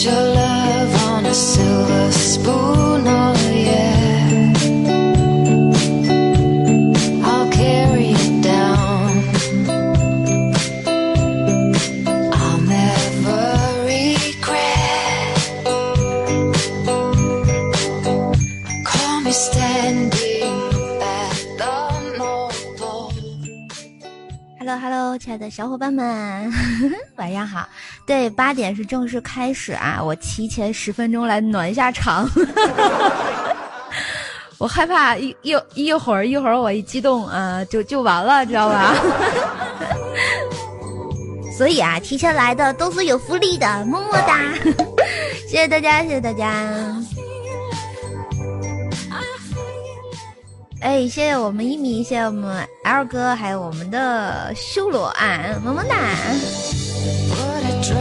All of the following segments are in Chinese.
Put your love on a silver spoon, oh yeah. I'll carry it down. I'll never regret. Call me standing at the North Pole. Hello Hello，亲爱的小伙伴们，晚上好。 对，八点是正式开始啊！我提前十分钟来暖一下场，我害怕一一一会儿一会儿我一激动啊，就就完了，知道吧？所以啊，提前来的都是有福利的，么么哒！谢谢大家，谢谢大家。哎，谢谢我们一米，谢谢我们 L 哥，还有我们的修罗啊，么么哒！来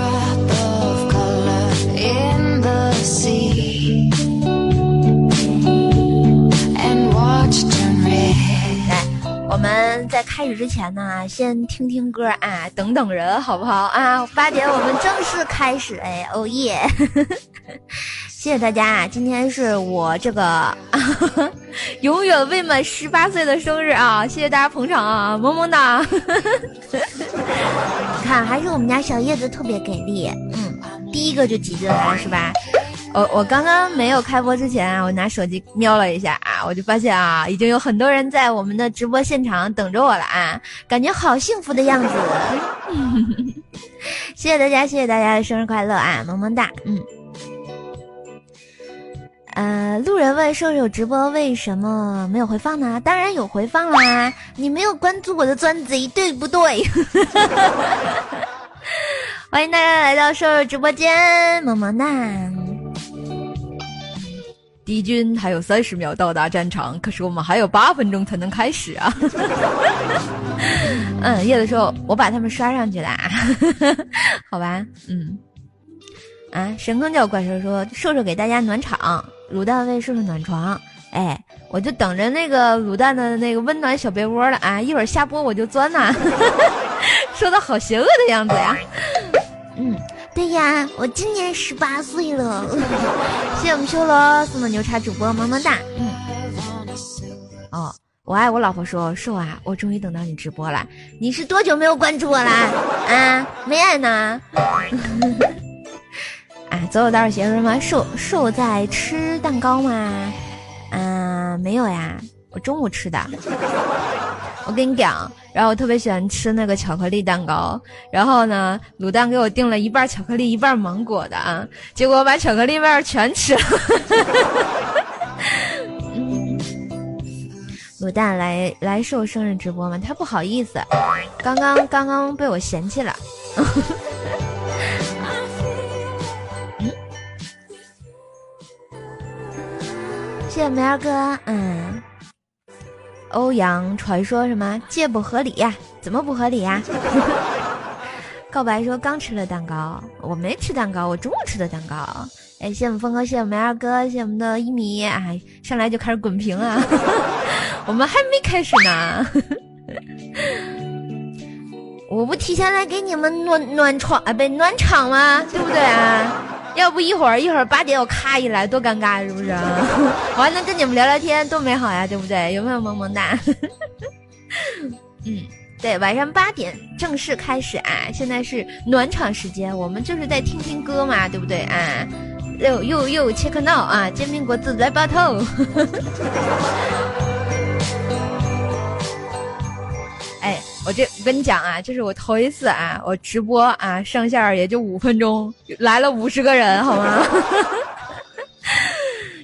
我们在开始之前呢，先听听歌啊，等等人好不好啊？八点我们正式开始，哎，哦耶！谢谢大家！今天是我这个 永远未满十八岁的生日啊！谢谢大家捧场啊，萌萌哒！你看，还是我们家小叶子特别给力，嗯，第一个就挤进来了，是吧？我我刚刚没有开播之前，我拿手机瞄了一下啊，我就发现啊，已经有很多人在我们的直播现场等着我了啊，感觉好幸福的样子。谢谢大家，谢谢大家的生日快乐啊，萌萌哒，嗯。呃，路人问瘦瘦直播为什么没有回放呢？当然有回放啦，你没有关注我的专辑，对不对？欢迎大家来到瘦瘦直播间，萌萌哒。敌军还有三十秒到达战场，可是我们还有八分钟才能开始啊！嗯，夜的时候我把他们刷上去了，好吧？嗯，啊，神坑叫怪兽说瘦瘦给大家暖场，卤蛋为瘦瘦暖床，哎，我就等着那个卤蛋的那个温暖小被窝了啊！一会儿下播我就钻呐，说的好邪恶的样子呀！嗯。对呀，我今年十八岁了。谢谢我们修罗送的牛叉主播，么么哒。嗯。哦，我爱我老婆说瘦啊，我终于等到你直播了。你是多久没有关注我啦？啊，没爱呢。啊，走走道儿鞋说什么？瘦瘦在吃蛋糕吗？嗯、没有呀，我中午吃的。我跟你讲，然后我特别喜欢吃那个巧克力蛋糕，然后呢，卤蛋给我订了一半巧克力一半芒果的啊，结果我把巧克力味儿全吃了。卤蛋来来受生日直播吗？他不好意思，刚刚刚刚被我嫌弃了。谢谢梅儿哥，嗯。欧阳传说什么戒不合理呀？怎么不合理呀？告白说刚吃了蛋糕，我没吃蛋糕，我中午吃的蛋糕。哎，谢谢我们峰哥，谢谢我们二哥，谢谢我们的一米，哎，上来就开始滚屏啊！我们还没开始呢，我不提前来给你们暖暖床啊，不暖场吗？对不对啊？要不一会儿一会儿八点我咔一来，多尴尬是不是？我还能跟你们聊聊天，多美好呀，对不对？有没有萌萌哒？嗯，对，晚上八点正式开始啊！现在是暖场时间，我们就是在听听歌嘛，对不对啊？又又又切克闹啊！煎饼果子来把头。哎，我这我跟你讲啊，这是我头一次啊，我直播啊，上线也就五分钟，来了五十个人，好吗？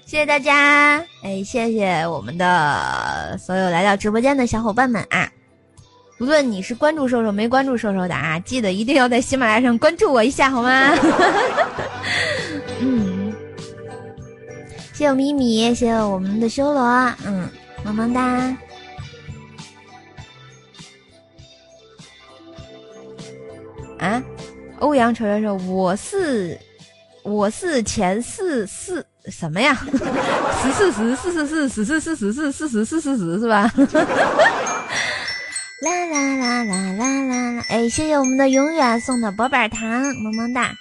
谢谢大家，哎，谢谢我们的所有来到直播间的小伙伴们啊！无论你是关注瘦瘦没关注瘦瘦的啊，记得一定要在喜马拉雅上关注我一下，好吗？嗯，谢谢我咪咪，谢谢我们的修罗，嗯，萌萌哒。啊，欧阳锤锤说我是我是前四四什么呀？十四十四四四十四四十四四十四四十是吧？啦啦啦啦啦啦啦！哎，谢谢我们的永远送的薄板糖，萌萌哒。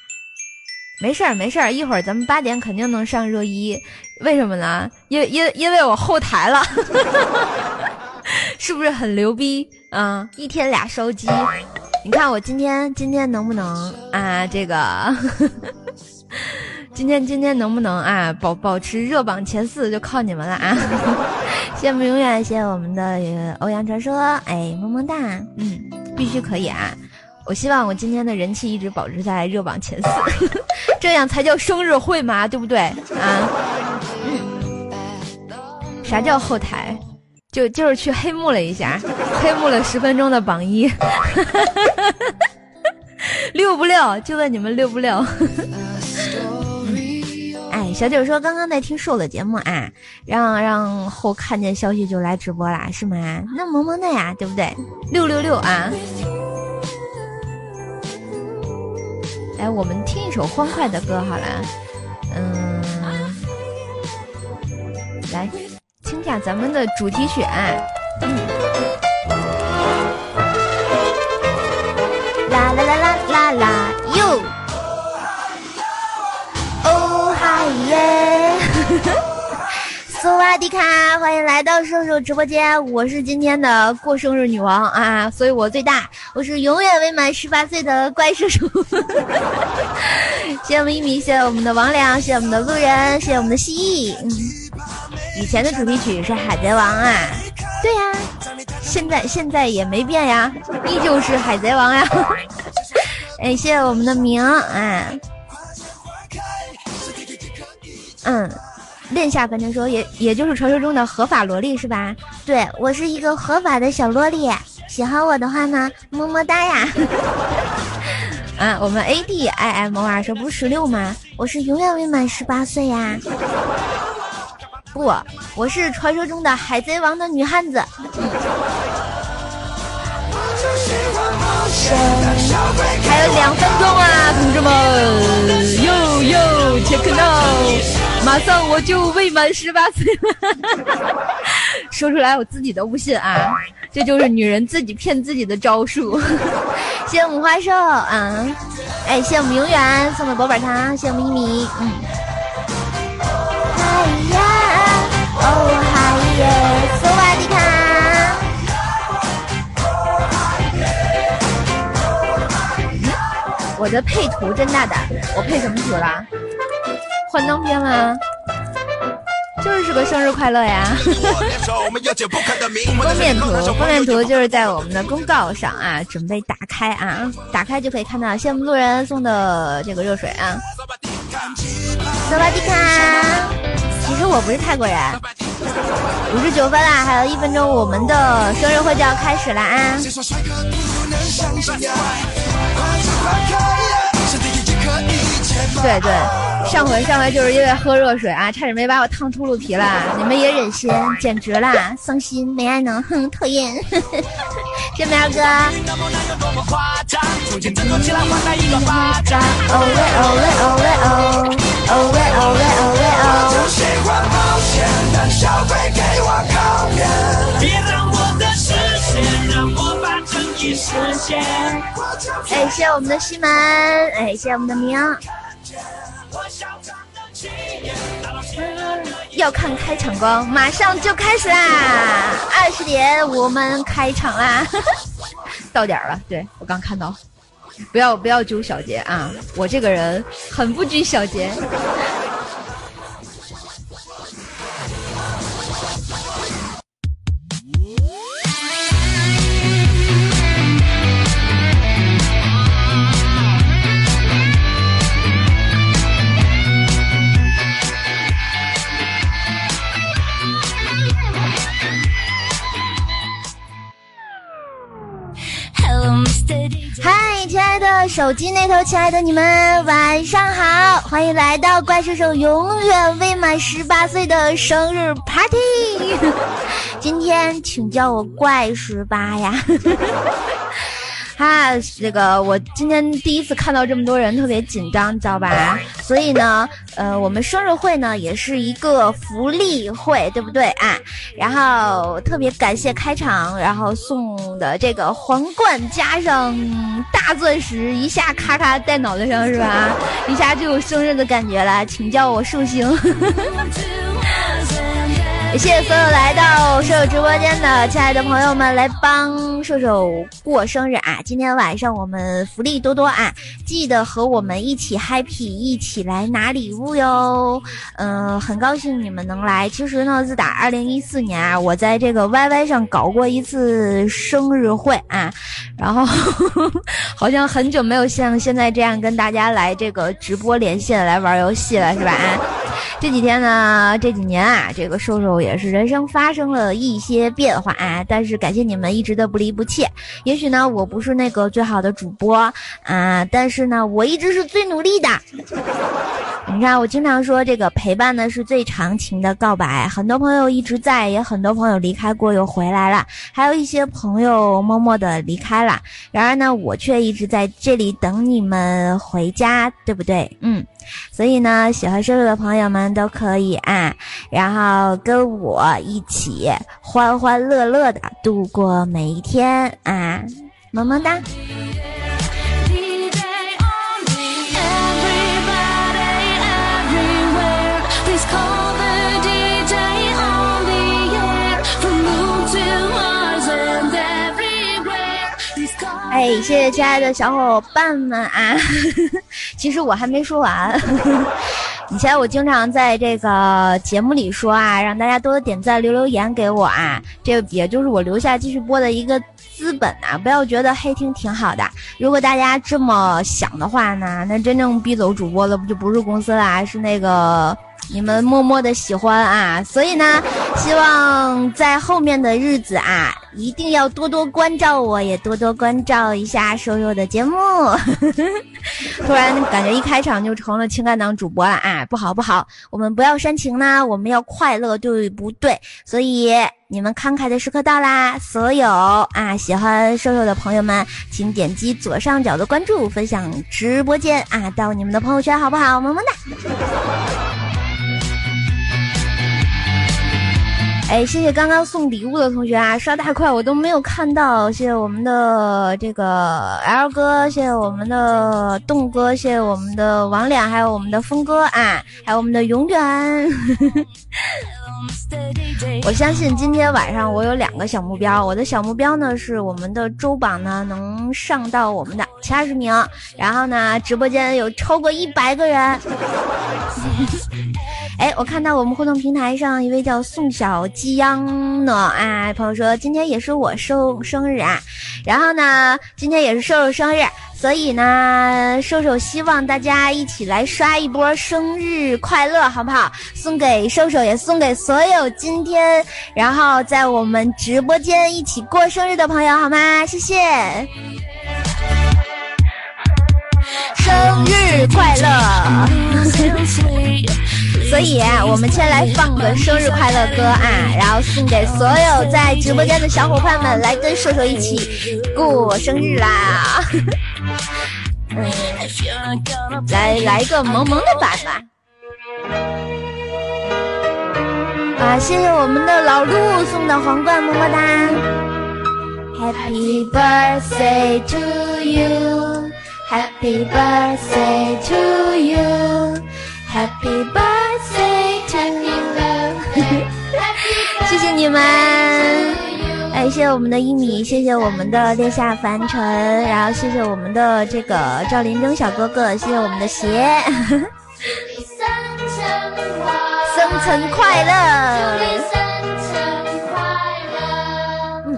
没事儿没事儿，一会儿咱们八点肯定能上热一。为什么呢？因因因为我后台了，是不是很牛逼啊？一天俩烧鸡，你看我今天今天能不能啊？这个。今天今天能不能啊保保持热榜前四就靠你们了啊！谢谢永远，谢谢我们的欧阳传说，哎萌萌哒，嗯，必须可以啊！我希望我今天的人气一直保持在热榜前四，这样才叫生日会嘛，对不对啊？啥叫后台？就就是去黑幕了一下，黑幕了十分钟的榜一，六不六？就问你们六不六？哎，小九说刚刚在听瘦的节目啊，让让后看见消息就来直播啦，是吗？那萌萌的呀，对不对？六六六啊！来，我们听一首欢快的歌好了，嗯，来听下咱们的主题曲啊，嗯，啦啦啦啦啦啦哟。哦嗨耶！苏瓦迪卡，欢迎来到瘦瘦直播间，我是今天的过生日女王啊，所以我最大，我是永远未满十八岁的怪叔叔。谢谢我们一米，谢谢我们的王良，谢谢我们的路人，谢谢我们的蜥蜴。嗯，以前的主题曲是海贼王啊，对呀，现在现在也没变呀，依旧是海贼王呀。哎，谢谢我们的明啊。嗯，恋夏反正说也也就是传说中的合法萝莉是吧？对我是一个合法的小萝莉，喜欢我的话呢，么么哒呀！啊，我们 A D I M O R 说不是十六吗？我是永远未满十八岁呀！不，我是传说中的海贼王的女汉子。还有两分钟啊，同志们！哟哟，check 到。马上我就未满十八岁了，说出来我自己都不信啊！这就是女人自己骗自己的招数。谢谢五花兽啊！哎，谢谢我们永远送的薄板糖，谢谢我们一米，嗯。嗨呀，哦哈耶，苏瓦迪卡。我的配图真大胆，我配什么图了？幻灯片吗？就是个生日快乐呀！封面图，封面图就是在我们的公告上啊，准备打开啊，打开就可以看到羡慕路人送的这个热水啊。萨瓦迪卡，其实我不是泰国人。五十九分啦，还有一分钟，我们的生日会就要开始了啊！对对，上回上回就是因为喝热水啊，差点没把我烫秃噜皮了。你们也忍心，简直啦，伤心没爱能，哼，讨厌。谢谢二哥。哎，谢谢我们的西门，哎，谢谢我们的明。要看开场光，马上就开始啦！二十点我们开场啦，到点了。对我刚看到，不要不要揪小杰啊！我这个人很不拘小节。亲爱的手机那头，亲爱的你们，晚上好，欢迎来到怪兽兽永远未满十八岁的生日 party。今天请叫我怪十八呀。哈，这个我今天第一次看到这么多人，特别紧张，知道吧？所以呢，呃，我们生日会呢也是一个福利会，对不对啊？然后特别感谢开场，然后送的这个皇冠加上大钻石，一下咔咔戴脑袋上是吧？一下就有生日的感觉了，请叫我寿星。谢谢所有来到瘦瘦直播间的亲爱的朋友们，来帮瘦瘦过生日啊！今天晚上我们福利多多啊，记得和我们一起 happy，一起来拿礼物哟。嗯，很高兴你们能来。其实呢，自打二零一四年啊，我在这个 YY 上搞过一次生日会啊，然后 好像很久没有像现在这样跟大家来这个直播连线来玩游戏了，是吧？啊这几天呢，这几年啊，这个瘦瘦也是人生发生了一些变化啊，但是感谢你们一直的不离不弃。也许呢，我不是那个最好的主播啊，但是呢，我一直是最努力的。你看，我经常说这个陪伴呢是最长情的告白。很多朋友一直在，也很多朋友离开过又回来了，还有一些朋友默默的离开了。然而呢，我却一直在这里等你们回家，对不对？嗯。所以呢，喜欢瘦瘦的朋友们都可以啊，然后跟我一起欢欢乐乐的度过每一天啊，么么哒。哎，谢谢亲爱的小伙伴们啊！其实我还没说完。以前我经常在这个节目里说啊，让大家多多点赞、留留言给我啊，这也就是我留下继续播的一个资本啊！不要觉得黑听挺好的，如果大家这么想的话呢，那真正逼走主播的不就不是公司啦，是那个。你们默默的喜欢啊，所以呢，希望在后面的日子啊，一定要多多关照我，也多多关照一下瘦瘦的节目。突然感觉一开场就成了情感党主播了啊，不好不好，我们不要煽情呢，我们要快乐，对不对？所以你们慷慨的时刻到啦，所有啊喜欢瘦瘦的朋友们，请点击左上角的关注，分享直播间啊，到你们的朋友圈好不好？么么哒。哎，谢谢刚刚送礼物的同学啊！刷大块，我都没有看到。谢谢我们的这个 L 哥，谢谢我们的栋哥，谢谢我们的王脸，还有我们的峰哥啊，还有我们的永远。我相信今天晚上我有两个小目标，我的小目标呢是我们的周榜呢能上到我们的前二十名，然后呢直播间有超过一百个人。哎，我看到我们互动平台上一位叫宋小鸡央呢，啊，朋友说今天也是我生生日啊，然后呢，今天也是瘦瘦生日，所以呢，瘦瘦希望大家一起来刷一波生日快乐，好不好？送给瘦瘦，也送给所有今天然后在我们直播间一起过生日的朋友，好吗？谢谢，生日快乐。所以，我们先来放个生日快乐歌啊，然后送给所有在直播间的小伙伴们，来跟瘦瘦一起过生日啦！嗯，来来一个萌萌的版吧。啊，谢谢我们的老陆送的皇冠，么么哒！Happy birthday to you，Happy birthday to you，Happy birthday。谢谢你们，哎，谢谢我们的一米，谢谢我们的殿下凡尘，然后谢谢我们的这个赵林征小哥哥，谢谢我们的鞋，生辰快乐，嗯，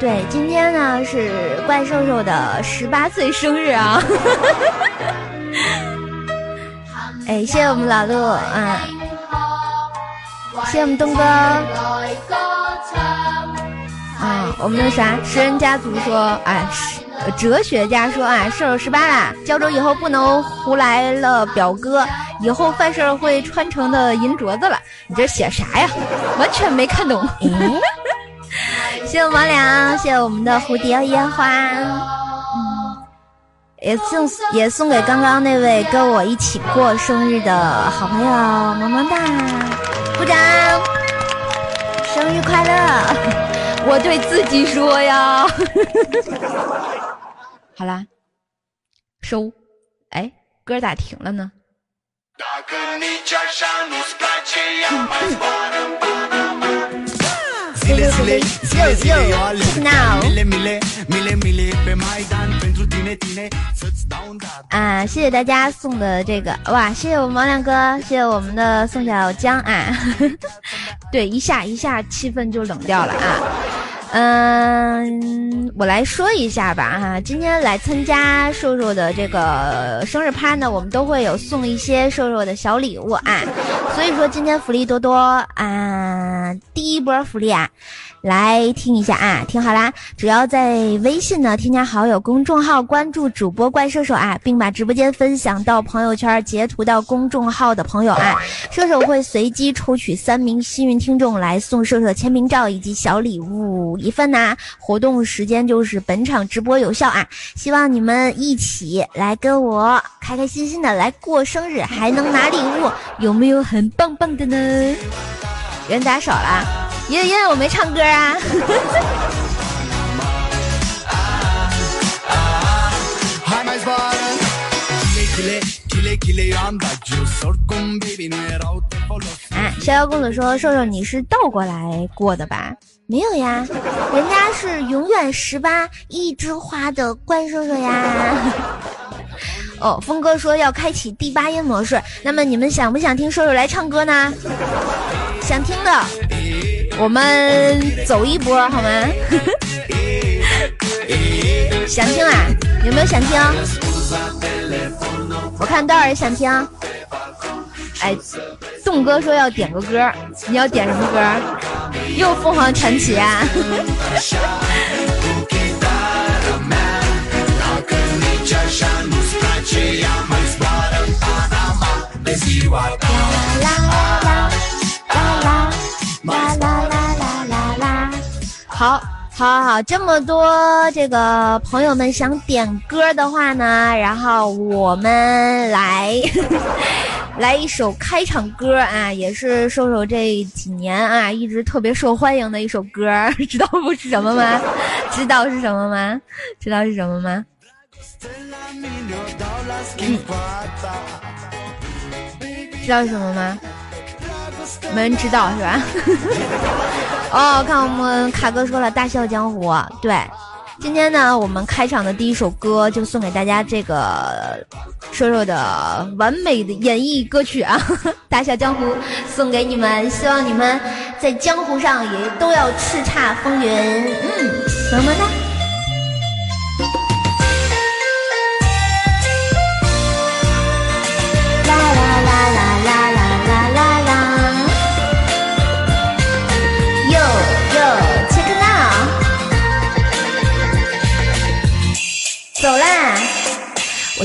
对，今天呢是怪兽兽的十八岁生日啊，哎，谢谢我们老陆，嗯。谢谢我们东哥。啊，我们的啥？食人家族说，哎，哲学家说啊，射手十八啦，胶州以后不能胡来了，表哥，以后犯事儿会穿成的银镯子了。你这写啥呀？完全没看懂。谢谢王良，谢谢我们的蝴蝶烟花，嗯，也送也送给刚刚那位跟我一起过生日的好朋友，么么哒，鼓掌，生日快乐。我对自己说呀，好啦，收。哎，歌咋停了呢？啊，谢谢大家送的这个哇！谢谢我们王亮哥，谢谢我们的宋小江啊！对，一下一下气氛就冷掉了啊！嗯，我来说一下吧哈，今天来参加瘦瘦的这个生日趴呢，我们都会有送一些瘦瘦的小礼物啊，所以说今天福利多多啊，第一波福利啊。来听一下啊，听好啦！只要在微信呢添加好友公众号，关注主播怪兽兽啊，并把直播间分享到朋友圈，截图到公众号的朋友啊，射手会随机抽取三名幸运听众来送射手签名照以及小礼物一份呐。活动时间就是本场直播有效啊！希望你们一起来跟我开开心心的来过生日，还能拿礼物，有没有很棒棒的呢？人打少了，因为因为我没唱歌啊。哎，逍遥公子说：“瘦瘦，你是倒过来过的吧？没有呀，人家是永远十八一枝花的怪兽兽呀。”哦，峰哥说要开启第八音模式，那么你们想不想听瘦瘦来唱歌呢？想听的，我们走一波好吗？想听啊？有没有想听？我看多少人想听。哎，栋哥说要点个歌，你要点什么歌？又凤凰传奇啊？啦啦啦啦啦啦！好，好，好，这么多这个朋友们想点歌的话呢，然后我们来 来一首开场歌啊，也是瘦瘦这几年啊一直特别受欢迎的一首歌，知道不是什么吗？知道是什么吗？知道是什么吗？知道是什么吗？没人知道是吧？哦，看我们卡哥说了《大笑江湖》，对，今天呢，我们开场的第一首歌就送给大家这个瘦瘦的完美的演绎歌曲啊，《大笑江湖》送给你们，希望你们在江湖上也都要叱咤风云，嗯，么么哒。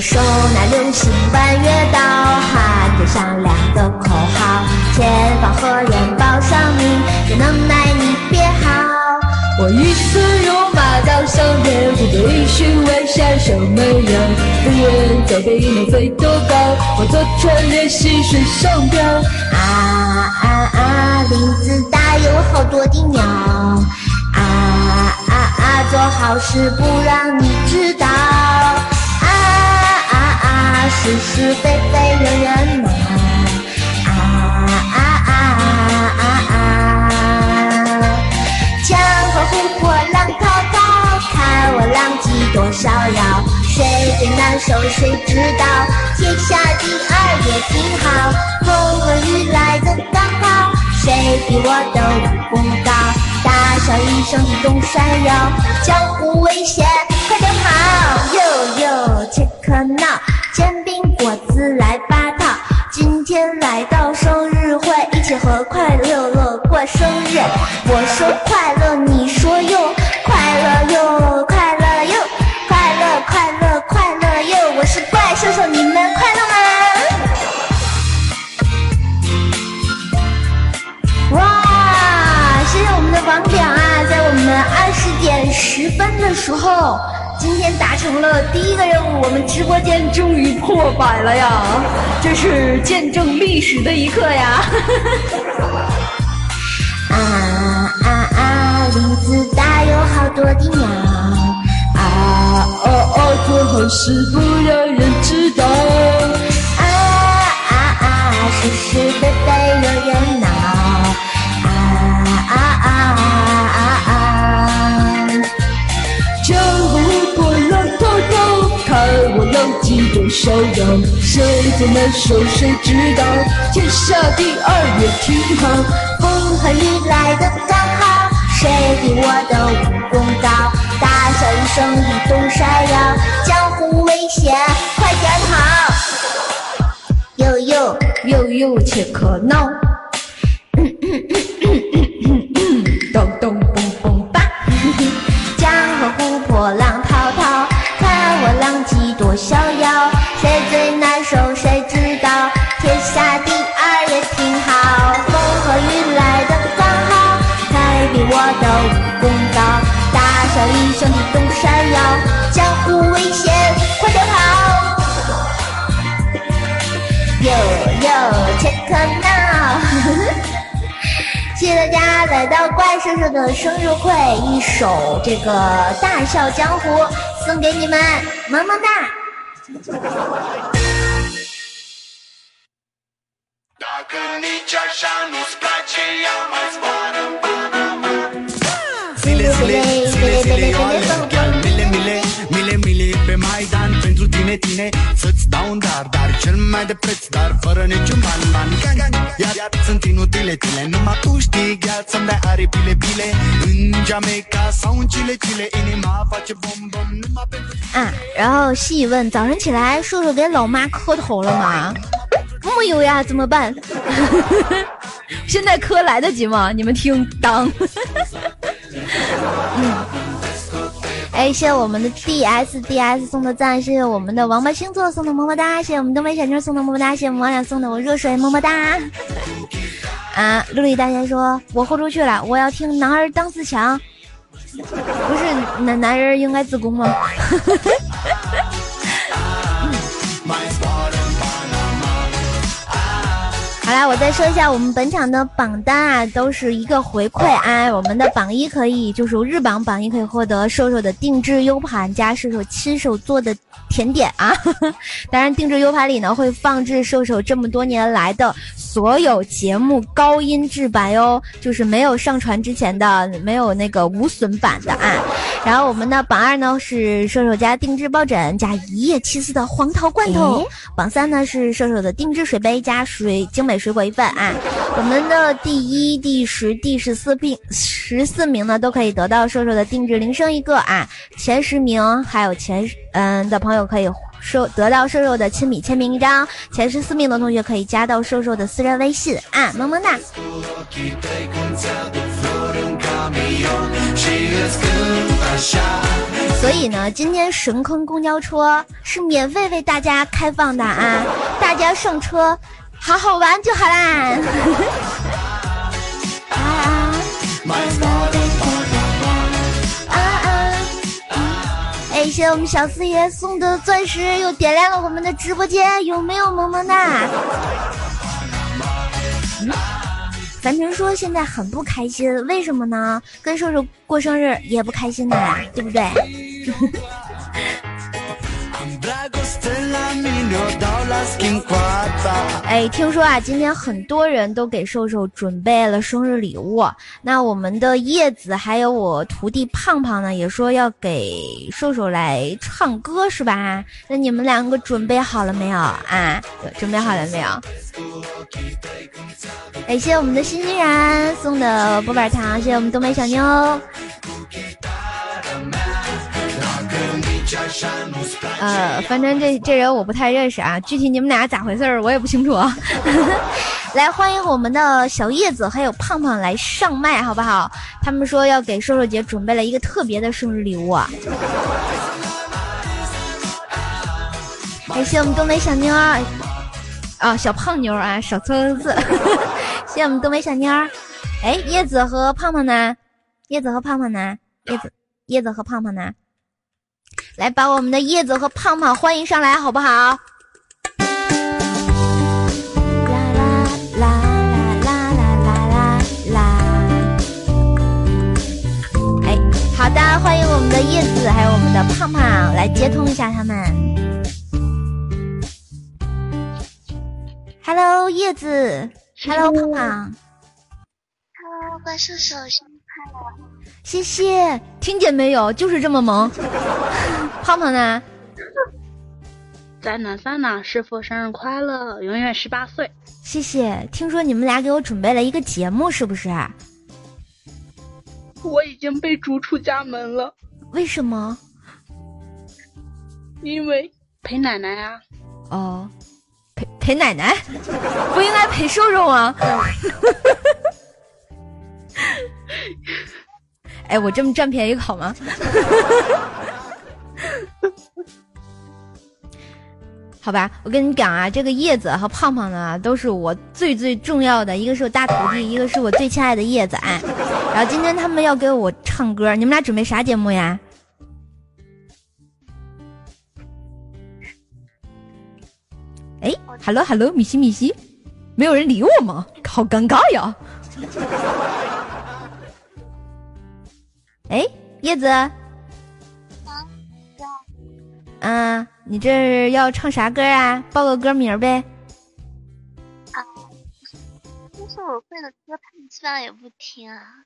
手拿流星弯月刀，喊着响亮的口号，前方何人报上名？有能耐你别好。我一身戎马到上天，虎背一须为山手没有。飞檐走壁能飞多高，我坐船练习水上漂。啊啊啊！林子大有好多的鸟。啊啊啊做好事不让你知道，是是非非人人骂，啊啊啊啊啊！江河湖泊浪滔滔，看我浪迹多逍遥。谁最难受谁知道？天下第二也挺好。风和雨来的刚好，谁比我都武功高？大笑一声地动山摇，江湖危险，快点跑！呦呦，切克闹，煎饼果子来八套。今天来到生日会，一起和快乐乐过生日。我说快乐，你说哟，快乐哟，快乐哟，快乐快乐快乐哟。我是怪兽兽，你们快乐吗？哇，谢谢我们的王表啊，在我们二十点十分的时候。今天达成了第一个任务，我们直播间终于破百了呀！这是见证历史的一刻呀！啊 啊啊！林子大有好多的鸟。啊哦哦，做好事不让人知道。啊啊啊！是是非非有人闹。逍遥。谁最难受谁知道？天下第二也挺好。风和雨来的刚好，谁比我的武功高？大笑一声一动山摇，江湖危险，快点跑！呦呦呦呦切克闹，来到怪兽兽的生日会，一首这个《大笑江湖》送给你们，么么哒！ Dacă nici așa nu-ți place, ia mai zboară Zile, zile, zile, zile, eu alerg chiar mile, mile, mile, mile pe Maidan Pentru tine, tine, să-ți dau un dar Dar cel mai de preț, dar fără niciun ban, ban Gang, gang, Iar, iar sunt inutile, tile Numai tu 啊，然后细问早上起来，叔叔给老妈磕头了吗？没有呀，怎么办？现在磕来得及吗？你们听，当。嗯，哎，谢谢我们的 D S D S 送的赞，谢谢我们的王八星座送的么么哒，谢谢我们东北小妞送的么么哒，谢谢我们王俩送的我热水么么哒。啊，陆丽大仙说，我豁出去了，我要听男儿当自强。不是男男人应该自宫吗？好啦，我再说一下我们本场的榜单啊，都是一个回馈啊。我们的榜一可以就是日榜榜一可以获得瘦瘦的定制 U 盘加瘦瘦亲手做的甜点啊。当然，定制 U 盘里呢会放置瘦瘦这么多年来的所有节目高音质版哟，就是没有上传之前的，没有那个无损版的啊。然后我们的榜二呢是瘦瘦家定制抱枕加一夜七次的黄桃罐头，榜三呢是瘦瘦的定制水杯加水精美水果一份啊。我们的第一、第十、第十四名十四名呢都可以得到瘦瘦的定制铃声一个啊，前十名还有前嗯的朋友可以。收得到瘦瘦的亲笔签名一张，前十四名的同学可以加到瘦瘦的私人微信啊，么么哒。所以呢，今天神坑公交车是免费为大家开放的啊，大家上车好好玩就好啦。啊 谢谢我们小四爷送的钻石，又点亮了我们的直播间，有没有萌萌哒？嗯樊晨说现在很不开心，为什么呢？跟瘦瘦过生日也不开心呐、对不对？哎，听说啊，今天很多人都给瘦瘦准备了生日礼物。那我们的叶子还有我徒弟胖胖呢，也说要给瘦瘦来唱歌，是吧？那你们两个准备好了没有啊？准备好了没有？感谢我们的欣欣然送的波板糖，谢谢我们东北小妞。呃，反正这这人我不太认识啊，具体你们俩咋回事儿我也不清楚。来，欢迎我们的小叶子还有胖胖来上麦，好不好？他们说要给瘦瘦姐准备了一个特别的生日礼物！感谢我们东北小妞儿，啊、小胖妞儿啊，少错错字。谢谢我们东北小妞儿。哎，叶子和胖胖呢？叶子和胖胖呢？叶子叶子和胖胖呢？来把我们的叶子和胖胖欢迎上来，好不好？啦啦啦啦啦啦啦啦！哎，好的，欢迎我们的叶子，还有我们的胖胖，来接通一下他们。Hello，叶子。Hello，胖胖。Hello，怪兽，生日快乐！谢谢，听见没有？就是这么萌。胖胖呢？在呢在呢？师傅生日快乐，永远十八岁。谢谢。听说你们俩给我准备了一个节目，是不是？我已经被逐出家门了，为什么？因为陪奶奶啊。哦，陪陪奶奶，不应该陪瘦瘦吗？哎，我这么占便宜好吗？好吧，我跟你讲啊，这个叶子和胖胖呢，都是我最最重要的，一个是我大徒弟，一个是我最亲爱的叶子。哎，然后今天他们要给我唱歌，你们俩准备啥节目呀？哎，hello hello，米西米西，没有人理我吗？好尴尬呀！哎，叶子，啊，你这是要唱啥歌啊？报个歌名呗。啊，就是我会的歌，他们基本上也不听啊。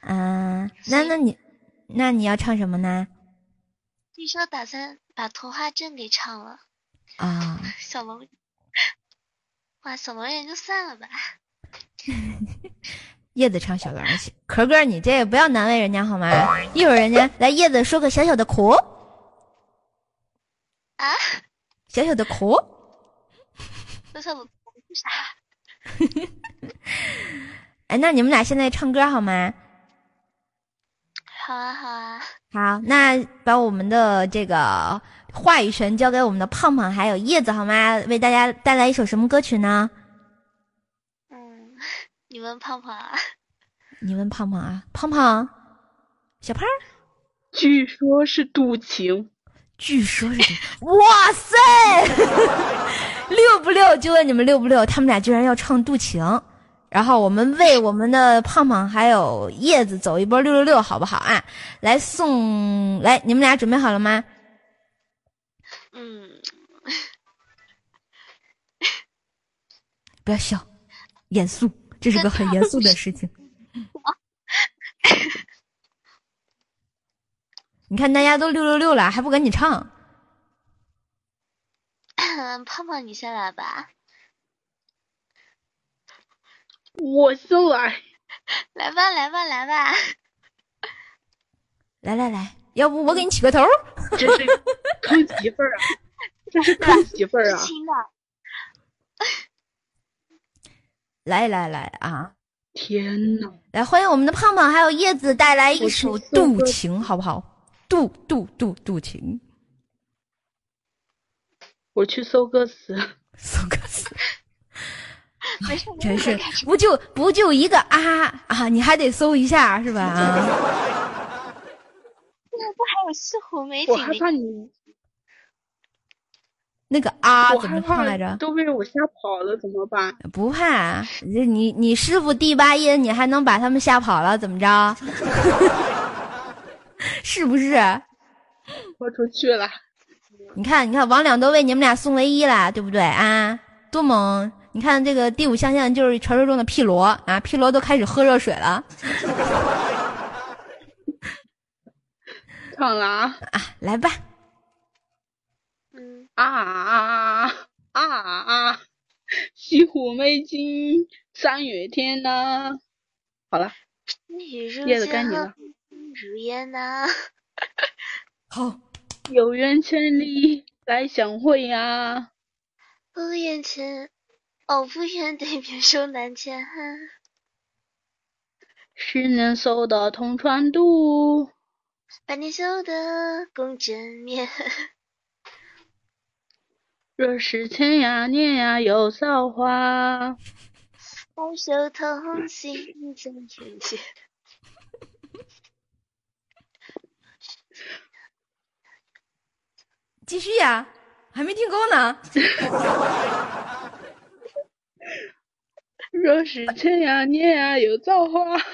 啊、那那你那你要唱什么呢？据说打算把《童话镇》给唱了，啊、小龙，哇，小龙人就算了吧。叶子唱小狼去，壳哥你这也不要难为人家好吗？一会儿人家来叶子说个小小的苦，啊，小小的苦。小小的是啥？哎，那你们俩现在唱歌好吗？好啊，好啊。好，那把我们的这个话语权交给我们的胖胖还有叶子好吗？为大家带来一首什么歌曲呢？嗯，你问胖胖啊？你问胖胖啊，胖胖，小胖，据说是渡情，据说是哇塞，六不六？就问你们六不六？他们俩居然要唱《渡情》，然后我们为我们的胖胖还有叶子走一波六六六，好不好啊？来送来，你们俩准备好了吗？嗯，不要笑，严肃，这是个很严肃的事情。你看大家都六六六了，还不赶紧唱？胖胖你先来吧。我先来。来吧，来吧，来吧。来来来，要不我给你起个头？这是坑媳妇儿啊！这是坑媳妇儿啊！亲的。来来来啊！天呐，来欢迎我们的胖胖还有叶子带来一首《渡情》，好不好？渡渡渡渡情，我去搜歌词。搜歌词，没事，不就不就一个啊啊，你还得搜一下是吧？啊，这不还有西湖美景的？害怕你，那个啊怎么唱来着？都被我吓跑了，怎么办？不怕，这你你师傅第八音，你还能把他们吓跑了？怎么着？是不是？豁出去了。你看，你看，王两都为你们俩送唯一了，对不对啊？多猛！你看这个第五象限就是传说中的屁罗啊，屁罗都开始喝热水了 唱了啊啊！来吧，嗯，啊啊啊啊！西湖美景三月天呐、好了，叶子该你了如烟呐。好，有缘千里来相会呀、不言前，哦，不愿对面手难牵。十年修得同船渡，百年修得共枕眠。若是天涯念呀有造化，白首同心在眼前。继续呀，还没听够呢。若是天涯念呀有造化，白首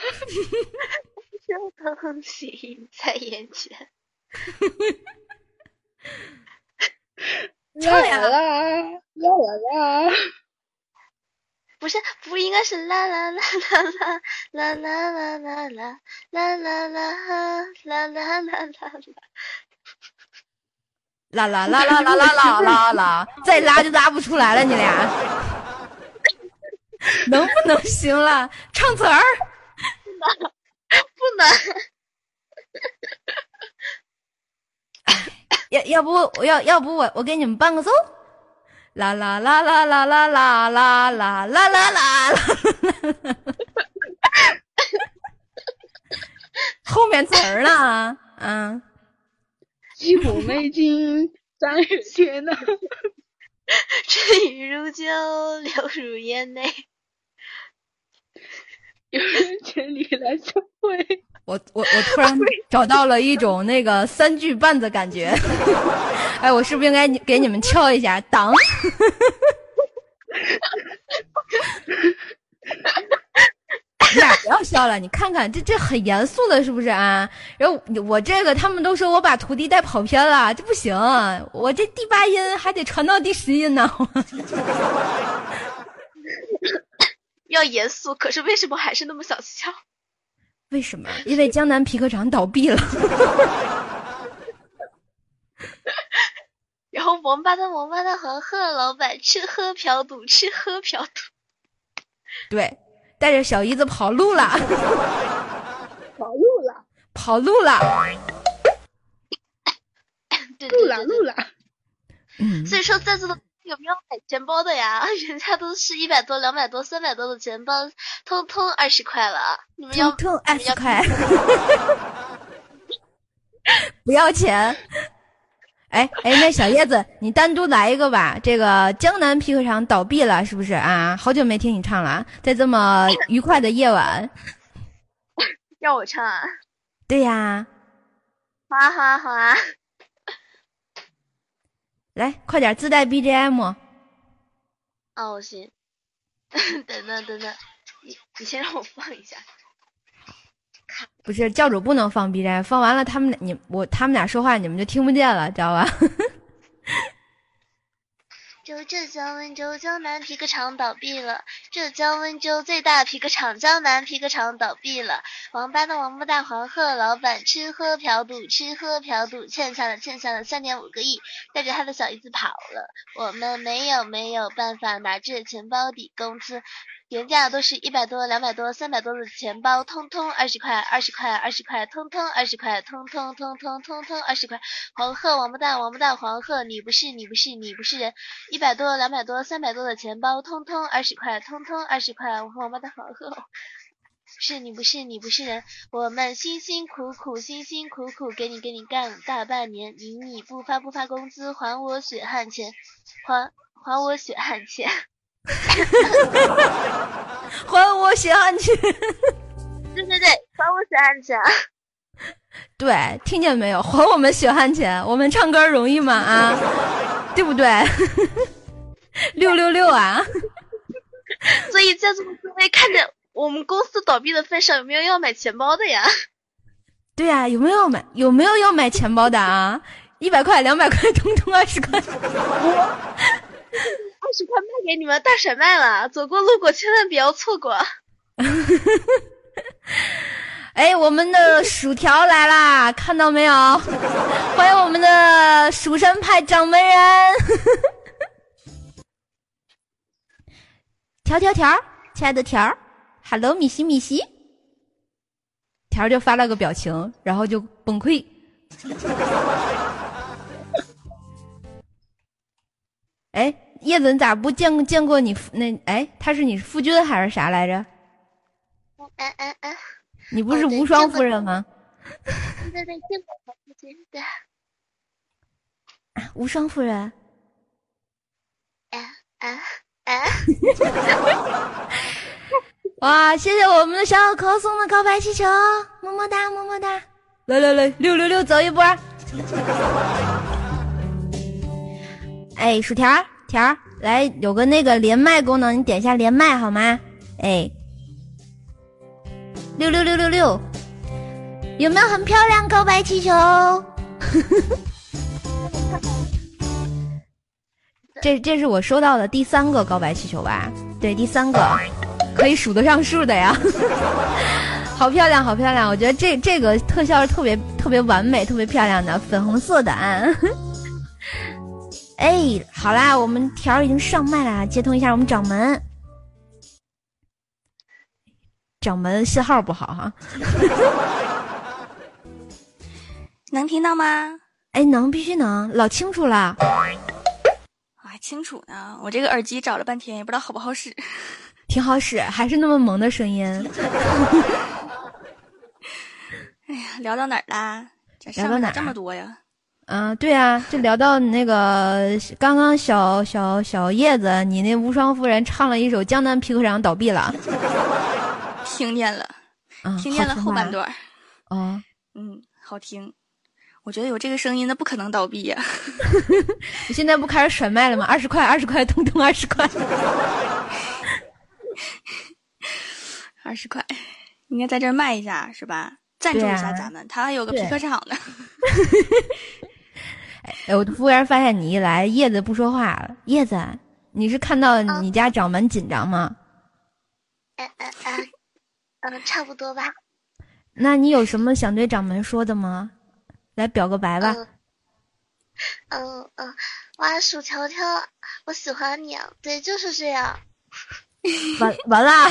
同心在眼前。啦 啦啦啦啦啦！不是，不应该是啦啦啦啦啦啦啦啦啦啦啦啦啦啦啦啦啦啦。啦啦啦啦啦啦啦啦啦，再拉就拉不出来了，你俩能不能行了？唱词儿，不能。要要不我要要不我我给你们伴个奏，啦啦啦啦啦啦啦啦啦啦啦啦，后面词儿呢？嗯。西湖美景三月天呐，春雨如酒，流入眼内。有人千里来相会。我我我突然找到了一种那个三句半的感觉。哎，我是不是应该给你们敲一下？当。你俩不要笑了，你看看这这很严肃的，是不是啊？然后我这个他们都说我把徒弟带跑偏了，这不行，我这第八音还得传到第十音呢。要严肃，可是为什么还是那么想笑？为什么？因为江南皮革厂倒闭了。然后王八蛋，王八蛋，黄鹤老板吃喝嫖赌，吃喝嫖赌。对。带着小姨子跑路了，跑路了，跑路了，路了路了。嗯，所以说在座的有没有买钱包的呀？人家都是一百多、两百多、三百多的钱包，通通二十块了，你们要通二十块，不要钱。哎哎，那小叶子，你单独来一个吧。这个江南皮革厂倒闭了，是不是啊？好久没听你唱了，在这么愉快的夜晚，要我唱啊？对呀。好啊好啊好啊！来，快点自带 BGM。哦，行。等等等等，你你先让我放一下。不是教主不能放 BGM，，放完了他们你我他们俩说话你们就听不见了，知道吧？就浙江温州江南皮革厂倒闭了，浙江温州最大皮革厂江南皮革厂倒闭了。王八蛋王八蛋黄鹤老板吃喝嫖赌吃喝嫖赌欠下了欠下了三点五个亿，带着他的小姨子跑了。我们没有没有办法拿这钱包抵工资。原价都是一百多、两百多、三百多的钱包，通通二十块，二十块，二十块，通通二十块，通通通通通通二十块。黄鹤，王八蛋，王八蛋，黄鹤，你不是，你不是，你不是人。一百多、两百多、三百多的钱包，通通二十块，通通二十块。王八蛋，黄鹤，是你不是，你不是人。我们辛辛苦苦，辛辛苦苦给你给你干大半年，你你不发不发工资，还我血汗钱，还还我血汗钱。还我血汗钱！对对对，还我血汗钱！对，听见没有？还我们血汗钱！我们唱歌容易吗？啊，对不对？六六六啊！所以在座的各位，看着我们公司倒闭的份上，有没有要买钱包的呀？对呀，有没有买？有没有要买钱包的啊？一百块、两百块，通通二十块。二十块卖给你们大甩卖了，走过路过千万不要错过。哎，我们的薯条来啦，看到没有？欢迎我们的蜀山派掌门人。条条条，亲爱的条，Hello，米西米西。条就发了个表情，然后就崩溃。哎。叶子，你咋不见见过你那？哎，他是你夫君还是啥来着？嗯嗯嗯，你不是无双夫人吗？对对，见过夫君的。无双夫人。啊啊啊！哇，谢谢我们的小可送的告白气球，么么哒么么哒！来来来，六六六，走一波。哎，薯条条来，有个那个连麦功能，你点一下连麦好吗？哎，六六六六六，有没有很漂亮告白气球？这这是我收到的第三个告白气球吧？对，第三个，可以数得上数的呀。好漂亮，好漂亮！我觉得这这个特效是特别特别完美、特别漂亮的粉红色的啊。哎，好啦，我们条已经上麦啦，接通一下我们掌门。掌门信号不好哈。能听到吗？哎，能，必须能，老清楚了。还清楚呢，我这个耳机找了半天，也不知道好不好使。挺好使，还是那么萌的声音。哎呀，聊到哪儿啦？聊到哪这么多呀？嗯，对啊，就聊到你那个刚刚小小小叶子，你那无双夫人唱了一首《江南皮革厂倒闭了 》，听见了，听见了后半段。哦，嗯，好听。我觉得有这个声音，那不可能倒闭呀。你现在不开始甩卖了吗？二十块，二十块，通通二十块。二十块，应该在这卖一下是吧？赞助一下咱们，他还有个皮革厂呢。哎，我服务员发现你一来，叶子不说话了。叶子，你是看到你家掌门紧张吗？哎哎哎，嗯，差不多吧。那你有什么想对掌门说的吗？来表个白吧。嗯嗯，哇，薯条条，我喜欢你啊！对，就是这样。完完了。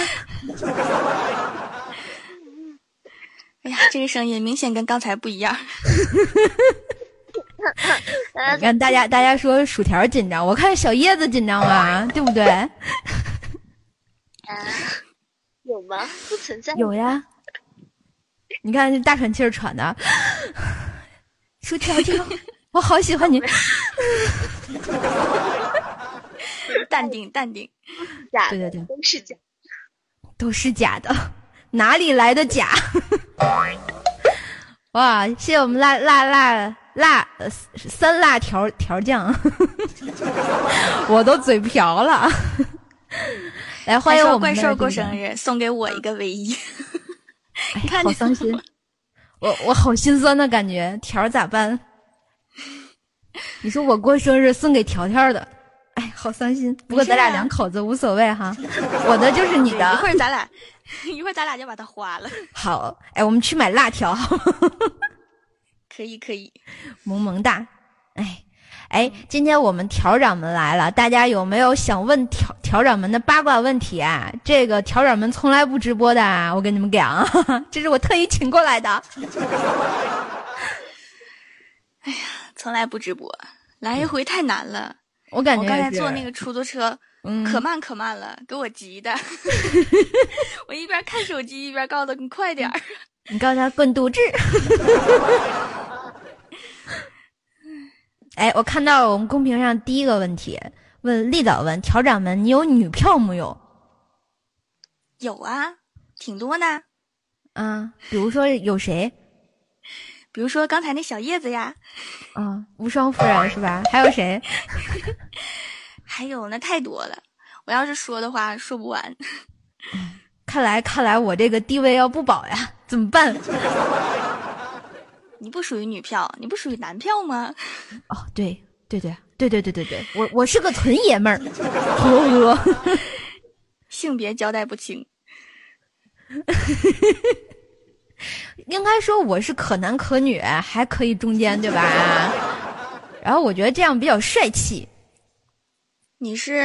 哎呀，这个声音明显跟刚才不一样。你看大家，大家说薯条紧张，我看小叶子紧张吗？对不对？啊，有吗？不存在。有呀。你看这大喘气儿喘的。薯条条，我好喜欢你。淡定，淡定。假，对对对，都是假，都是假的。哪里来的假？哇！谢谢我们辣辣辣辣三辣条条酱，我都嘴瓢了。来欢迎我们怪兽过生日，送给我一个唯一。你看，好伤心。我我好心酸的感觉，条咋办？你说我过生日送给条条的，哎，好伤心。不过咱俩两口子无所谓哈，我的就是你的。一会儿咱俩，一会儿咱俩就把它花了。好，哎，我们去买辣条。可以可以，萌萌哒。哎哎，今天我们调掌门来了，大家有没有想问调调掌门的八卦问题啊？这个调掌门从来不直播的，我跟你们讲，这是我特意请过来的。哎呀，从来不直播，来一回太难了。我感觉我刚才坐那个出租车，可慢可慢了，给我急的。我一边看手机一边告诉他你快点儿，你告诉他滚犊子。哎，我看到我们公屏上第一个问题，问立早问调掌门，你有女票没有？有啊，挺多呢。啊，比如说有谁？比如说刚才那小叶子呀。啊，无双夫人是吧？还有谁？还有那太多了，我要是说的话说不完。看来看来我这个地位要不保呀，怎么办？你不属于女票，你不属于男票吗？哦，对对对对对对对对，我我是个纯爷们儿，呵呵，性别交代不清，应该说我是可男可女，还可以中间，对吧？然后我觉得这样比较帅气。你是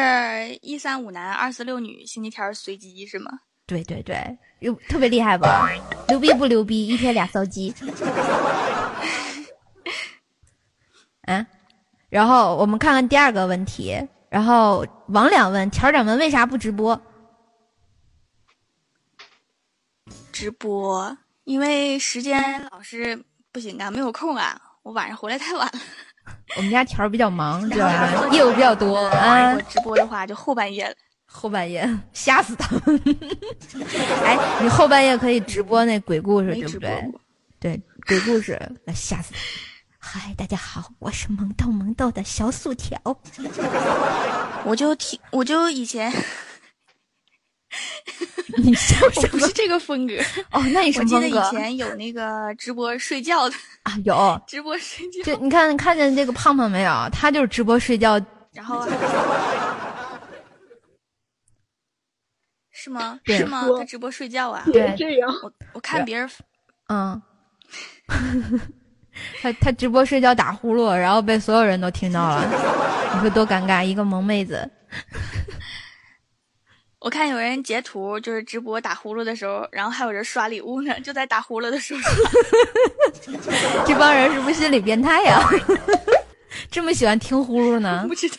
一三五男二四六女，星期天随机是吗？对对对，有特别厉害吧？牛逼不牛逼？一天俩骚鸡。嗯，然后我们看看第二个问题。然后王两问条掌门为啥不直播？直播，因为时间老是不行啊，没有空啊。我晚上回来太晚了。我们家条比较忙，知道吧？业务比较多啊。直播的话就后半夜了。后半夜 吓死他！哎，你后半夜可以直播那鬼故事，对不对？对，鬼故事来吓死他！嗨，大家好，我是萌豆萌豆的小薯条。我就听，我就以前，你笑什不是这个风格哦？那你什么风格？我记得以前有那个直播睡觉的啊，有直播睡觉。就你看看见这个胖胖没有？他就是直播睡觉。然后是吗？是吗？他直播睡觉啊？对，这样。我我看别人，嗯。他他直播睡觉打呼噜，然后被所有人都听到了，你说多尴尬！一个萌妹子。我看有人截图，就是直播打呼噜的时候，然后还有人刷礼物呢，就在打呼噜的时候刷。这帮人是不是心理变态呀？这么喜欢听呼噜呢？不知道。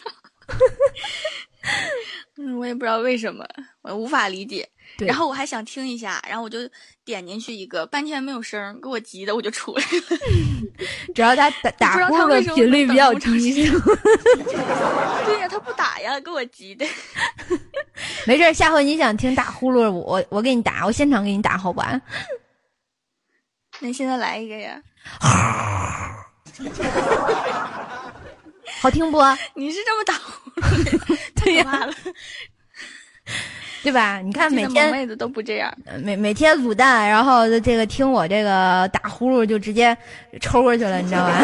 嗯，我也不知道为什么，我无法理解。然后我还想听一下，然后我就点进去一个，半天没有声，给我急的我就出来了。主要他打打呼噜的频率比较低，对呀，他不打呀，给我急的。没事，下回你想听打呼噜，我我给你打，我现场给你打，好吧？那现在来一个呀？好听不？你是这么打呼噜？对呀。对吧？你看每天妹子都不这样，每每天卤蛋，然后这个听我这个打呼噜就直接抽过去了，你知道吧？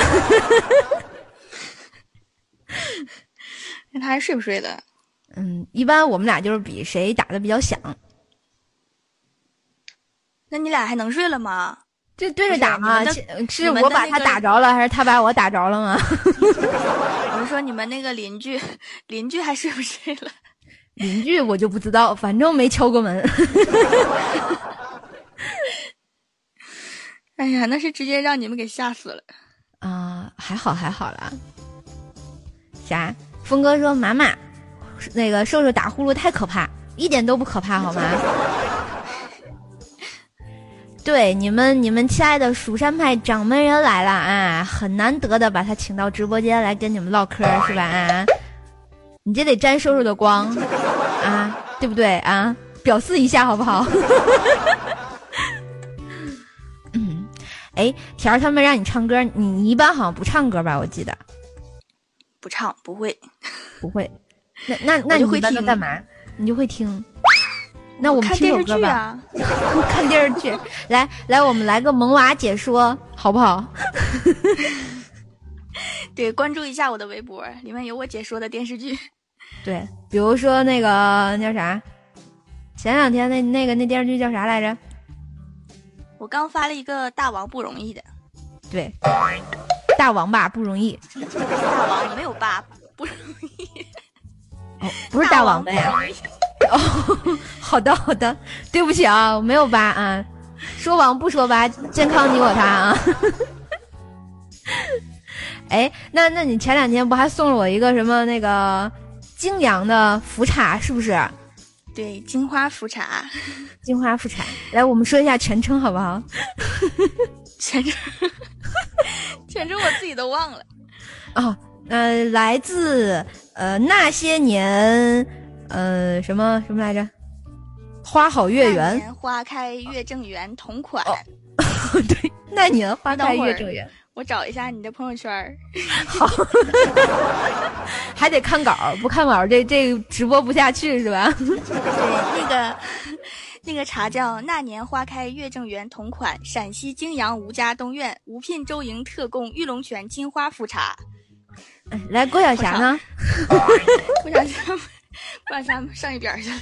那他还睡不睡的？嗯，一般我们俩就是比谁打的比较响。那你俩还能睡了吗？就对着打吗？是我把他打着了，还是他把我打着了吗？我是说你们那个邻居，邻居还睡不睡了？邻居我就不知道，反正没敲过门。哎呀，那是直接让你们给吓死了啊！还好还好啦。啥？峰哥说妈妈，那个瘦瘦打呼噜太可怕，一点都不可怕好吗？对，你们你们亲爱的蜀山派掌门人来了啊！很难得的把他请到直播间来跟你们唠嗑是吧？啊！你这得沾叔叔的光啊，对不对啊？表示一下好不好？嗯，哎，条儿他们让你唱歌，你一般好像不唱歌吧？我记得不唱，不会，不会。那那那你会听干嘛？你就会听。那我们听首歌吧。看电视剧，来来，我们来个萌娃解说，好不好？对，关注一下我的微博，里面有我解说的电视剧。对，比如说那个那叫啥，前两天那那个那电视剧叫啥来着？我刚发了一个大王不容易的。对，大王吧不容易。大王没有爸不容易。哦，不是大王的呀。哦，好的好的，对不起啊，我没有吧啊。说王不说吧，健康你我他啊。哎，那那你前两天不还送了我一个什么那个？泾阳的茯茶是不是？对，金花茯茶，金花茯茶。来，我们说一下全称好不好？全称，全称我自己都忘了。哦，呃，来自呃那些年，呃什么什么来着？花好月圆，花开月正圆，同款。对，那年花开月正圆。我找一下你的朋友圈 好，还得看稿不看稿这这直播不下去是吧？对，那个那个茶叫那年花开月正圆，同款，陕西泾阳吴家东院吴聘周营特供玉龙泉金花茯茶。来，郭晓霞呢？郭晓霞，郭晓霞上一边去了，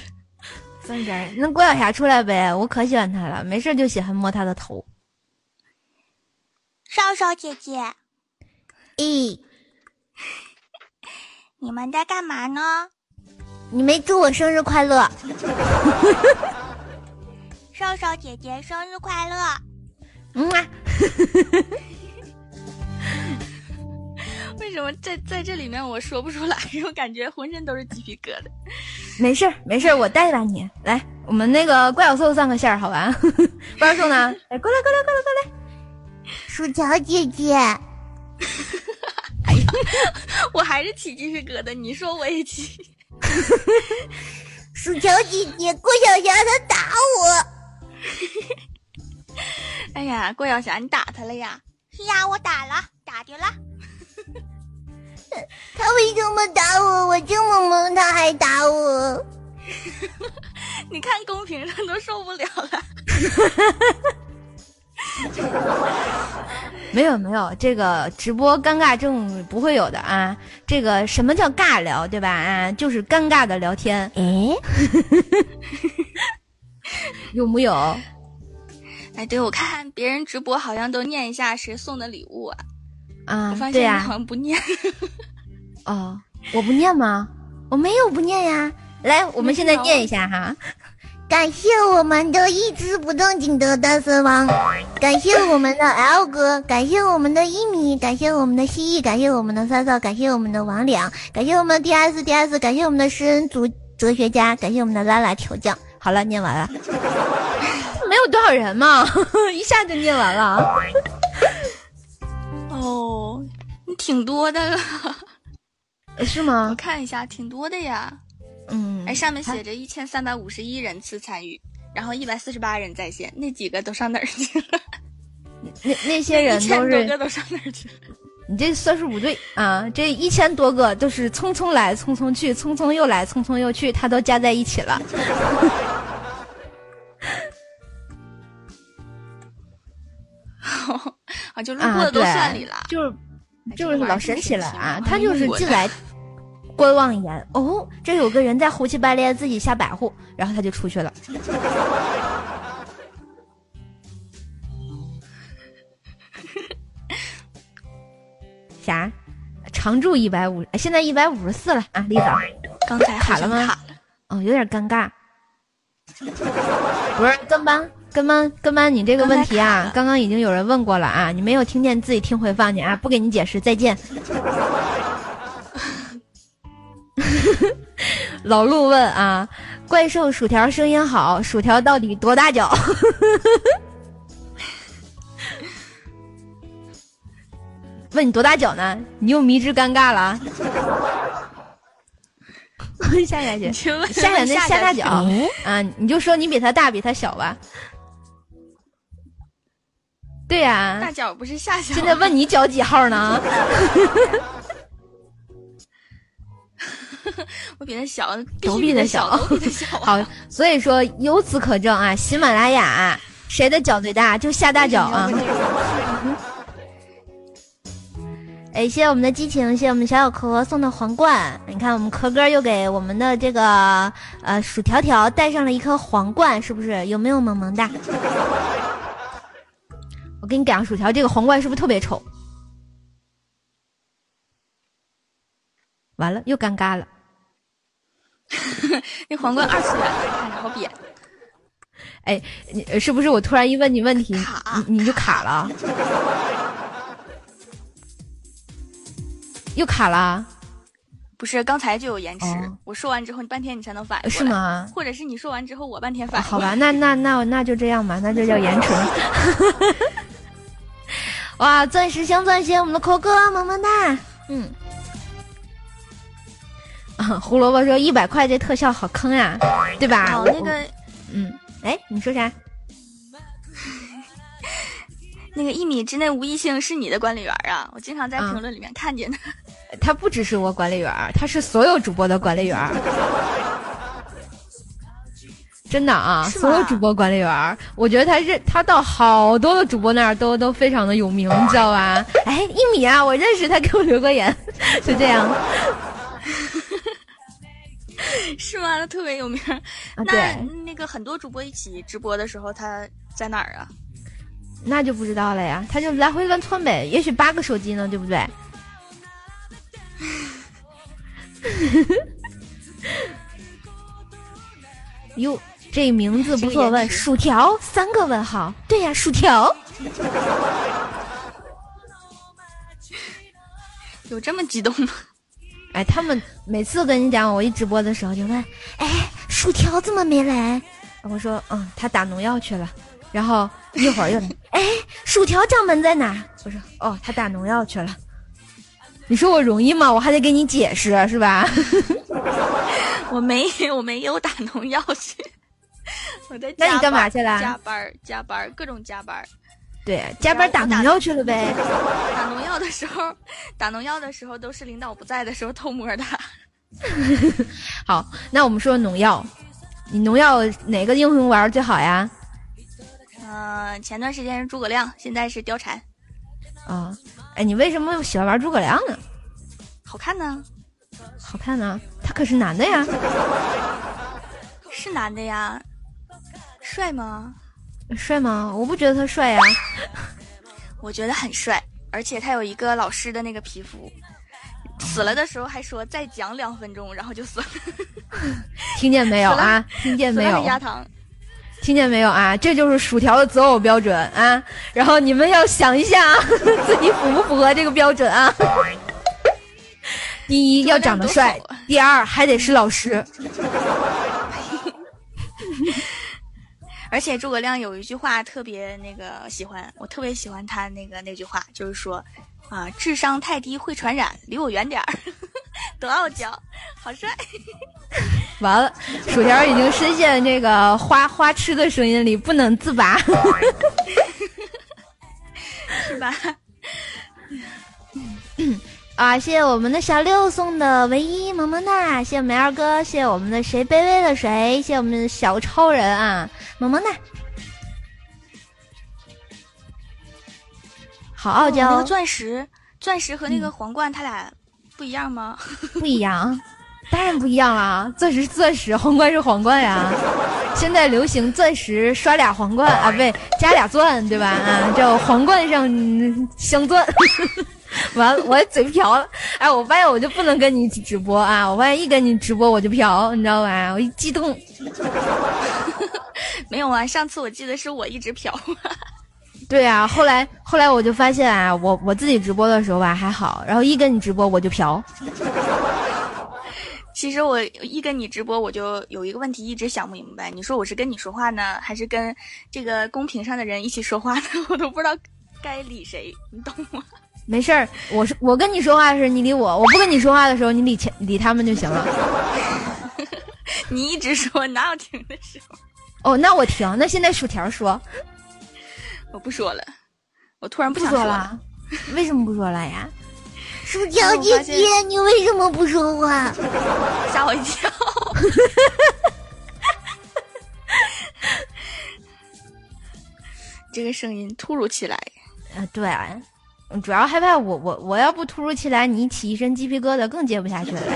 上一边。那郭晓霞出来呗，我可喜欢她了，没事就喜欢摸她的头。少少姐姐，咦，你们在干嘛呢？你没祝我生日快乐。少少姐姐生日快乐。嗯啊。为什么在在这里面我说不出来？我感觉浑身都是鸡皮疙瘩。没事儿，没事儿，我带吧你来。我们那个怪小兽上个线儿，好吧？怪小兽呢？哎，过来，过来，过来，过来。薯条姐姐，哎呀，我还是起鸡皮疙瘩。你说我也起。薯条姐姐，郭晓霞她打我。哎呀，郭晓霞，你打他了呀？是呀，我打了，打的了？他为什么打我？我这么萌，他还打我。你看公屏上都受不了了。没有没有，这个直播尴尬症不会有的啊。这个什么叫尬聊，对吧？啊，就是尴尬的聊天。哎，有木有？哎，对，我看别人直播好像都念一下谁送的礼物啊。啊我发，对呀、现你好像不念。哦，我不念吗？我没有不念呀。来，我们现在念一下哈。感谢我们的一直不正经的单身王，感谢我们的 L 哥，感谢我们的一米，感谢我们的蜥蜴，感谢我们的三少，感谢我们的王良，感谢我们的 DS DS，感谢我们的诗人族哲学家，感谢我们的拉拉调酱。好了，念完了。没有多少人嘛，一下就念完了。哦，你挺多的了，是吗？我看一下，挺多的呀。嗯，哎，上面写着一千三百五十一人次参与，然后一百四十八人在线，那几个都上哪儿去了？那那些人一千都是多个都上哪儿去了？你这算数不对啊！这一千多个都是匆匆来，匆匆去，匆匆又来，匆匆又去，他都加在一起了。啊，就路啊，过的都。就是哎就是老神奇了啊！他就是进来。观望一眼，哦，这有个人在胡七八咧自己瞎摆乎，然后他就出去了。啥？常驻一百五，哎现在一百五十四了啊，丽嫂。刚才好卡了吗像卡了。哦，有点尴尬。不是跟班，跟班，跟班，你这个问题啊，刚刚已经有人问过了啊，你没有听见，自己听回放去啊，不给你解释，再见。老陆问啊，怪兽薯条声音好，薯条到底多大脚？问你多大脚呢？你又迷之尴尬了 啊。下下去，请问下下那下大脚哎啊，你就说你比他大，比他小吧。对呀、大脚不是下脚？现在问你脚几号呢？我比他小，必都比他小比他小啊。好，所以说由此可证啊，喜马拉雅谁的脚最大就下大脚啊。哎，谢谢我们的激情，谢谢我们小小壳送的皇冠。你看，我们壳哥又给我们的这个呃薯条条带上了一颗皇冠，是不是？有没有萌萌哒？我给你讲，薯条这个皇冠是不是特别丑？完了，又尴尬了。那皇冠二次元的，看着好扁。哎，你呃是不是我突然一问你问题，你你就卡了？又卡了？不是，刚才就有延迟。哦我说完之后，你半天你才能反应是？吗？或者是你说完之后，我半天反应好。吧，那那那那就这样吧，那就叫延迟。哇，钻石镶钻，谢谢我们的扣哥，么么哒。嗯。啊，胡萝卜说一百块这特效好坑呀，对吧？哦，我那个嗯，哎，你说啥？那个一米之内无异性是你的管理员啊，我经常在嗯评论里面看见的。他不只是我管理员，他是所有主播的管理员儿。真的啊，所有主播管理员儿，我觉得他认他到好多的主播那儿都都非常的有名，你知道吧？哎，一米啊，我认识他，给我留个言，就这样 是吗？他特别有名儿。啊。那对，那个很多主播一起直播的时候，他在哪儿啊？那就不知道了呀，他就来回乱窜呗，也许八个手机呢，对不对？哟，这名字不错，问薯条三个问号，对呀，薯条。有这么激动吗？哎，他们每次跟你讲，我一直播的时候就问，哎，薯条怎么没来？我说，嗯，他打农药去了。然后一会儿又来，哎，薯条掌门在哪？我说，哦，他打农药去了。你说我容易吗？我还得给你解释，是吧？我没，我没有打农药去。我在那你干嘛去了加班儿，加班儿，各种加班儿。对，加班打农药去了呗。打农药的时候，打农药的时候都是领导不在的时候偷摸的。好，那我们说农药，你农药哪个英雄玩最好呀？嗯、前段时间是诸葛亮，现在是貂蝉，啊，哎，你为什么喜欢玩诸葛亮呢？好看呢，好看呢，他可是男的呀。是男的呀，帅吗？帅吗？我不觉得他帅呀。我觉得很帅，而且他有一个老师的那个皮肤。死了的时候还说再讲两分钟，然后就死了。听见没有啊？听见没有。听见没有啊？这就是薯条的择偶标准啊！然后你们要想一下啊，自己符不符合这个标准啊？第一要长得帅第二还得是老师。而且诸葛亮有一句话特别那个喜欢，我特别喜欢他那个那句话，就是说，啊，智商太低会传染，离我远点儿，多傲娇，好帅。完了，薯条已经深陷这个花花痴的声音里不能自拔。是吧？啊！谢谢我们的小六送的唯一萌萌哒，谢谢梅二哥，谢谢我们的谁卑微了谁，谢谢我们的小超人啊，么么哒。好傲娇哦那个，钻石，钻石和那个皇冠，它俩不一样吗？不一样，当然不一样啦！钻石是钻石，皇冠是皇冠呀。现在流行钻石刷俩皇冠啊，不对，加俩钻，对吧？啊，叫皇冠上嗯镶钻。完了，我嘴瓢了。哎，我发现我就不能跟你一起直播啊！我发现一跟你直播我就瓢，你知道吧？我一激动，没有啊，上次我记得是我一直瓢。对啊。后来后来我就发现啊，我我自己直播的时候吧还好，然后一跟你直播我就瓢。其实我一跟你直播，我就有一个问题一直想不明白，你说我是跟你说话呢，还是跟这个公屏上的人一起说话呢？我都不知道该理谁，你懂吗？没事儿，我是我跟你说话的时候你理我，我不跟你说话的时候你理前理他们就行了。你一直说，哪有停的时候？哦，那我停。那现在薯条说我不说了，我突然不不想了。说了，为什么不说了呀？薯条姐姐，你为什么不说话？吓我一跳。这个声音突如其来，啊，对，嗯主要害怕我我我要不突如其来，你起一身鸡皮疙瘩更接不下去了呀。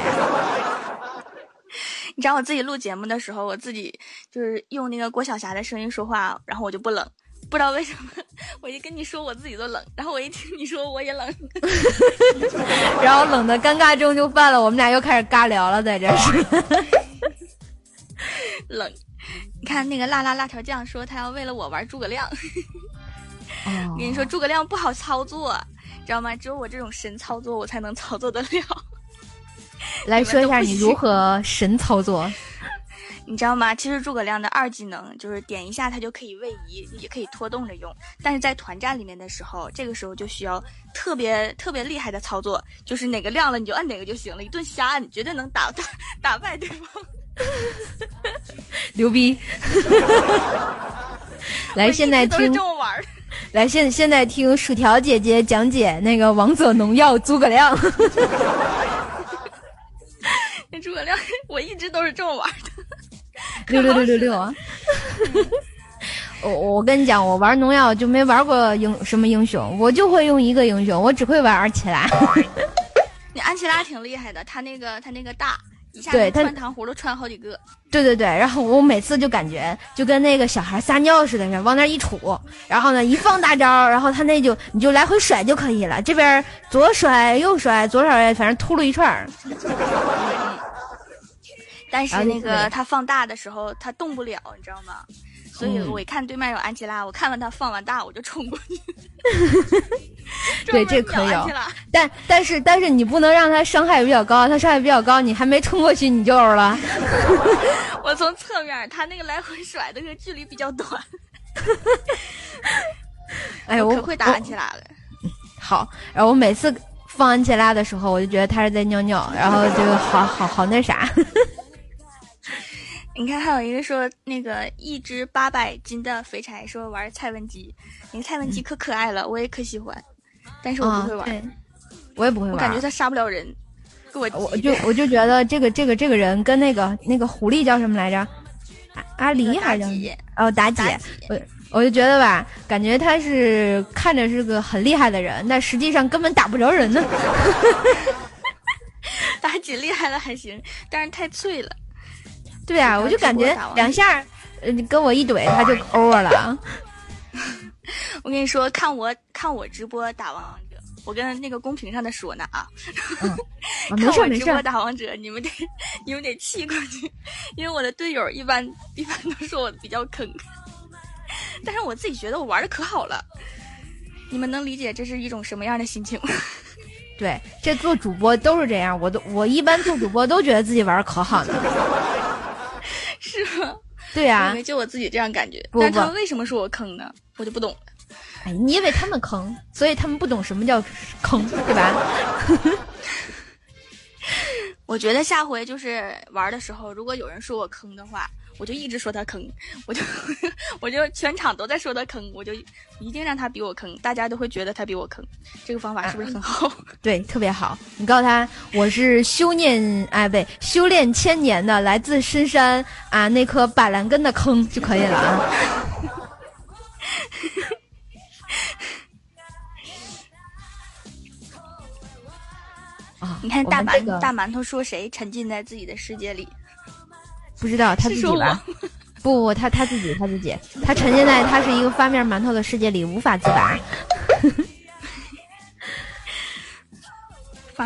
你知道我自己录节目的时候，我自己就是用那个郭晓霞的声音说话，然后我就不冷，不知道为什么，我一跟你说我自己都冷，然后我一听你说我也冷，然后冷的尴尬症就犯了，我们俩又开始尬聊了，在这是。冷。你看那个辣辣辣条酱说他要为了我玩诸葛亮，哦我跟你说诸葛亮不好操作，知道吗？只有我这种神操作我才能操作得了。来说一下你如何神操作。你知道吗？其实诸葛亮的二技能就是点一下它就可以位移，也可以拖动着用。但是在团战里面的时候，这个时候就需要特别特别厉害的操作，就是哪个亮了你就按哪个就行了，一顿瞎按，绝对能打打打败对方。牛逼！来，现在一直都是听这么玩儿的。来现现在听薯条姐姐讲解那个王者农药诸葛亮。那诸葛亮，我一直都是这么玩的。六六六六六啊！我我跟你讲，我玩农药就没玩过英什么英雄，我就会用一个英雄，我只会玩安琪拉。你安琪拉挺厉害的，他那个他那个大，一下对他穿糖葫芦穿好几个。对对对，然后我每次就感觉就跟那个小孩撒尿似的，往那一杵，然后呢一放大招，然后他那就你就来回甩就可以了，这边左甩右甩，左甩，反正秃噜一串儿。但是那个他放大的时候，他动不了，你知道吗？所以嗯我一看对面有安琪拉，我看完他放完大，我就冲过去。对这可以但但是但是你不能让他伤害比较高，他伤害比较高，你还没冲过去你就欧了。我从侧面，他那个来回甩的那个距离比较短，哎，我可会打安琪拉了。好，然后我每次放安琪拉的时候，我就觉得他是在尿尿，然后就好好好那啥。你看，还有一个说那个一只八百斤的肥柴说玩蔡文姬，那个蔡文姬可可爱了，我也可喜欢，但是我不会玩，对我也不会玩。我感觉他杀不了人，给我我就我就觉得这个这个这个人跟那个那个狐狸叫什么来着？阿阿狸还是哦妲己？我我就觉得吧，感觉他是看着是个很厉害的人，但实际上根本打不着人呢。妲己厉害了还行，但是太脆了。对啊，我就感觉两下，呃，跟我一怼他就 over 了。我跟你说，看我看我直播打王者，我跟那个公屏上的说呢啊。没事没事。直播打王者，你们得你们得气过去，因为我的队友一般一般都说我比较坑，但是我自己觉得我玩的可好了。你们能理解这是一种什么样的心情吗？对，这做主播都是这样，我都我一般做主播都觉得自己玩的可好了。是吗？对呀，就我自己这样感觉。但他们为什么说我坑呢？我就不懂了。哎，你以为他们坑，所以他们不懂什么叫坑，对吧？我觉得下回就是玩的时候，如果有人说我坑的话。我就一直说他坑，我就 我就全场都在说他坑，我就一定让他比我坑，大家都会觉得他比我坑。这个方法是不是很好？对，特别好。你告诉他我是修炼哎，不对，修炼千年的，来自深山啊那颗板蓝根的坑就可以了啊。啊，你看大馒大馒头说谁沉浸在自己的世界里？不知道他自己吧？不不，他他自己他自己，他沉浸在他是一个发面馒头的世界里无法自拔。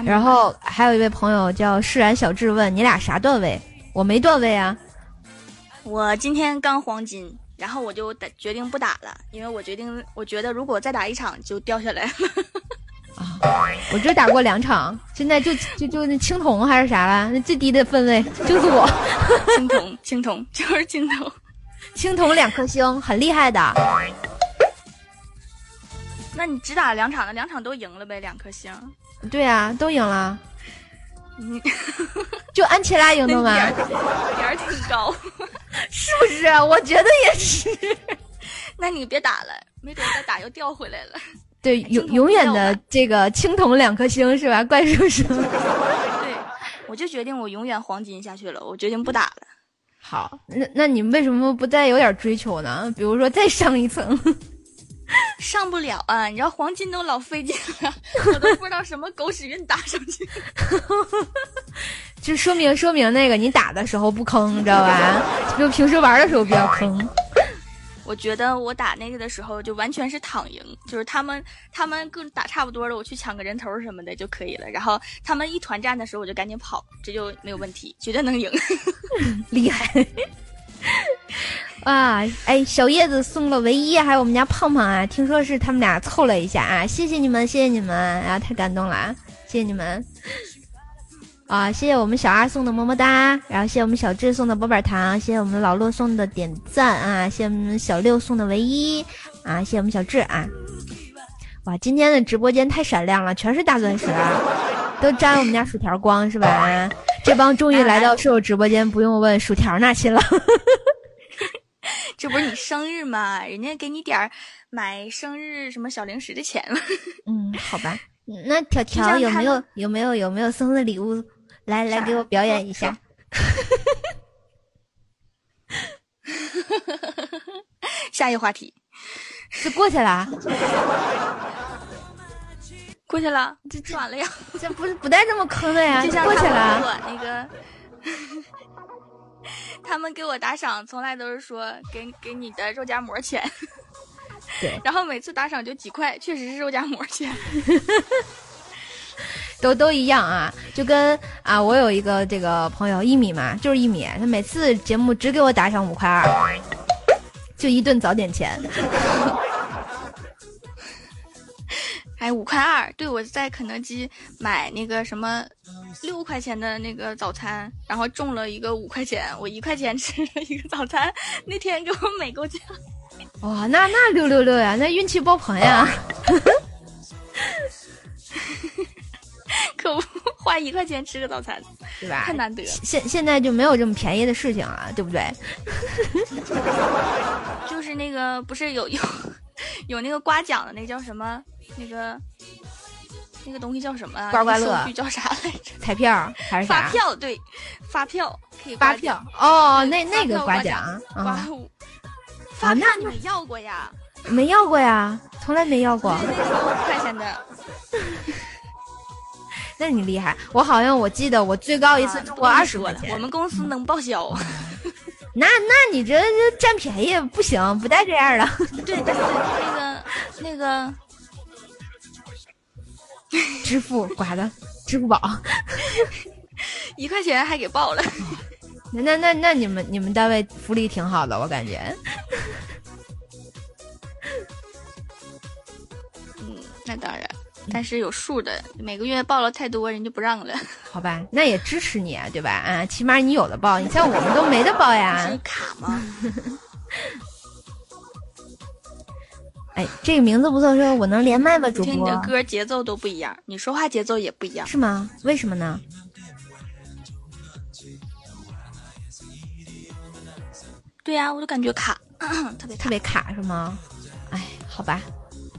然后还有一位朋友叫释然小智问你俩啥段位？我没段位啊。我今天刚黄金，然后我就决定不打了，因为我决定我觉得如果再打一场就掉下来了。啊，我只打过两场，现在就就就那青铜还是啥了？那最低的分位就是我，青铜青铜就是青铜，青铜两颗星，很厉害的。那你只打两场的，两场都赢了呗？两颗星？对啊，都赢了。你 就安琪拉赢的吗？点儿挺高，是不是？我觉得也是。那你别打了，没准再打又掉回来了。对，永永远的这个青铜两颗星是吧？怪叔叔。对，我就决定我永远黄金下去了，我决定不打了。好，那那你为什么不再有点追求呢？比如说再上一层。上不了啊！你知道黄金都老费劲了，我都不知道什么狗屎运打上去。就说明说明那个你打的时候不坑，你知道吧？就平时玩的时候比较坑。我觉得我打那个的时候就完全是躺赢，就是他们他们各打差不多了，我去抢个人头什么的就可以了。然后他们一团战的时候，我就赶紧跑，这就没有问题，绝对能赢，厉害！啊，哎，小叶子送了唯一，还有我们家胖胖啊，听说是他们俩凑了一下啊，谢谢你们，谢谢你们啊，太感动了啊，谢谢你们。啊，谢谢我们小二送的么么哒，然后谢谢我们小智送的波板糖，谢谢我们老陆送的点赞啊，谢谢我们小六送的唯一啊，谢谢我们小智啊。哇，今天的直播间太闪亮了，全是大钻石，都沾我们家薯条光是吧？这帮终于来到射手直播间，不用问薯条那去了。这不是你生日吗？人家给你点儿买生日什么小零食的钱了。嗯，好吧，那条条有没有有没有有没有送的礼物？来来，给我表演一下。下一个话题，是过去了，过去了，这转了呀，这不是不带这么坑的呀，就像过去了。我那个，他们给我打赏，从来都是说给给你的肉夹馍钱，对，然后每次打赏就几块，确实是肉夹馍钱。都都一样啊，就跟啊，我有一个这个朋友一米嘛，就是一米，他每次节目只给我打赏五块二，就一顿早点钱。哎，五块二，对我在肯德基买那个什么六块钱的那个早餐，然后中了一个五块钱，我一块钱吃了一个早餐，那天给我美够呛。哇，那那六六六呀，那运气爆棚呀！可不，花花一块钱吃个早餐，对吧？太难得了。现现在就没有这么便宜的事情了，对不对？就是那个不是有有有那个刮奖的那个叫什么那个那个东西叫什么啊？刮刮乐叫啥来着？彩票还是啥？发票对，发票可以发票哦，那那个刮奖刮发那票你没要过呀？没要过呀，从来没要过。五块钱的，那你厉害，我好像我记得我最高一次啊中过二十块钱。我们公司能报销。那那你这这占便宜不行，不带这样的。对，但是那个那个 支付刮的，支付宝。一块钱还给报了。那那那那你们你们单位福利挺好的，我感觉。嗯，那当然，但是有数的，每个月报了太多，人就不让了。好吧，那也支持你啊，对吧？啊，起码你有的报，你像我们都没得报呀是。卡吗？哎，这个名字不错，说我能连麦吗？主播听你的歌节奏都不一样，你说话节奏也不一样。是吗？为什么呢？对呀、我就感觉卡，特别卡。特别卡是吗？哎，好吧，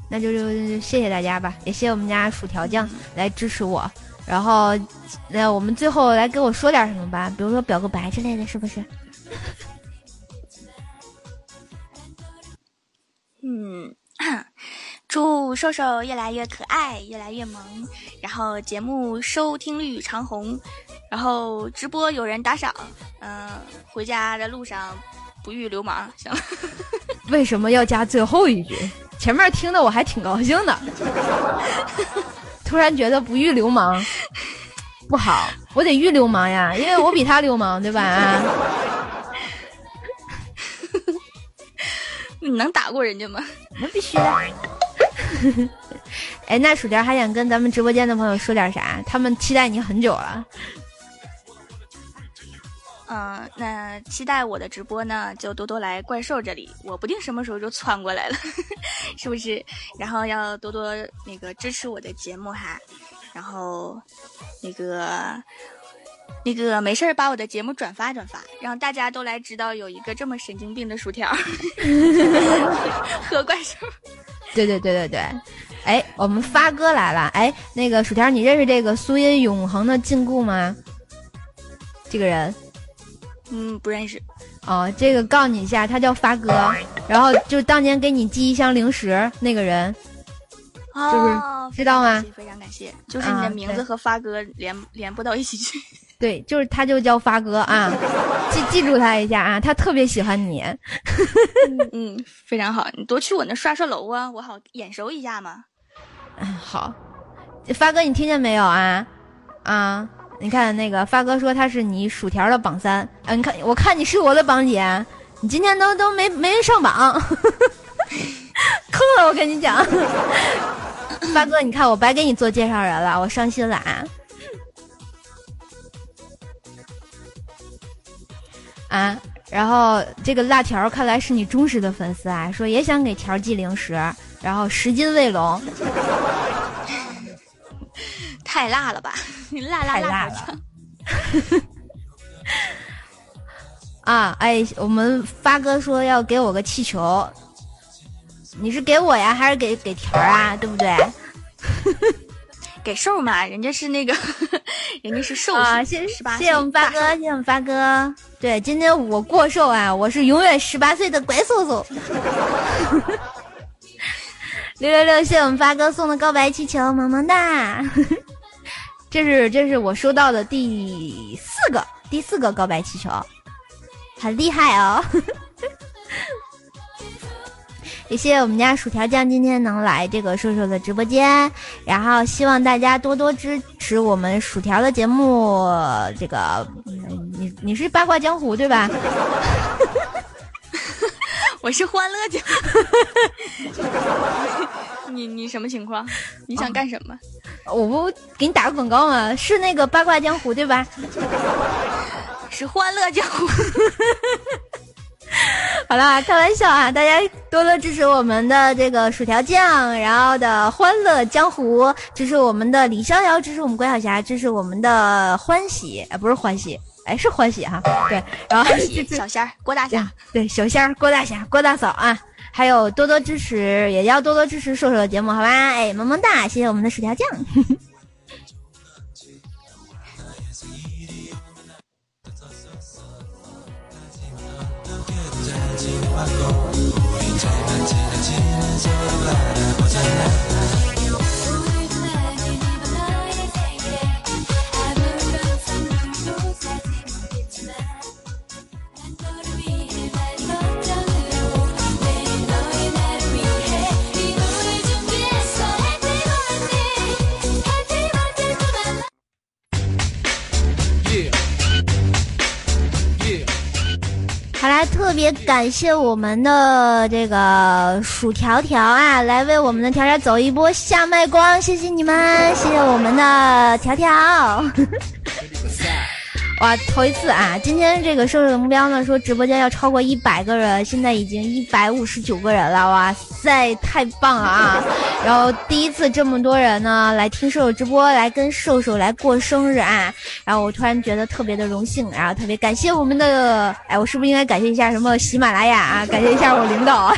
那就就就谢谢大家吧，也谢谢我们家薯条酱来支持我。然后，那我们最后来给我说点什么吧，比如说表个白之类的，是不是？嗯，祝瘦瘦越来越可爱，越来越萌，然后节目收听率长虹，然后直播有人打赏，嗯、回家的路上不遇流氓，行了。为什么要加最后一句？前面听的我还挺高兴的，突然觉得不遇流氓不好，我得遇流氓呀，因为我比他流氓，对吧？啊 你能打过人家吗？那必须的。哎，那薯条还想跟咱们直播间的朋友说点啥？他们期待你很久了。嗯、那期待我的直播呢，就多多来怪兽这里，我不定什么时候就窜过来了，是不是？然后要多多那个支持我的节目哈，然后那个那个没事儿把我的节目转发转发，让大家都来知道有一个这么神经病的薯条 和怪兽。对对对对对。哎，我们发哥来了。哎，那个薯条，你认识这个苏音永恒的禁锢吗？这个人嗯，不认识。哦，这个告诉你一下，他叫发哥。然后就当年给你寄一箱零食那个人，哦，知道吗非常感谢。就是你的名字和发哥连连不到一起去。对，就是他就叫发哥啊，记记住他一下啊，他特别喜欢你。嗯，非常好，你多去我那刷刷楼啊，我好眼熟一下嘛。嗯，好，发哥，你听见没有啊？啊，你看那个发哥说他是你薯条的榜三，啊，你看我看你是我的榜几啊？你今天都都没没人上榜，坑了，我跟你讲。发哥，你看我白给你做介绍人了，我伤心了啊。啊，然后这个辣条看来是你忠实的粉丝啊，说也想给条寄零食，然后十斤卫龙，太辣了吧，辣 辣太辣辣了 啊，哎，我们发哥说要给我个气球，你是给我呀，还是给给条啊？对不对？给瘦嘛，人家是那个，人家是瘦啊，谢谢十八谢谢我们发哥，谢谢我们发哥。对，今天我过瘦啊，我是永远十八岁的怪兽兽。六六六，谢谢我们发哥送的告白气球，萌萌哒。这是这是我收到的第四个第四个告白气球，很厉害哦。也谢谢我们家薯条酱今天能来这个瘦瘦的直播间，然后希望大家多多支持我们薯条的节目。这个，你你是八卦江湖对吧？我是欢乐奖。你你什么情况？你想干什么？我不给你打个广告吗？是那个八卦江湖对吧？是欢乐江湖。好了，开玩笑啊！大家多多支持我们的这个薯条酱，然后的欢乐江湖，支持我们的李逍遥，支持我们关晓霞，支持我们的欢喜，哎，不是欢喜，哎，是欢喜哈。对，然后欢喜 小仙儿郭大侠，对，小仙儿郭大侠郭大嫂啊，还有多多支持，也要多多支持瘦瘦的节目，好吧？哎，萌萌哒，谢谢我们的薯条酱。好啦，特别感谢我们的这个薯条条啊，来为我们的条条走一波下麦光，谢谢你们，谢谢我们的条条。哇，头一次啊！今天这个瘦瘦的目标呢，说直播间要超过一百个人，现在已经一百五十九个人了，哇塞，太棒了啊！然后第一次这么多人呢来听瘦瘦直播，来跟瘦瘦来过生日啊！然后我突然觉得特别的荣幸，然后特别感谢我们的，哎，我是不是应该感谢一下什么喜马拉雅啊？感谢一下我领导啊？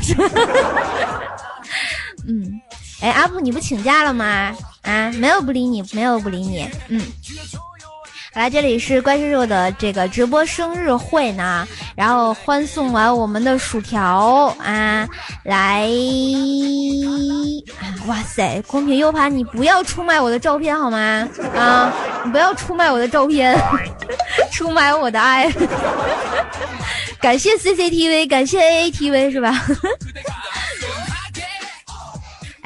嗯，哎，阿布你不请假了吗？啊，没有不理你，没有不理你，嗯。来，这里是怪兽兽的这个直播生日会呢，然后欢送完我们的薯条啊，来，哇塞，公屏 U 盘，你不要出卖我的照片好吗？啊，你不要出卖我的照片，出卖我的爱。感谢 CCTV，感谢 AATV 是吧？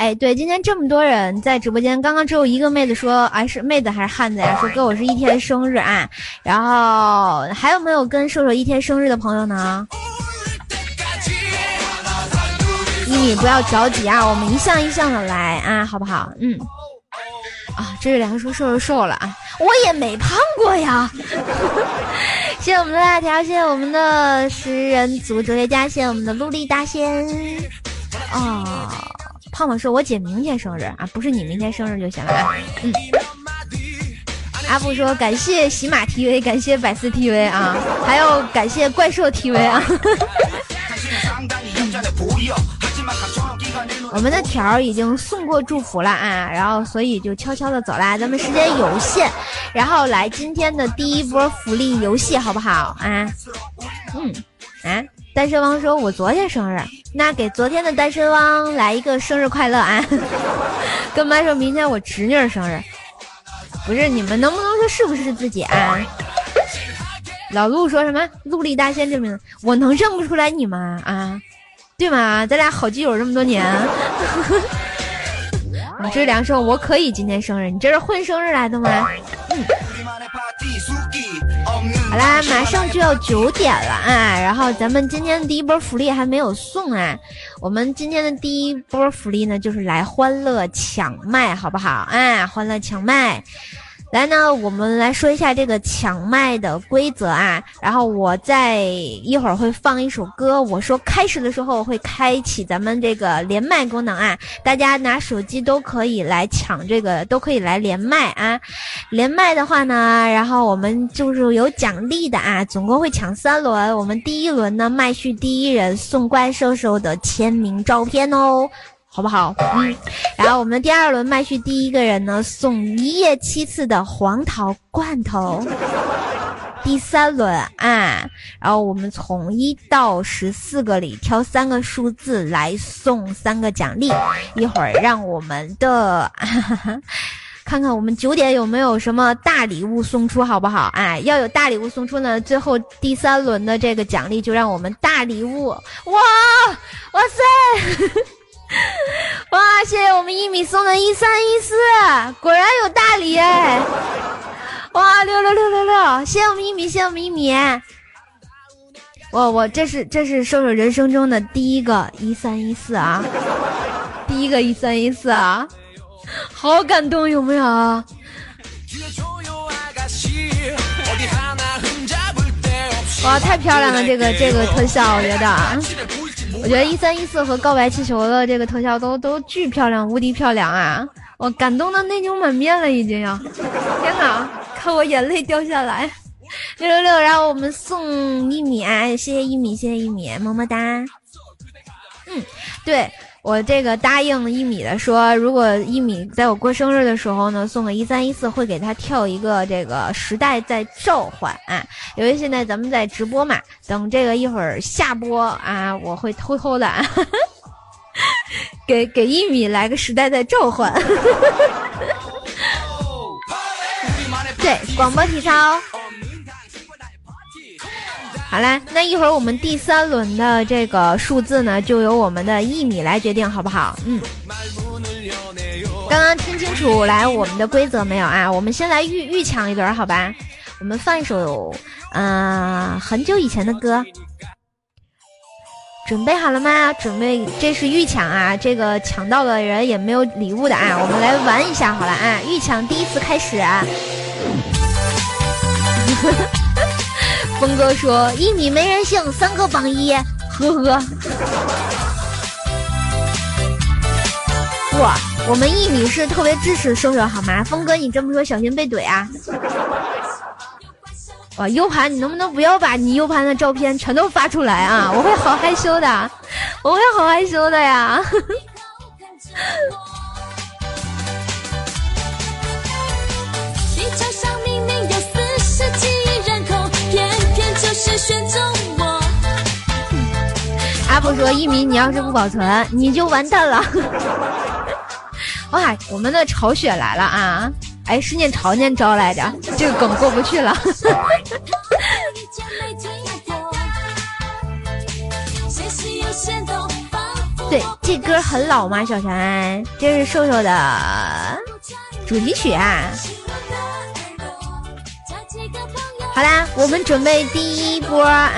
哎，对，今天这么多人在直播间，刚刚只有一个妹子说，哎，是妹子还是汉子呀？说哥，我是一天生日啊。然后还有没有跟瘦瘦一天生日的朋友呢？一米不要着急啊，我们一项一项的来啊，好不好？嗯。啊，这是两个说瘦瘦瘦了啊，我也没胖过呀。谢谢我们的辣条，谢谢我们的食人族哲学家，谢谢我们的陆力大仙。啊。胖胖说：“我姐明天生日啊，不是你明天生日就行了啊。”嗯。阿布说：“感谢喜马 TV，感谢百思 TV 啊，还要感谢怪兽 TV 啊。”我们的条已经送过祝福了啊，然后所以就悄悄的走啦。咱们时间有限，然后来今天的第一波福利游戏好不好啊？嗯，啊。单身汪说：“我昨天生日，那给昨天的单身汪来一个生日快乐啊！” 跟妈说明天我侄女生日，不是你们能不能说是不是自己啊？老陆说什么？陆力大仙这名，我能认不出来你吗？啊，对吗？咱俩好基友这么多年。你这两说我可以今天生日，你这是混生日来的吗？嗯。好啦，马上就要九点了啊！然后咱们今天的第一波福利还没有送啊，我们今天的第一波福利呢，就是来欢乐抢麦，好不好啊？欢乐抢麦。来呢，我们来说一下这个抢麦的规则啊。然后我在一会儿会放一首歌，我说开始的时候会开启咱们这个连麦功能啊，大家拿手机都可以来抢这个，都可以来连麦啊。连麦的话呢，然后我们就是有奖励的啊，总共会抢三轮。我们第一轮呢，麦序第一人送怪兽兽的签名照片哦。好不好？嗯，然后我们第二轮麦序第一个人呢，送一夜七次的黄桃罐头。第三轮啊，然后我们从一到十四个里挑三个数字来送三个奖励。一会儿让我们的 看看我们九点有没有什么大礼物送出，好不好？哎，要有大礼物送出呢，最后第三轮的这个奖励就让我们大礼物。哇，哇塞！哇！谢谢我们一米送的一三一四，果然有大礼哎！哇，六六六六六！谢谢我们一米，谢谢我们一米。我我这是这是瘦瘦人生中的第一个一三一四啊，第一个一三一四啊，好感动有没有？哇，太漂亮了！这个这个特效，我觉得，我觉得一三一四和告白气球的这个特效都都巨漂亮，无敌漂亮啊！我感动的泪流满面了，已经要，天哪，看我眼泪掉下来。六六六，然后我们送一米，谢谢一米，谢谢一米，么么哒。嗯，对。我这个答应一米的说，如果一米在我过生日的时候呢，送个一三一四，会给他跳一个这个时代在召唤啊。因为现在咱们在直播嘛，等这个一会儿下播啊，我会偷偷的啊 给给一米来个时代在召唤。对，广播体操。好啦，那一会儿我们第三轮的这个数字呢，就由我们的一米来决定，好不好？嗯。刚刚听清楚来我们的规则没有啊？我们先来预预抢一轮，好吧？我们放一首嗯很久以前的歌。准备好了吗？准备，这是预抢啊！这个抢到的人也没有礼物的啊！我们来玩一下好了啊！预抢第一次开始。啊峰哥说：“一米没人性，三个榜一，呵呵。”不，我们一米是特别支持瘦瘦好吗？峰哥，你这么说小心被怼啊！哇，U 盘，你能不能不要把你 U 盘的照片全都发出来啊？我会好害羞的，我会好害羞的呀。阿布说：“一米，你要是不保存，你就完蛋了。”哇，我们的潮雪来了啊！哎，是念朝念招来着，这个梗过不去了。对，这歌很老吗？小陈，这是瘦瘦的主题曲啊。好啦，我们准备第一波啊！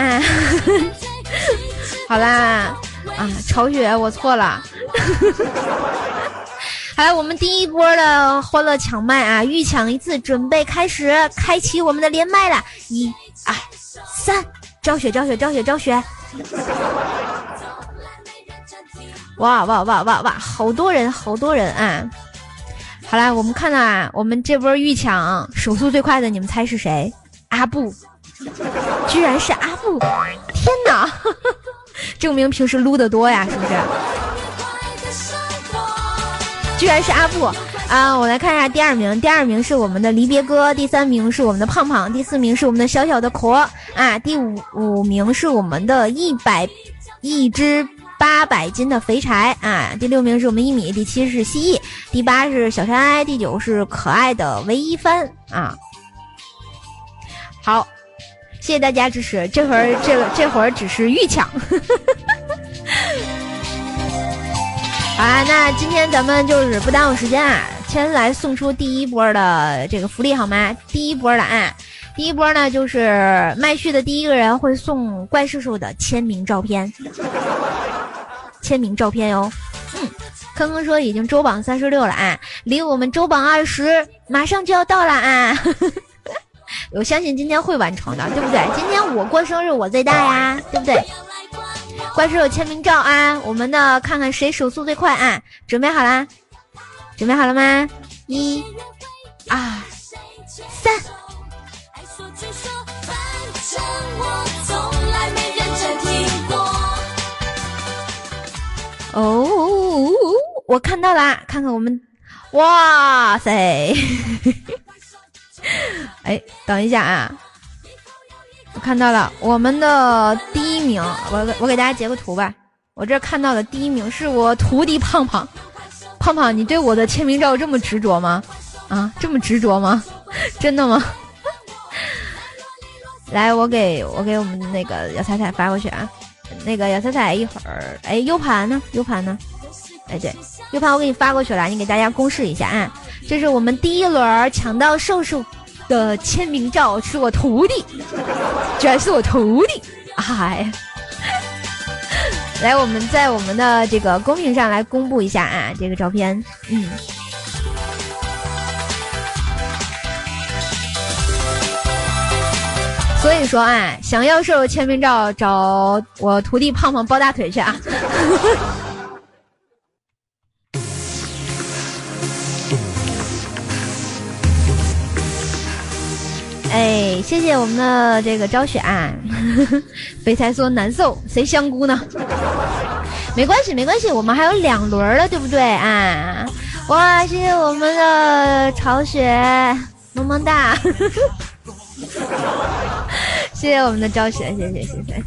好啦，啊，潮雪，我错了。好了，我们第一波的欢乐抢麦啊，预抢一次，准备开始，开启我们的连麦了，一、二、三，招雪，招雪，招雪，招雪！哇哇哇哇哇，好多人，好多人啊！好啦，我们看啊，我们这波预抢手速最快的，你们猜是谁？阿布，居然是阿布！天哪，证明平时撸的多呀，是不是？居然是阿布啊！我来看一下第二名，第二名是我们的离别哥，第三名是我们的胖胖，第四名是我们的小小的壳啊，第五五名是我们的一百一只八百斤的肥柴啊，第六名是我们一米，第七是蜥蜴，第八是小山埃，第九是可爱的唯一帆啊。好，谢谢大家支持。这会儿，这这会儿只是预抢。好啊，那今天咱们就是不耽误时间啊，先来送出第一波的这个福利好吗？第一波的啊，第一波呢就是麦序的第一个人会送怪叔叔的签名照片，签名照片哟。嗯，坑坑说已经周榜三十六了啊，离我们周榜二十马上就要到了啊。我相信今天会完成的，对不对？今天我过生日，我最大呀，对不对？怪兽有签名照啊，我们的看看谁手速最快啊！准备好啦，准备好了吗？一、二、三。哦，我看到啦，看看我们，哇塞！哎，等一下啊！我看到了我们的第一名，我我给大家截个图吧。我这看到的第一名是我徒弟胖胖，胖胖，你对我的签名照这么执着吗？啊，这么执着吗？真的吗？来，我给我给我们那个姚彩彩发过去啊。那个姚彩彩一会儿，哎，U 盘呢？U 盘呢？哎，对，U 盘我给你发过去了，你给大家公示一下啊。这是我们第一轮抢到瘦瘦的签名照，是我徒弟，居然是我徒弟！哎，来，我们在我们的这个公屏上来公布一下啊，这个照片，嗯。所以说啊，想要瘦瘦签名照，找我徒弟胖胖抱大腿去啊！哎，谢谢我们的这个招选，肥才说难受，谁香菇呢？没关系，没关系，我们还有两轮了，对不对啊？哇，谢谢我们的朝雪，萌萌哒！谢谢我们的昭雪，谢谢谢谢，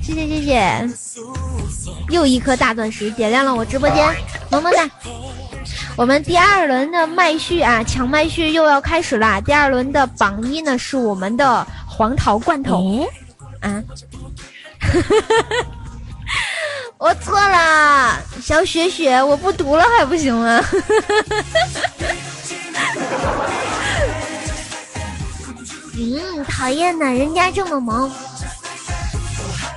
谢谢谢谢，又一颗大钻石点亮了我直播间，萌萌哒！我们第二轮的麦序啊，抢麦序又要开始啦！第二轮的榜一呢是我们的黄桃罐头，啊，我错了，小雪雪，我不读了还不行吗？嗯，讨厌呢，人家这么萌。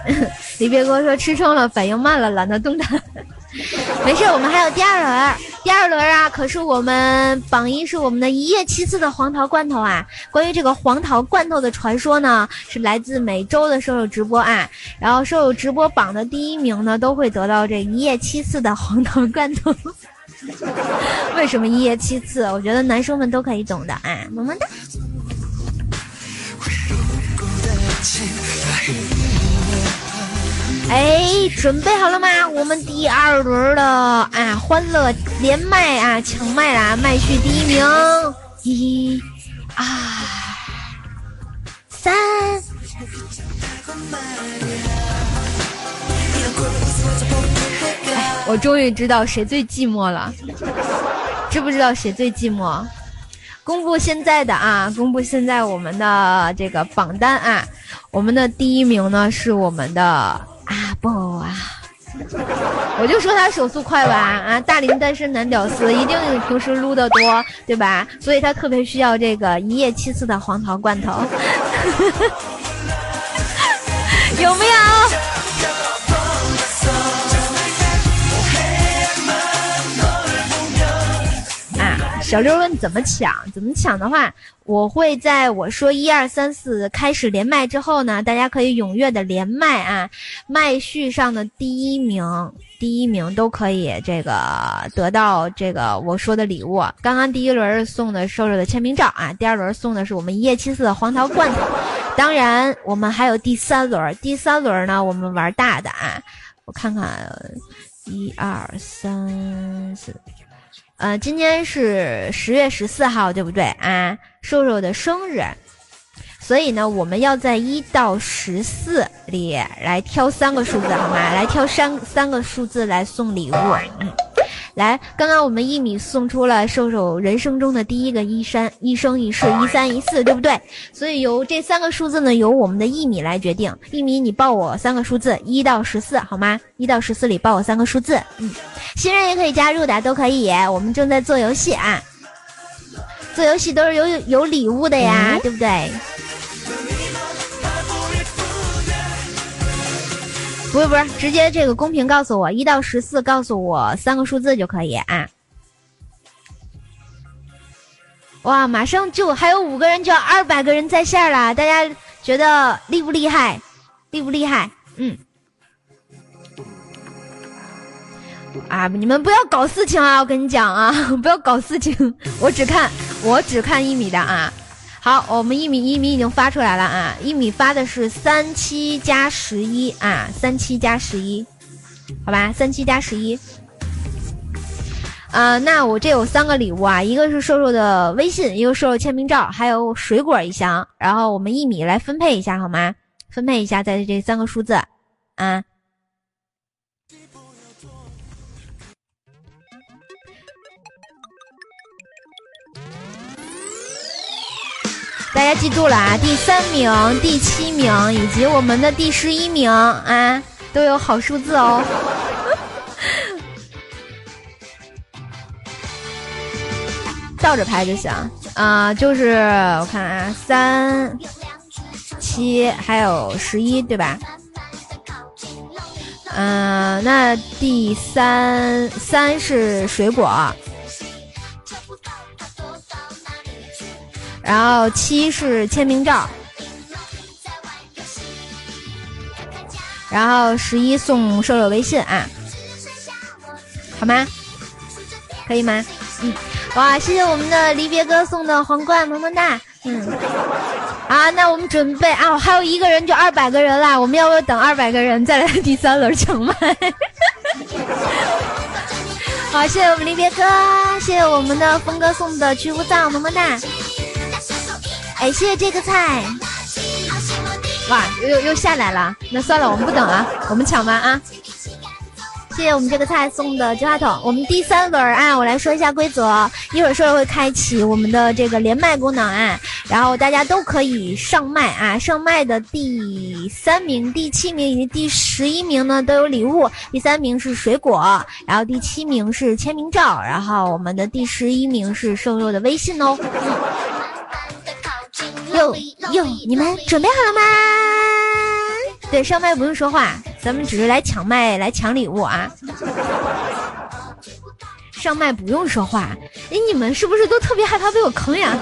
你别跟我说吃撑了，反应慢了，懒得动弹。没事，我们还有第二轮，第二轮啊，可是我们榜一是我们的一夜七次的黄桃罐头啊。关于这个黄桃罐头的传说呢，是来自每周的瘦肉直播啊。然后瘦肉直播榜的第一名呢，都会得到这一夜七次的黄桃罐头。为什么一夜七次？我觉得男生们都可以懂的啊，么么哒。哎，准备好了吗？我们第二轮的啊，欢乐连麦啊，抢麦啦！麦序第一名，一、二、三。我终于知道谁最寂寞了，知不知道谁最寂寞？公布现在的啊，公布现在我们的这个榜单啊，我们的第一名呢是我们的。啊不啊！我就说他手速快吧啊！大龄单身男屌丝一定平时撸的多，对吧？所以他特别需要这个一夜七次的黄桃罐头，有没有？小六问怎么抢？怎么抢的话，我会在我说一二三四开始连麦之后呢，大家可以踊跃的连麦啊，麦序上的第一名，第一名都可以这个得到这个我说的礼物。刚刚第一轮送的瘦瘦的签名照啊，第二轮送的是我们一夜七次的黄桃罐头，当然我们还有第三轮，第三轮呢我们玩大的啊，我看看，一二三四。呃，今天是十月十四号，对不对啊？瘦瘦的生日，所以呢，我们要在一到十四里来挑三个数字，好吗？来挑三三个数字来送礼物。嗯。来，刚刚我们一米送出了瘦瘦人生中的第一个一三一生一世一三一四，对不对？所以由这三个数字呢，由我们的一米来决定。一米，你报我三个数字，一到十四，好吗？一到十四里报我三个数字。嗯，新人也可以加入的，都可以。我们正在做游戏啊，做游戏都是有有礼物的呀，对不对？不是不是，直接这个公屏告诉我一到十四，告诉我三个数字就可以啊！哇，马上就还有五个人就要二百个人在线了，大家觉得厉不厉害？厉不厉害？嗯。啊，你们不要搞事情啊！我跟你讲啊，不要搞事情，我只看我只看一米的啊。好，我们一米一米已经发出来了啊！一米发的是三七加十一啊，三七加十一，好吧，三七加十一。啊，那我这有三个礼物啊，一个是瘦瘦的微信，一个瘦瘦签名照，还有水果一箱。然后我们一米来分配一下好吗？分配一下在这三个数字，啊。大家记住了啊！第三名、第七名以及我们的第十一名啊，都有好数字哦。倒着排就行啊，就是我看啊，三、七还有十一，对吧？嗯，那第三三是水果。然后七是签名照。然后十一送瘦肉微信啊。好吗？可以吗？嗯。哇谢谢我们的离别哥送的皇冠么么哒。嗯。啊那我们准备啊还有一个人就二百个人啦。我们要不要等二百个人再来第三轮抢麦？好谢谢我们离别哥谢谢我们的峰哥送的去污皂么么哒。哎，谢谢这个菜。哇，又又又下来了，那算了，我们不等了，我们抢吧啊！谢谢我们这个菜送的金话筒。我们第三轮啊，我来说一下规则，一会儿说会开启我们的这个连麦功能啊，然后大家都可以上麦啊，上麦的第三名、第七名以及第十一名呢都有礼物，第三名是水果，然后第七名是签名照，然后我们的第十一名是瘦肉的微信哦。哟哟，你们准备好了吗？对，上麦不用说话，咱们只是来抢麦，来抢礼物啊！上麦不用说话，哎，你们是不是都特别害怕被我坑呀？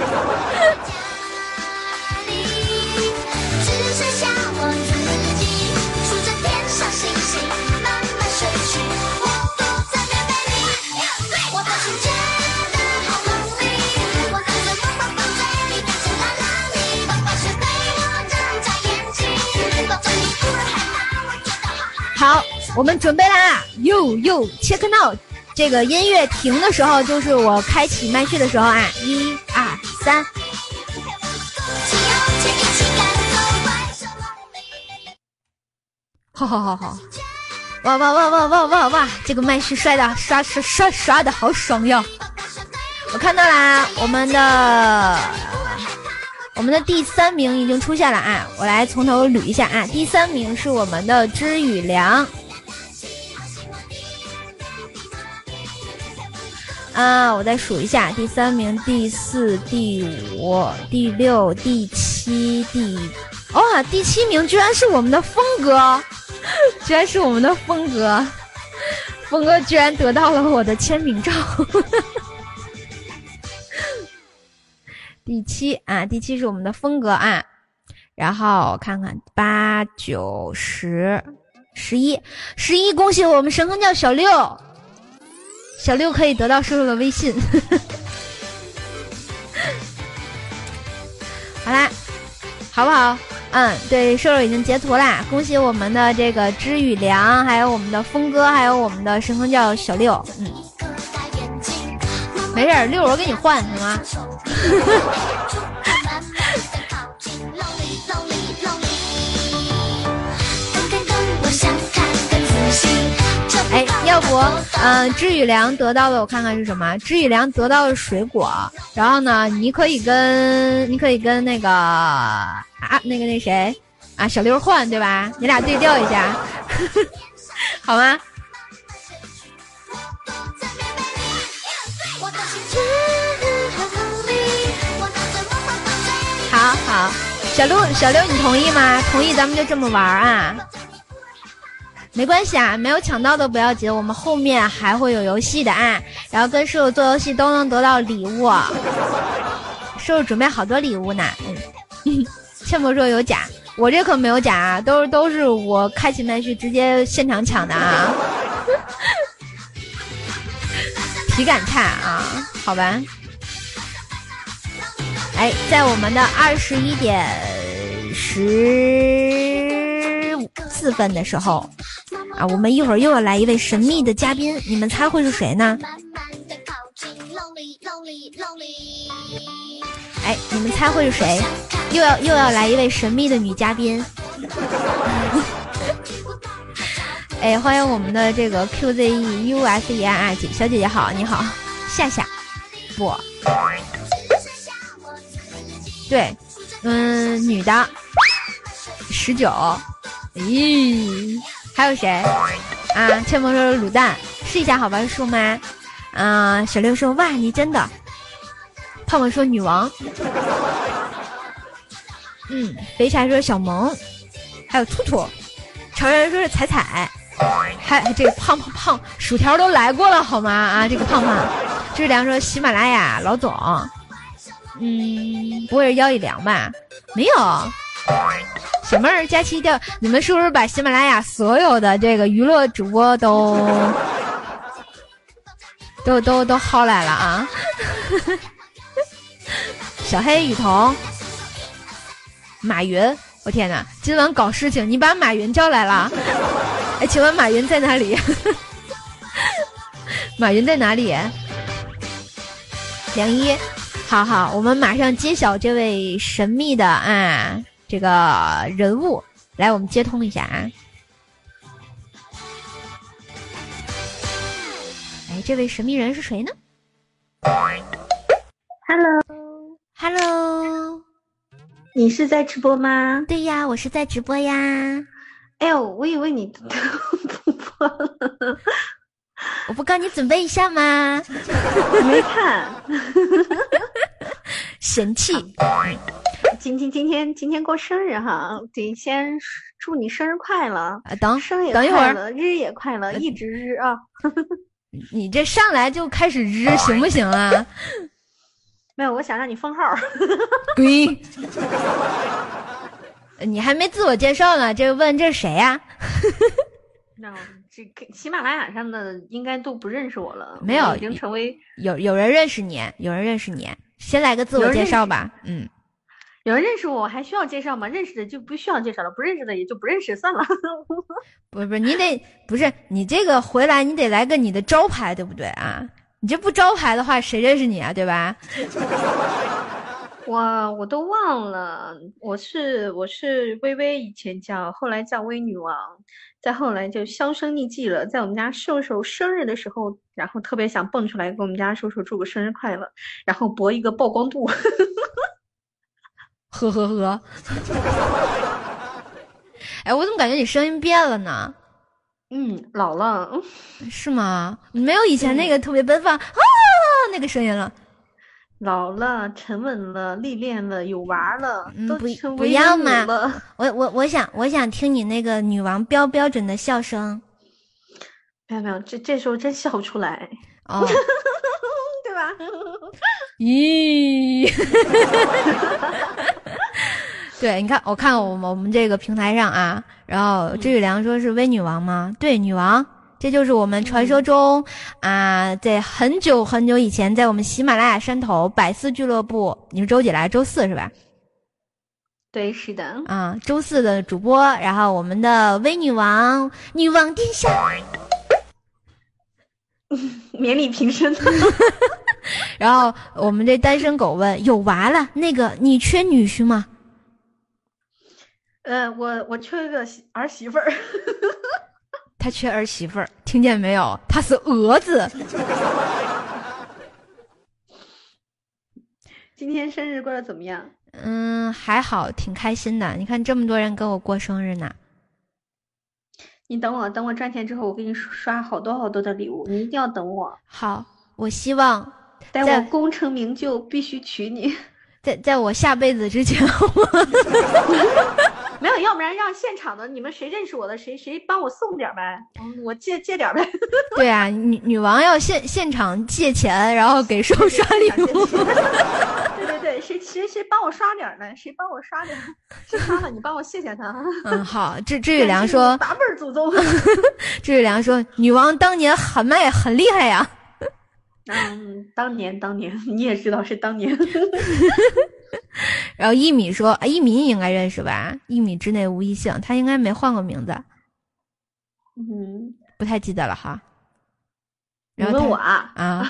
好，我们准备啦！哟哟，check now，这个音乐停的时候就是我开启麦序的时候啊！一二三，好好好好，哇哇哇哇哇哇哇！这个麦序帅的刷刷刷刷的好爽哟！我看到啦，我们的。我们的第三名已经出现了啊！我来从头捋一下啊。第三名是我们的知雨良，啊，我再数一下，第三名、第四、第五、第六、第七、第……哇，第七名居然是我们的峰哥，居然是我们的峰哥，峰哥居然得到了我的签名照。第七啊，第七是我们的风格啊，然后看看八九十十一十一，恭喜我们神坑教小六，小六可以得到瘦瘦的微信。好啦，好不好？嗯，对，瘦瘦已经截图啦，恭喜我们的这个知雨良，还有我们的峰哥，还有我们的神坑教小六，嗯。没事，六我给你换行吗？哎，要不，嗯，知雨良得到的我看看是什么？知雨良得到的水果，然后呢，你可以跟你可以跟那个啊，那个那谁啊，小六换对吧？你俩对调一下，好吗？好好，小六，小六，你同意吗？同意，咱们就这么玩啊。没关系啊，没有抢到的不要紧，我们后面还会有游戏的啊。然后跟叔叔做游戏都能得到礼物，叔叔准备好多礼物呢。嗯，倩博说有假，我这可没有假啊，都是都是我开启麦序直接现场抢的啊。体感差啊，好吧。哎，在我们的二十一点十四分的时候啊，我们一会儿又要来一位神秘的嘉宾，你们猜会是谁呢？哎，你们猜会是谁？又要又要来一位神秘的女嘉宾。哎，欢迎我们的这个 QZEUSEI 啊，姐小姐姐好，你好，夏夏，不。对，嗯，女的，十九，咦，还有谁？啊，千萌说卤蛋，试一下好吧，树吗？啊，小六说哇，你真的。胖胖说女王，嗯，肥柴说小萌，还有兔兔，常人说是彩彩，还这个胖胖胖薯条都来过了好吗？啊，这个胖胖，这是良说喜马拉雅老总。嗯，不会是腰一凉吧？没有，小妹儿佳期掉，你们是不是把喜马拉雅所有的这个娱乐主播都 都都都薅来了啊？小黑雨桐，马云，我天哪！今晚搞事情，你把马云叫来了？哎，请问马云在哪里？马云在哪里？梁一，好好，我们马上揭晓这位神秘的啊这个人物，来，我们接通一下啊。哎，这位神秘人是谁呢 Hello，？Hello，你是在直播吗？对呀，我是在直播呀。哎呦，我以为你不播了，我不告你准备一下吗？没看。神器，今天今天今天过生日哈，得先祝你生日快乐，啊，等生一会儿，快乐，日也快乐，一直日啊！你这上来就开始日 行不行啊？没有，我想让你封号。滚！你还没自我介绍呢，这问这是谁呀、那 这喜马拉雅上的应该都不认识我了，没有已经成为有有人认识你，有人认识你，先来个自我介绍吧。嗯，有人认识我，我还需要介绍吗？认识的就不需要介绍了，不认识的也就不认识算了。不是不是，你得不是你这个回来，你得来个你的招牌，对不对啊？你这不招牌的话，谁认识你啊？对吧？我，我都忘了，我是我是微微，以前叫，后来叫微女王，再后来就销声匿迹了。在我们家瘦瘦生日的时候，然后特别想蹦出来给我们家瘦瘦祝个生日快乐，然后博一个曝光度。呵呵呵。哎，我怎么感觉你声音变了呢？嗯，老了，是吗？没有以前那个特别奔放啊那个声音了。老了，沉稳了，历练了，有娃了，都嗯不不要嘛。我我我想我想听你那个女王标标准的笑声没有没有，这这时候真笑不出来，哦。对吧？咦，对，你看，我看我们我们这个平台上啊，然后知雨良说是微女王吗？对，女王，这就是我们传说中啊，在很久很久以前，在我们喜马拉雅山头百思俱乐部，你是周几来？周四是吧？对，是的。啊，周四的主播，然后我们的微女王，女王殿下，免礼平身。然后我们这单身狗问有娃了，那个你缺女婿吗？呃，我我缺个媳儿媳妇儿。他缺儿媳妇儿，听见没有？他是蛾子。今天生日过得怎么样？嗯，还好，挺开心的。你看这么多人跟我过生日呢。你等我，等我赚钱之后，我给你刷好多好多的礼物，你一定要等我。好，我希望待在我功成名就，必须娶你。在在我下辈子之前，我 没有，要不然让现场的你们谁认识我的，谁谁帮我送点呗，嗯我借借点呗。对啊，女女王要现现场借钱，然后给瘦刷礼物。对对对，谁谁谁帮我刷点儿呢？谁帮我刷点儿？是他了，你帮我谢谢他。嗯，好。这这宇良说，八辈儿祖宗。知雨良说，女王当年喊麦很厉害呀。嗯，当年当年你也知道是当年。然后一米说，啊一米你应该认识吧？一米之内无异性，他应该没换过名字，嗯，不太记得了哈。你然后问我啊？啊，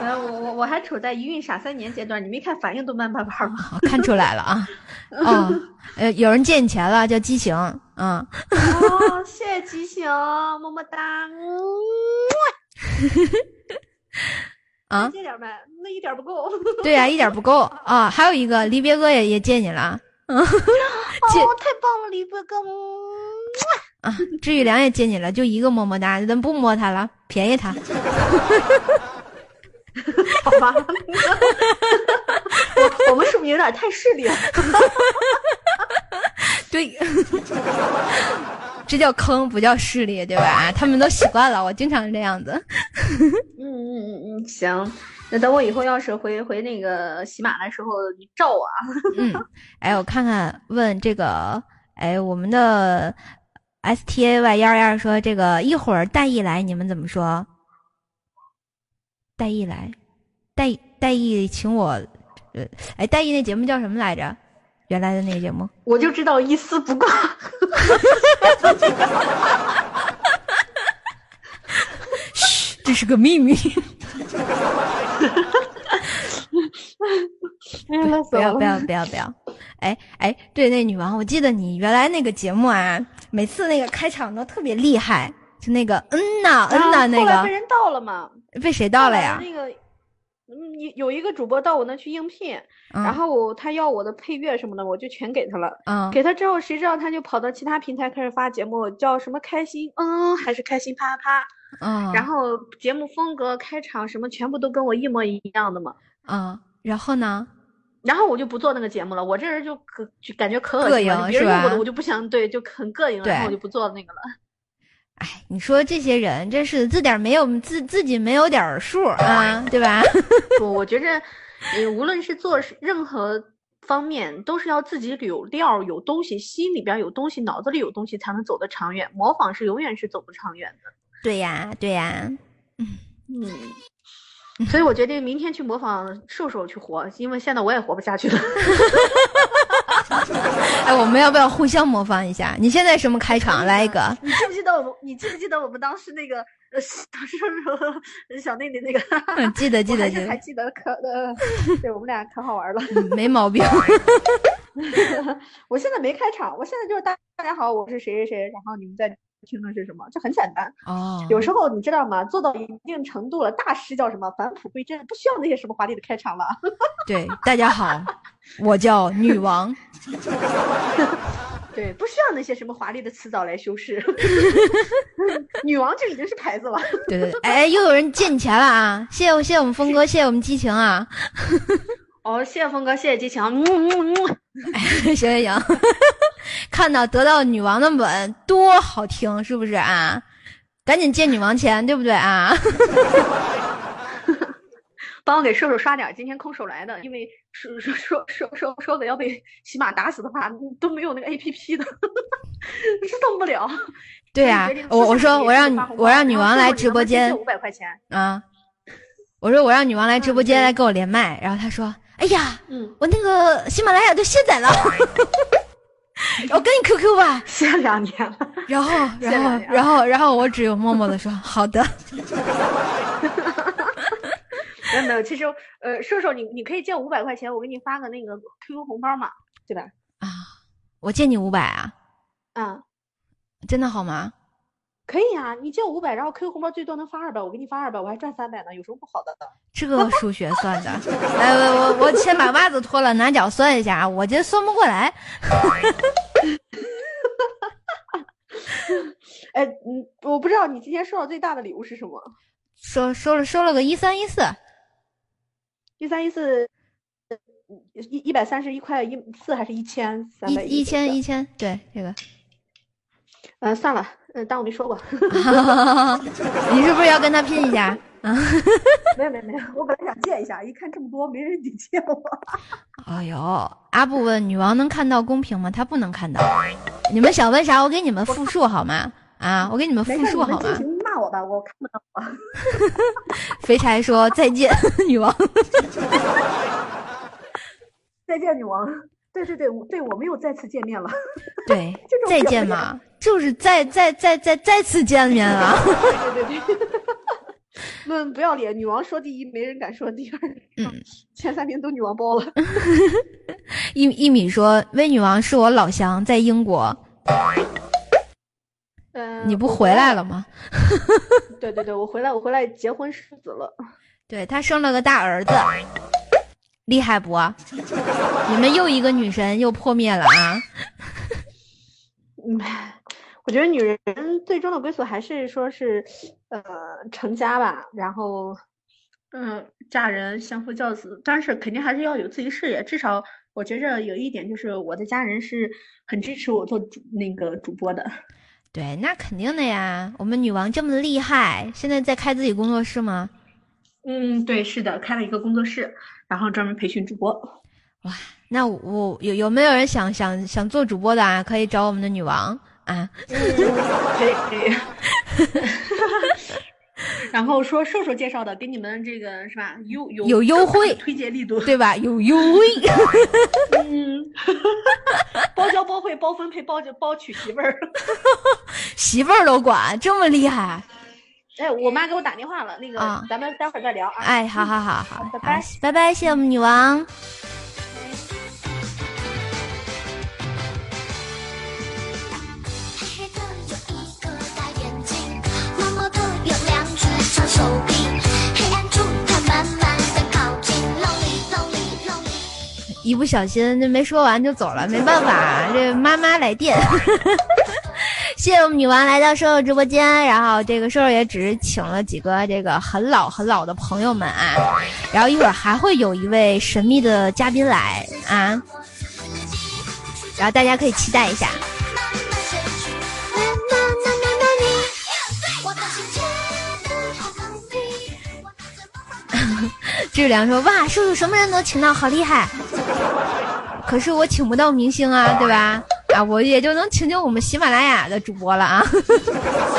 呃，我我我还处在一孕傻三年阶段，你没看反应都慢半拍吗？看出来了啊。哦，呃，有人借你钱了，叫激情。嗯，哦，谢谢激情，么么哒。啊，借点呗，那一点不够。对呀、一点不够啊。还有一个离别哥也也借你了。嗯，借哦，太棒了，离别哥。啊，志宇良也借你了，就一个么么哒，咱不摸他了，便宜他。好吧，我我们是不是有点太势利了？对，这叫坑，不叫势利，对吧？他们都习惯了，我经常这样子。嗯嗯嗯嗯，行，那等我以后要是回回那个喜马的时候，你照我啊。嗯，哎，我看看，问这个，哎，我们的 S T A Y 幺二说这个一会儿戴艺来，你们怎么说？戴毅来，戴戴毅请我，呃，哎，戴毅那节目叫什么来着？原来的那个节目，我就知道一丝不挂。嘘，这是个秘密。不要不要不要不要！哎哎，对，那女王，我记得你原来那个节目啊，每次那个开场都特别厉害，就那个嗯呐嗯呐那个。后来被人盗了嘛？被谁盗了呀？那个，嗯，有有一个主播到我那去应聘，然后他要我的配乐什么的，我就全给他了。嗯。给他之后，谁知道他就跑到其他平台开始发节目，叫什么开心嗯还是开心啪啪啪？嗯。然后节目风格、开场什么全部都跟我一模一样的嘛。嗯。然后呢？然后我就不做那个节目了。我这人就可就感觉可恶心了，别人用过的我就不想对，就很膈应，然后我就不做那个了。哎，你说这些人真是自点没有自自己没有点数啊，对吧？不，我觉着，你无论是做任何方面，都是要自己有料、有东西，心里边有东西，脑子里有东西，才能走得长远。模仿是永远是走不长远的。对呀，对呀。嗯嗯。所以我决定明天去模仿瘦瘦去活，因为现在我也活不下去了。哎，我们要不要互相模仿一下？你现在什么开场？来一个。你记不记得我们？你记不记得我们当时那个呃，当时说小内内那个？记得记得记得。还记得可呃，对我们俩可好玩了。没毛病。我现在没开场，我现在就是大大家好，我是谁谁谁，然后你们在。听的是什么？就很简单哦。有时候你知道吗？做到一定程度了，大师叫什么？返璞归真，不需要那些什么华丽的开场了。对，大家好，我叫女王。对，不需要那些什么华丽的词藻来修饰。女王就已经是牌子了。对对对，哎，又有人借你钱了啊！谢谢谢谢我们峰哥，谢谢我们激情啊。哦，谢谢峰哥，谢谢激情，嗯嗯嗯。行 行行，看到得到女王的吻多好听，是不是啊？赶紧借女王钱，对不对啊？帮我给瘦瘦刷点，今天空手来的，因为说说说说说说的要被喜马打死的话，都没有那个 A P P 的，是动不了。对呀，我我说我让我让女王来直播间，五百块钱啊！我说我让女王来直播间来跟我连麦，然后她说。哎呀，嗯，我那个喜马拉雅都卸载了，我跟你 QQ 吧，卸两年了。然后，然后，然后，然后我只有默默的说好的。没有没有，其实呃，瘦瘦你你可以借五百块钱，我给你发个那个 QQ 红包嘛，对吧？啊，我借你五百啊？啊，真的好吗？可以啊，你借我五百，然后 QQ 红包最多能发二百，我给你发二百，我还赚三百呢，有什么不好的呢？这个数学算的，来，我我我先把袜子脱了，拿脚算一下啊，我这算不过来。哎，嗯，我不知道你今天收到最大的礼物是什么？收收了收了个一三一四，一三一四，一一百三十一块一四还是一千三百一？一千一千，对这个。呃，算了，嗯，当我没说过。你是不是要跟他拼一下？没有没有没有，我本来想借一下，一看这么多，没人得借我。哎呦，阿布问女王能看到公屏吗？她不能看到。你们想问啥？我给你们复述好吗？啊，我给你们复述好吗？骂我吧，我看不到。肥柴说再见，女王。再见，女王。对对对，对我们又再次见面了。对，再见嘛，就是再再再再再次见面啊。对对 对，论 不要脸，女王说第一，没人敢说第二。嗯，前三名都女王包了。一一米说，微女王是我老乡，在英国。嗯，你不回来了吗？对对对，我回来，我回来结婚生子了。对他生了个大儿子。厉害不？你们又一个女神又破灭了啊！嗯，我觉得女人最终的归宿还是说是，呃，成家吧，然后，嗯，嫁人相夫教子，但是肯定还是要有自己事业。至少我觉着有一点就是，我的家人是很支持我做主那个主播的。对，那肯定的呀。我们女王这么厉害，现在在开自己工作室吗？嗯，对，是的，开了一个工作室，然后专门培训主播。哇，那我有有没有人想想想做主播的啊？可以找我们的女王啊。可以可以。然后说瘦瘦介绍的，给你们这个是吧？优有有优惠，推荐力度对吧？有优惠。嗯，包教包会包分配包就包娶媳妇儿，媳妇儿都管，这么厉害。哎，我妈给我打电话了，那个咱们待会儿再聊啊。哎，好好好好，拜拜拜拜，谢谢我们女王。一不小心就没说完就走了，没办法，这妈妈来电。谢谢我们女王来到瘦瘦直播间，然后这个瘦瘦也只是请了几个这个很老很老的朋友们啊，然后一会儿还会有一位神秘的嘉宾来啊，然后大家可以期待一下。志良说：“哇，叔叔什么人都请到，好厉害！可是我请不到明星啊，对吧？啊，我也就能请请我们喜马拉雅的主播了啊。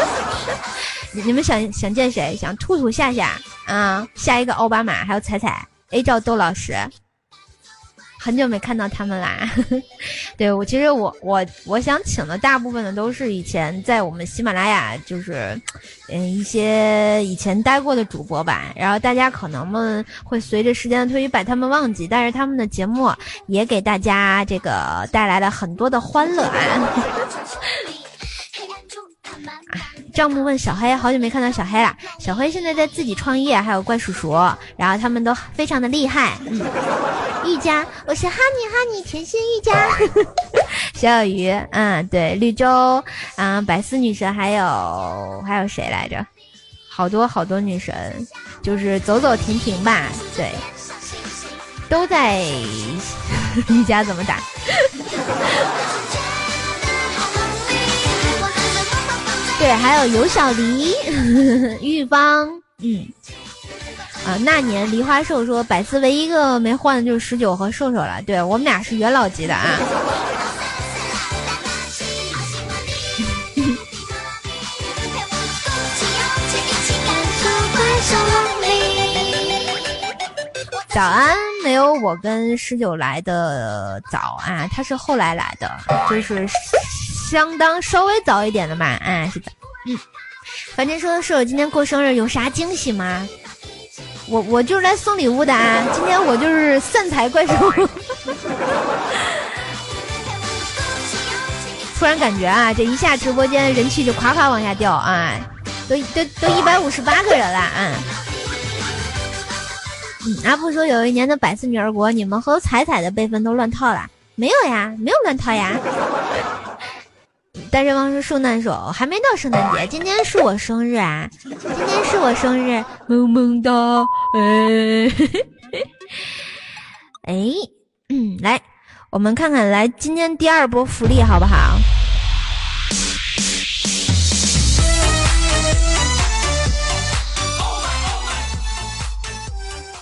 你们想想见谁？想兔兔夏夏啊，下一个奥巴马，还有彩彩，A 照豆老师。”很久没看到他们啦，对我其实我我我想请的大部分的都是以前在我们喜马拉雅就是，嗯一些以前待过的主播吧，然后大家可能们会随着时间的推移把他们忘记，但是他们的节目也给大家这个带来了很多的欢乐啊。账目问小黑，好久没看到小黑了。小黑现在在自己创业，还有怪叔叔，然后他们都非常的厉害。嗯，玉佳，我是哈尼哈尼甜心玉佳。小小鱼，嗯，对，绿洲，嗯，百思女神，还有还有谁来着？好多好多女神，就是走走停停吧。对，都在玉佳怎么打？对，还有尤小黎、玉芳，嗯，啊，那年梨花瘦说，百思唯一一个没换的就是十九和瘦瘦了。对我们俩是元老级的啊。早安，没有我跟十九来的早啊，他是后来来的，就是。相当稍微早一点的吧，哎，是的，嗯，反正说的是我今天过生日有啥惊喜吗？我我就是来送礼物的啊，今天我就是散财怪兽。突然感觉啊，这一下直播间人气就夸夸往下掉啊，都都都一百五十八个人了啊。嗯，阿布说有一年的百思女儿国，你们和彩彩的辈分都乱套了？没有呀，没有乱套呀。单身汪说：“圣诞手还没到圣诞节，今天是我生日啊！今天是我生日，萌萌哒！哎，哎，嗯，来，我们看看，来今天第二波福利好不好？”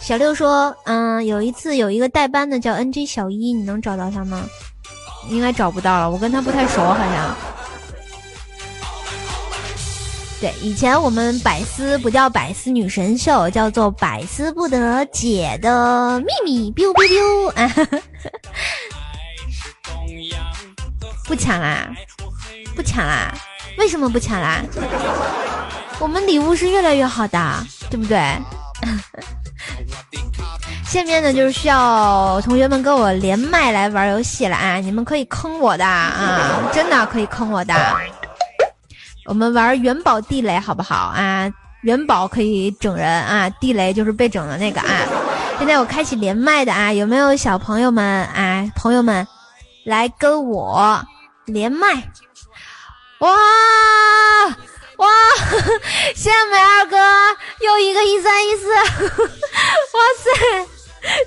小六说：“嗯，有一次有一个代班的叫 NG 小一，你能找到他吗？应该找不到了，我跟他不太熟，好像。”以前我们百思不叫百思女神秀，叫做百思不得解的秘密。biu biu biu，啊，不抢啦，不抢啦，为什么不抢啦？我们礼物是越来越好的，对不对？下面呢，就是需要同学们跟我连麦来玩游戏了啊！你们可以坑我的啊，真的可以坑我的。我们玩元宝地雷好不好啊？元宝可以整人啊，地雷就是被整的那个啊。现在我开启连麦的啊，有没有小朋友们啊？朋友们，来跟我连麦！哇哇！谢谢美二哥，又一个一三一四，哇塞！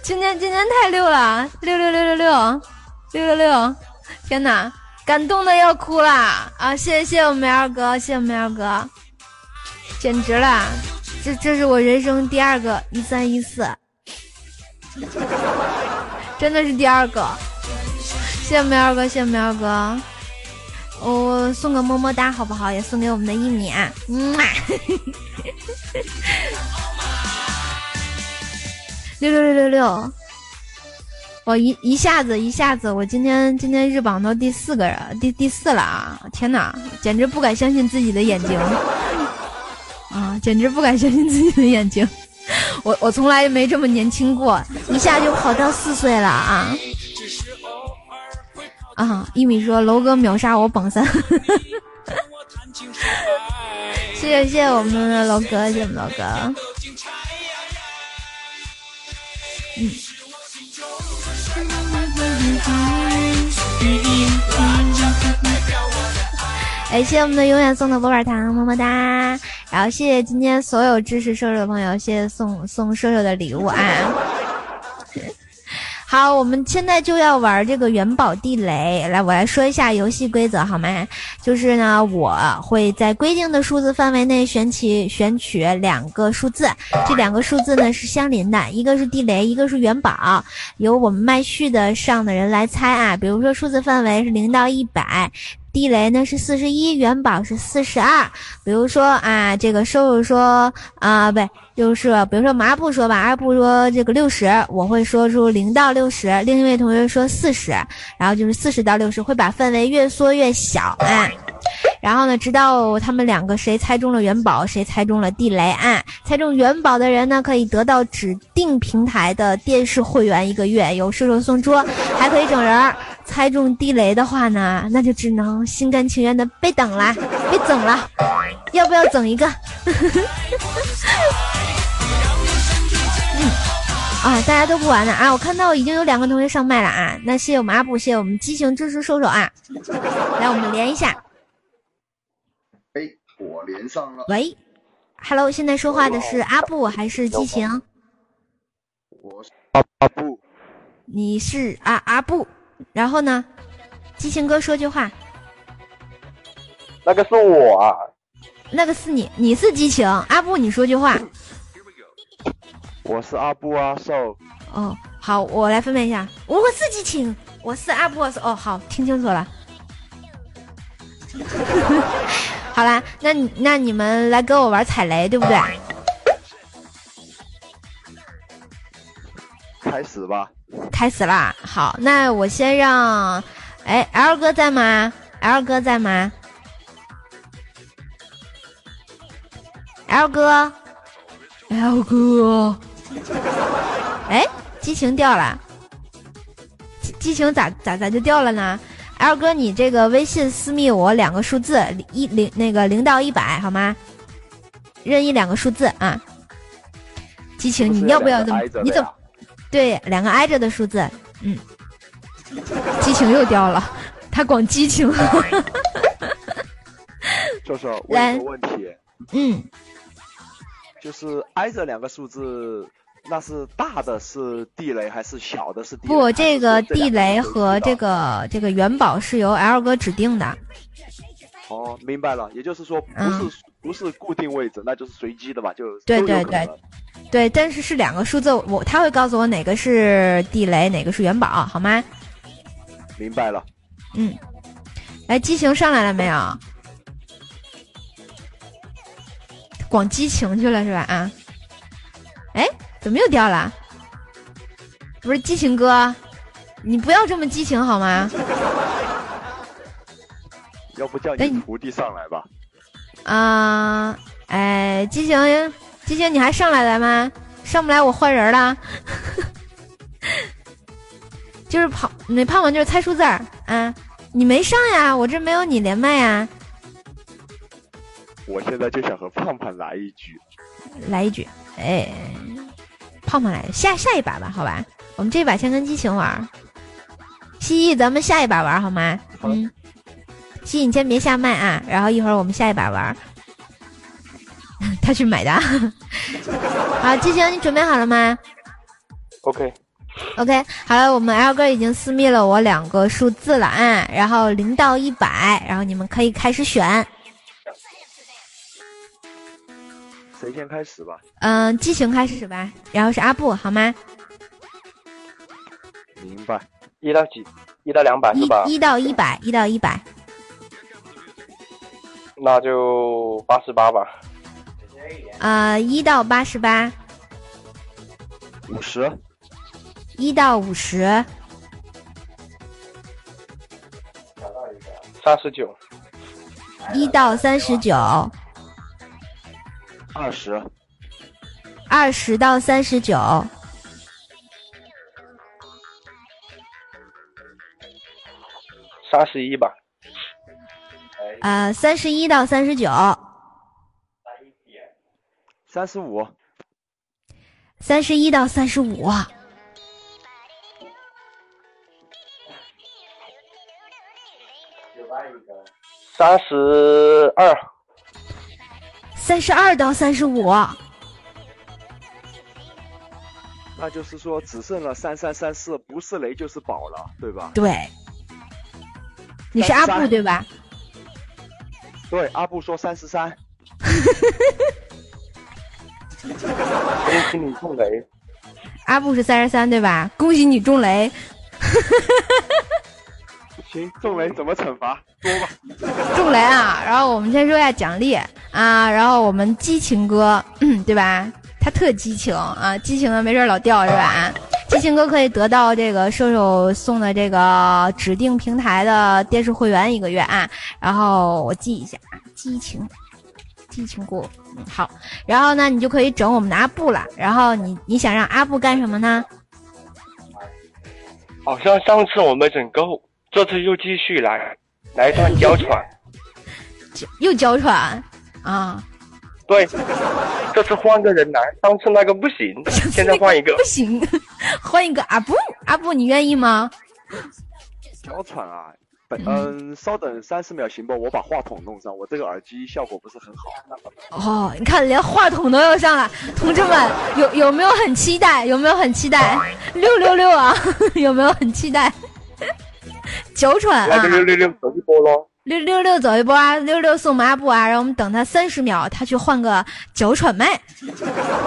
今天今天太六了，六六六六六六六六！天哪！感动的要哭了啊！谢谢我梅二哥，谢谢梅二哥，简直了！这这是我人生第二个一三一四，真的是第二个。谢谢喵哥，谢谢喵哥，我送个么么哒好不好？也送给我们的一米，嗯。六六六六六，我一一下子一下子，我今天今天日榜都第四个人，第第四了啊！天哪，简直不敢相信自己的眼睛啊！简直不敢相信自己的眼睛，我我从来没这么年轻过，一下就跑到四岁了啊！啊！一米说楼哥秒杀我榜三，谢谢谢谢我们的楼哥，谢谢我们楼哥。嗯。感，谢我们的永远送的波板糖，么么哒！然后谢谢今天所有支持射手的朋友，谢谢送送射手的礼物啊！好，我们现在就要玩这个元宝地雷。来，我来说一下游戏规则好吗？就是呢，我会在规定的数字范围内选取选取两个数字，这两个数字呢是相邻的，一个是地雷，一个是元宝，由我们麦序的上的人来猜啊。比如说数字范围是零到一百。地雷呢是四十一，元宝是四十二。比如说啊，这个收入说啊，不，就是比如说麻布说吧，麻布说这个六十，我会说出零到六十，另一位同学说四十，然后就是四十到六十，会把范围越缩越小啊。然后呢，直到他们两个谁猜中了元宝，谁猜中了地雷啊？猜中元宝的人呢，可以得到指定平台的电视会员一个月，有射手送出，还可以整人。猜中地雷的话呢，那就只能心甘情愿的被等了，被整了。要不要整一个？啊，大家都不玩了啊！我看到已经有两个同学上麦了啊，那谢谢我们阿布，谢谢我们激情支持兽手啊。来，我们连一下。哎，我连上了。喂，Hello，现在说话的是阿布还是激情？我是阿阿布。你是阿阿布。然后呢，激情哥说句话。那个是我啊。那个是你，你是激情阿布，你说句话。我是阿布啊，瘦。哦，好，我来分辨一下。我是激情，我是阿布，哦，好，听清楚了。好啦，那那你们来跟我玩踩雷，对不对？开始吧。开始啦！好，那我先让，哎，L 哥在吗？L 哥在吗？L 哥，L 哥，哎，激情掉了，激情咋咋咋就掉了呢？L 哥，你这个微信私密我两个数字，一零那个零到一百好吗？任意两个数字啊。激情，你要不要这么？你怎么？对，两个挨着的数字，嗯，激情又掉了，他光激情。就是问一个问题，嗯，就是挨着两个数字，那是大的是地雷还是小的是地雷？不，这个地雷和这个这个元宝是由 L 哥指定的。哦，明白了，也就是说不是不是固定位置，那就是随机的吧？就对对对。对，但是是两个数字，我他会告诉我哪个是地雷，哪个是元宝，好吗？明白了。嗯，哎，激情上来了没有？广激情去了是吧？啊？哎，怎么又掉了？不是激情哥，你不要这么激情好吗？要不叫你徒弟上来吧？啊，哎，激情。晶晶，你还上来来吗？上不来，我换人了。就是跑，那胖胖就是猜数字儿啊！你没上呀？我这没有你连麦呀。我现在就想和胖胖来一局。来一局，哎，胖胖来，下下一把吧，好吧？我们这把先跟激情玩。蜥蜴，咱们下一把玩好吗？嗯。蜥蜴，你先别下麦啊，然后一会儿我们下一把玩。他去买的，好，激情，你准备好了吗？OK，OK，好了，我们 L 哥已经私密了我两个数字了啊，然后零到一百，然后你们可以开始选。谁先开始吧？嗯、激情开始吧，然后是阿布，好吗？明白。一到几？一到两百是吧？一一到一百，一到一百，那就八十八吧。呃，一到八十八，五十，一到五十，三十九，一到三十九，二十，二十到三十九，三十一吧。呃，三十一到三十九，三十五，三十一到三十五，三十二，三十二到三十五，那就是说只剩了三三三四，不是雷就是宝了，对吧？对。你是阿布对吧？对，阿布说三十三，恭喜你中雷。阿布是三十三对吧？恭喜你中雷，行，中雷怎么惩罚？说吧。中雷啊！然后我们先说一下奖励啊，然后我们激情哥，对吧？他特激情啊，激情的没事儿老掉是吧？激情哥可以得到这个射手送的这个指定平台的电视会员一个月啊。然后我记一下，激情，激情哥，嗯好。然后呢，你就可以整我们的阿布了。然后你你想让阿布干什么呢？好像上次我没整够，这次又继续来来一段娇喘。又娇喘啊？对，这次换个人来，上次那个不行，现在换一个不。行，换一个阿布，阿布你愿意吗？娇喘啊，本嗯，稍等三十秒行不？我把话筒弄上，我这个耳机效果不是很好。哦，你看连话筒都要上了，同志们有有没有很期待？有没有很期待？六六六啊，有没有很期待？脚喘啊那就！六六六走一波喽。六六六走一波啊！六六送抹布啊，然后我们等他三十秒，他去换个脚喘麦，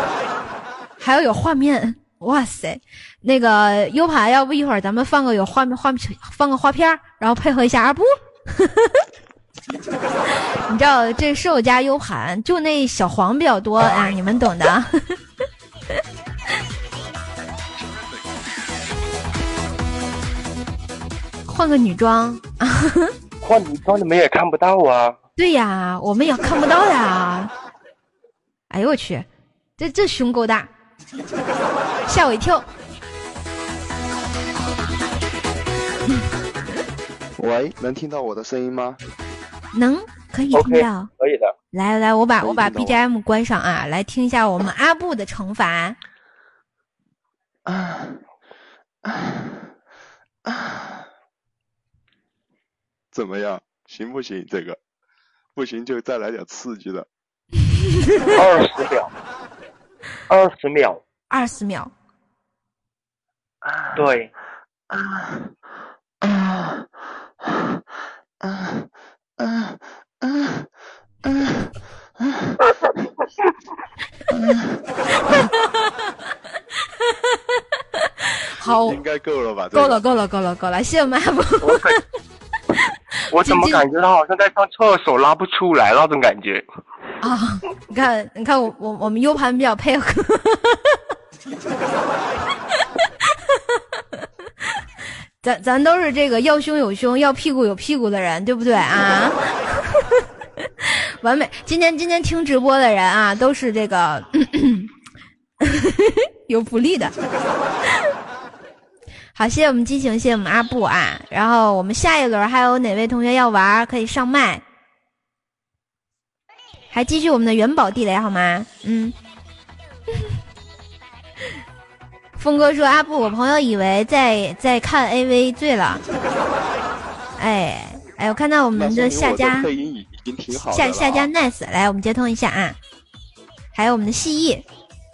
还要有画面，哇塞！那个 U 盘，要不一会儿咱们放个有画面画面放个画片儿然后配合一下阿布。你知道这是我家 U 盘，就那小黄比较多啊，你们懂的。换个女装啊。换女装你们也看不到啊。对呀，我们也看不到呀。哎呦我去，这这胸够大，吓我一跳。喂，能听到我的声音吗？能可以听到。可以的。来来，我把我把 BGM 关上啊，来听一下我们阿布的惩罚。啊啊啊！怎么样？行不行？这个不行就再来点刺激的。二十秒，二十秒，二十秒，对，啊啊啊啊啊啊 好，应该够了吧？这个够了，够了，够了，够了，谢谢我们阿布。我怎么感觉他好像在上厕所拉不出来那种感觉？啊，你看，你看我我我们 U 盘比较配合。咱咱都是这个要胸有胸，要屁股有屁股的人，对不对啊？完美。今天今天听直播的人啊，都是这个 有福利的。好，谢谢我们激情，谢谢我们阿布啊。然后我们下一轮还有哪位同学要玩，可以上麦。还继续我们的元宝地雷好吗？嗯。峰哥说：“阿布，我朋友以为在在看 AV 醉了。”哎哎，我看到我们的夏家配音已已经挺好的了夏夏家啊 nice 来，我们接通一下啊。还有我们的蜥蜴，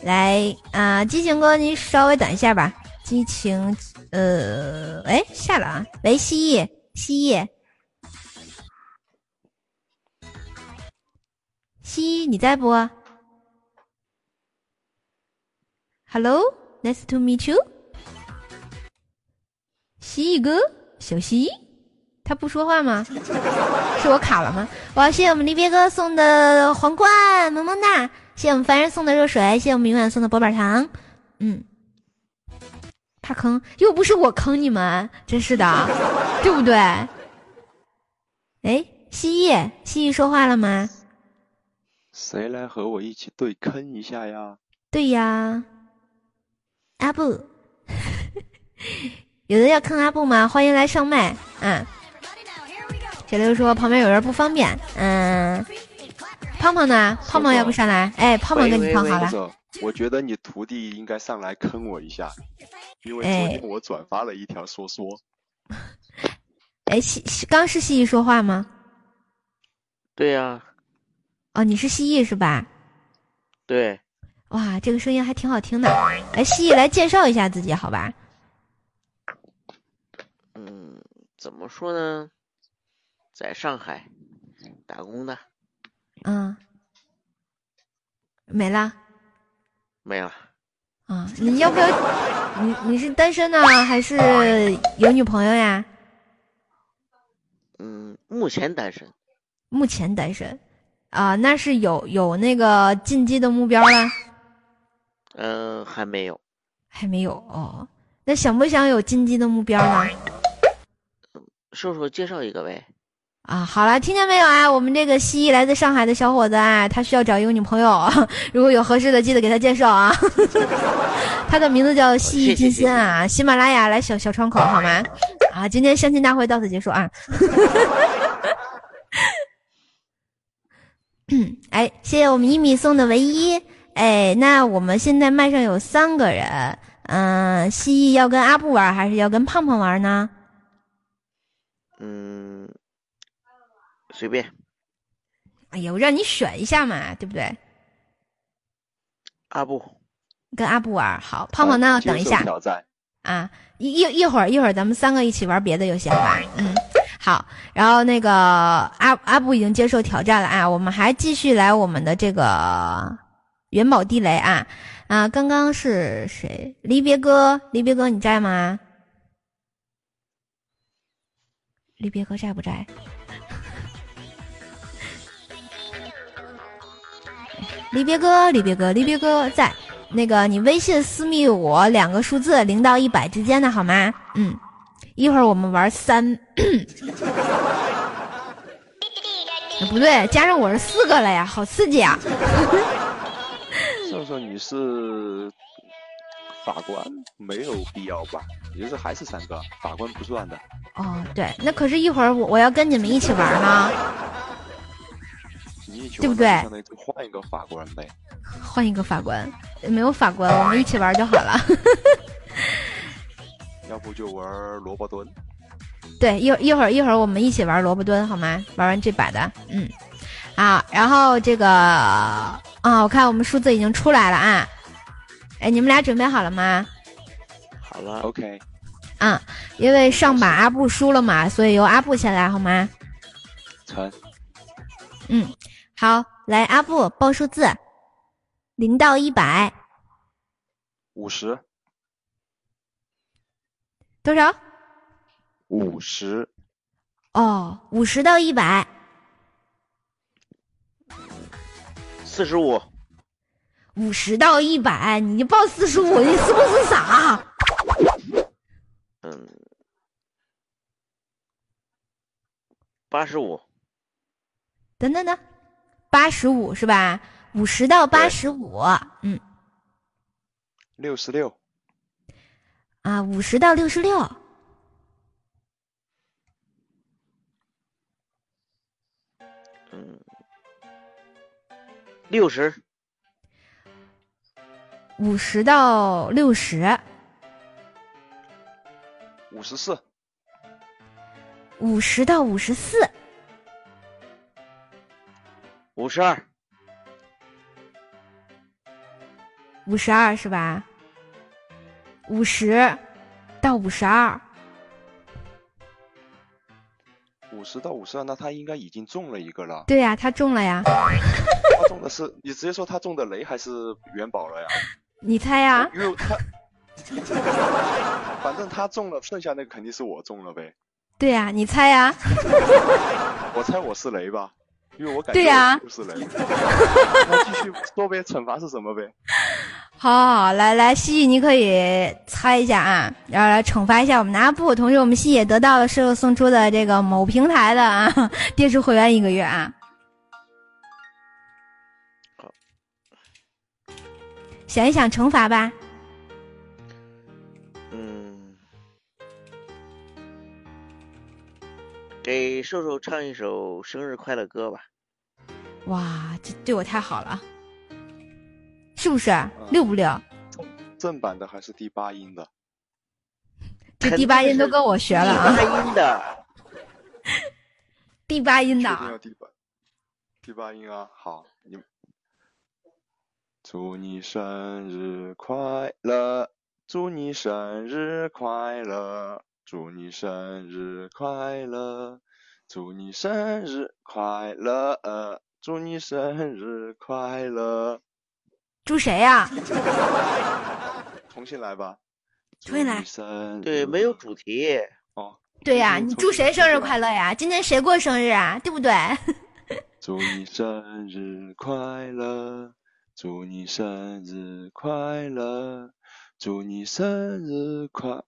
来啊、激情哥，你稍微等一下吧。激情，呃，哎，下了啊。喂，蜥蜴，蜥蜴，蜥蜴，你在不？Hello，nice to meet you。蜥蜴哥，小蜥蜴，他不说话吗？是我卡了吗？哇，谢谢我们离别哥送的皇冠，萌萌哒！谢谢我们凡人送的热水，谢谢我们永远送的薄板糖。嗯，怕坑，又不是我坑你们，真是的，对不对？哎，蜥蜴，蜥蜴说话了吗？谁来和我一起对坑一下呀？对呀，阿布，有人要坑阿布吗？欢迎来上麦。嗯，小刘说旁边有人不方便。嗯，胖胖呢？胖胖要不上来？哎，胖胖跟你胖好了。我觉得你徒弟应该上来坑我一下，因为昨天我转发了一条说说。哎，蜥刚是蜥蜴说话吗？对呀。哦，你是蜥蜴是吧？对。哇，这个声音还挺好听的。来，蜥蜴来介绍一下自己，好吧？嗯，怎么说呢？在上海打工的。嗯。没了。没了。啊，你要不要？你你是单身呢，还是有女朋友呀？嗯，目前单身。目前单身，啊，那是有有那个进击的目标了？嗯，还没有。还没有哦，那想不想有进击的目标呢？叔叔介绍一个呗。啊，好了，听见没有啊？我们这个蜥蜴来自上海的小伙子啊，他需要找一个女朋友，如果有合适的，记得给他介绍啊。他的名字叫蜥蜴金森啊，喜马拉雅来小小窗口好吗？啊，今天相亲大会到此结束啊。哎，谢谢我们一米送的唯一。哎，那我们现在麦上有三个人，嗯，蜥蜴要跟阿布玩，还是要跟胖胖玩呢？嗯。随便，哎呀，我让你选一下嘛，对不对？阿布，跟阿布玩好，胖胖呢？等一下，啊，一一一会儿一会儿，咱们三个一起玩别的游戏好吧。嗯，好。然后那个阿阿布已经接受挑战了啊，我们还继续来我们的这个元宝地雷啊啊！刚刚是谁？离别哥，离别哥你在吗？离别哥在不在？离别哥，离别哥，离别哥在那个你微信私密我两个数字零到一百之间的好吗？嗯，一会儿我们玩三，不对，加上我是四个了呀，好刺激啊！瘦瘦你是法官，没有必要吧？也就是还是三个法官不算的。哦，对，那可是一会儿我我要跟你们一起玩呢。对不对？换一个法官呗。换一个法官，没有法官，我们一起玩就好了。要不就玩萝卜蹲。对，一会儿一会儿一会儿我们一起玩萝卜蹲好吗？玩完这把的，嗯，好。然后这个啊，我看我们数字已经出来了啊。哎，你们俩准备好了吗？好了，OK。嗯，因为上把阿布输了嘛，所以由阿布先来好吗？成。嗯。好，来阿布报数字，零到一百，五十，多少？五十。哦，五十到一百，四十五。五十到一百，你就报四十五，你是不是傻？嗯，八十五。等等等。八十五是吧？五十到八十五，嗯，六十六，啊，五十到六十六，六十，五十到六十，五十四，五十到五十四。五十二，五十二是吧？五十到五十二，五十到五十二，那他应该已经中了一个了。对呀，他中了呀。他中的是你直接说他中的雷还是元宝了呀？你猜呀？因为他，反正他中了，剩下那个肯定是我中了呗。对呀，你猜呀？我猜我是雷吧，因为我感觉对呀我是雷。那继续说呗，惩罚是什么呗？好好好，来来，西西，你可以猜一下啊，然后来惩罚一下我们的阿布。同时，我们西也得到了室友送出的这个某平台的啊 电视会员一个月啊。想一想惩罚吧。嗯，给瘦瘦唱一首生日快乐歌吧。哇，这对我太好了，是不是？六不六？正版的还是第八音的？这第八音都跟我学了啊！第八音的，第八音的第八，第八音啊！好，你祝你生日快乐，祝你生日快乐，祝你生日快乐，祝你生日快乐，祝你生日快乐。祝谁呀、重新来吧。重新来。对，没有主题。哦，对呀、你祝谁生日快乐呀？今天谁过生日啊？对不对？祝你生日快乐，祝你生日快乐，祝你生日快。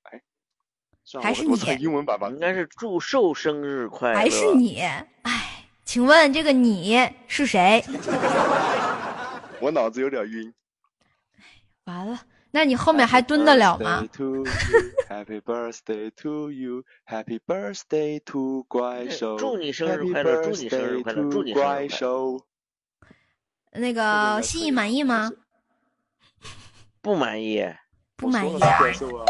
还是你英文版吧。应该是祝寿生日快乐。还是你？哎，请问这个你是谁？我脑子有点晕。完了，那你后面还蹲得了吗 Happy birthday to you, Happy birthday to 怪兽，祝你生日快乐，祝你生日快乐，祝你生日快怪乐。兽。那个心意满意吗？不满意。不满意怪兽啊！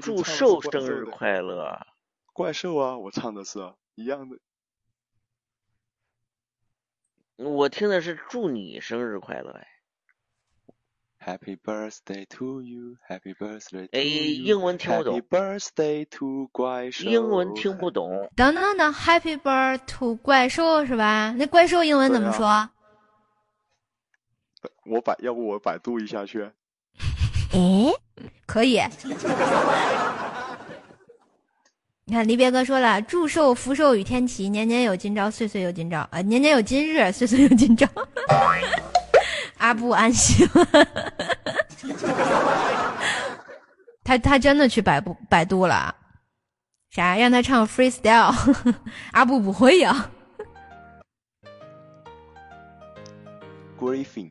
祝唱的是寿生日快乐。怪兽啊！我唱的是一样的。我听的是祝你生日快乐哎。Happy birthday to you, Happy birthday to 哎 you。英文听不懂 Happy birthday to 怪兽。英文听不懂。等等等，Happy Birthday to 怪兽是吧？那怪兽英文怎么对说？我百，要不我百度一下去。哎，可以。你看，离别哥说了：“祝寿福寿与天齐，年年有今朝，岁岁有今朝。呃，年年有今日，岁岁有今朝。”阿布安心了。他他真的去百度百度了，啥？让他唱 freestyle，阿布不会呀。Griffin。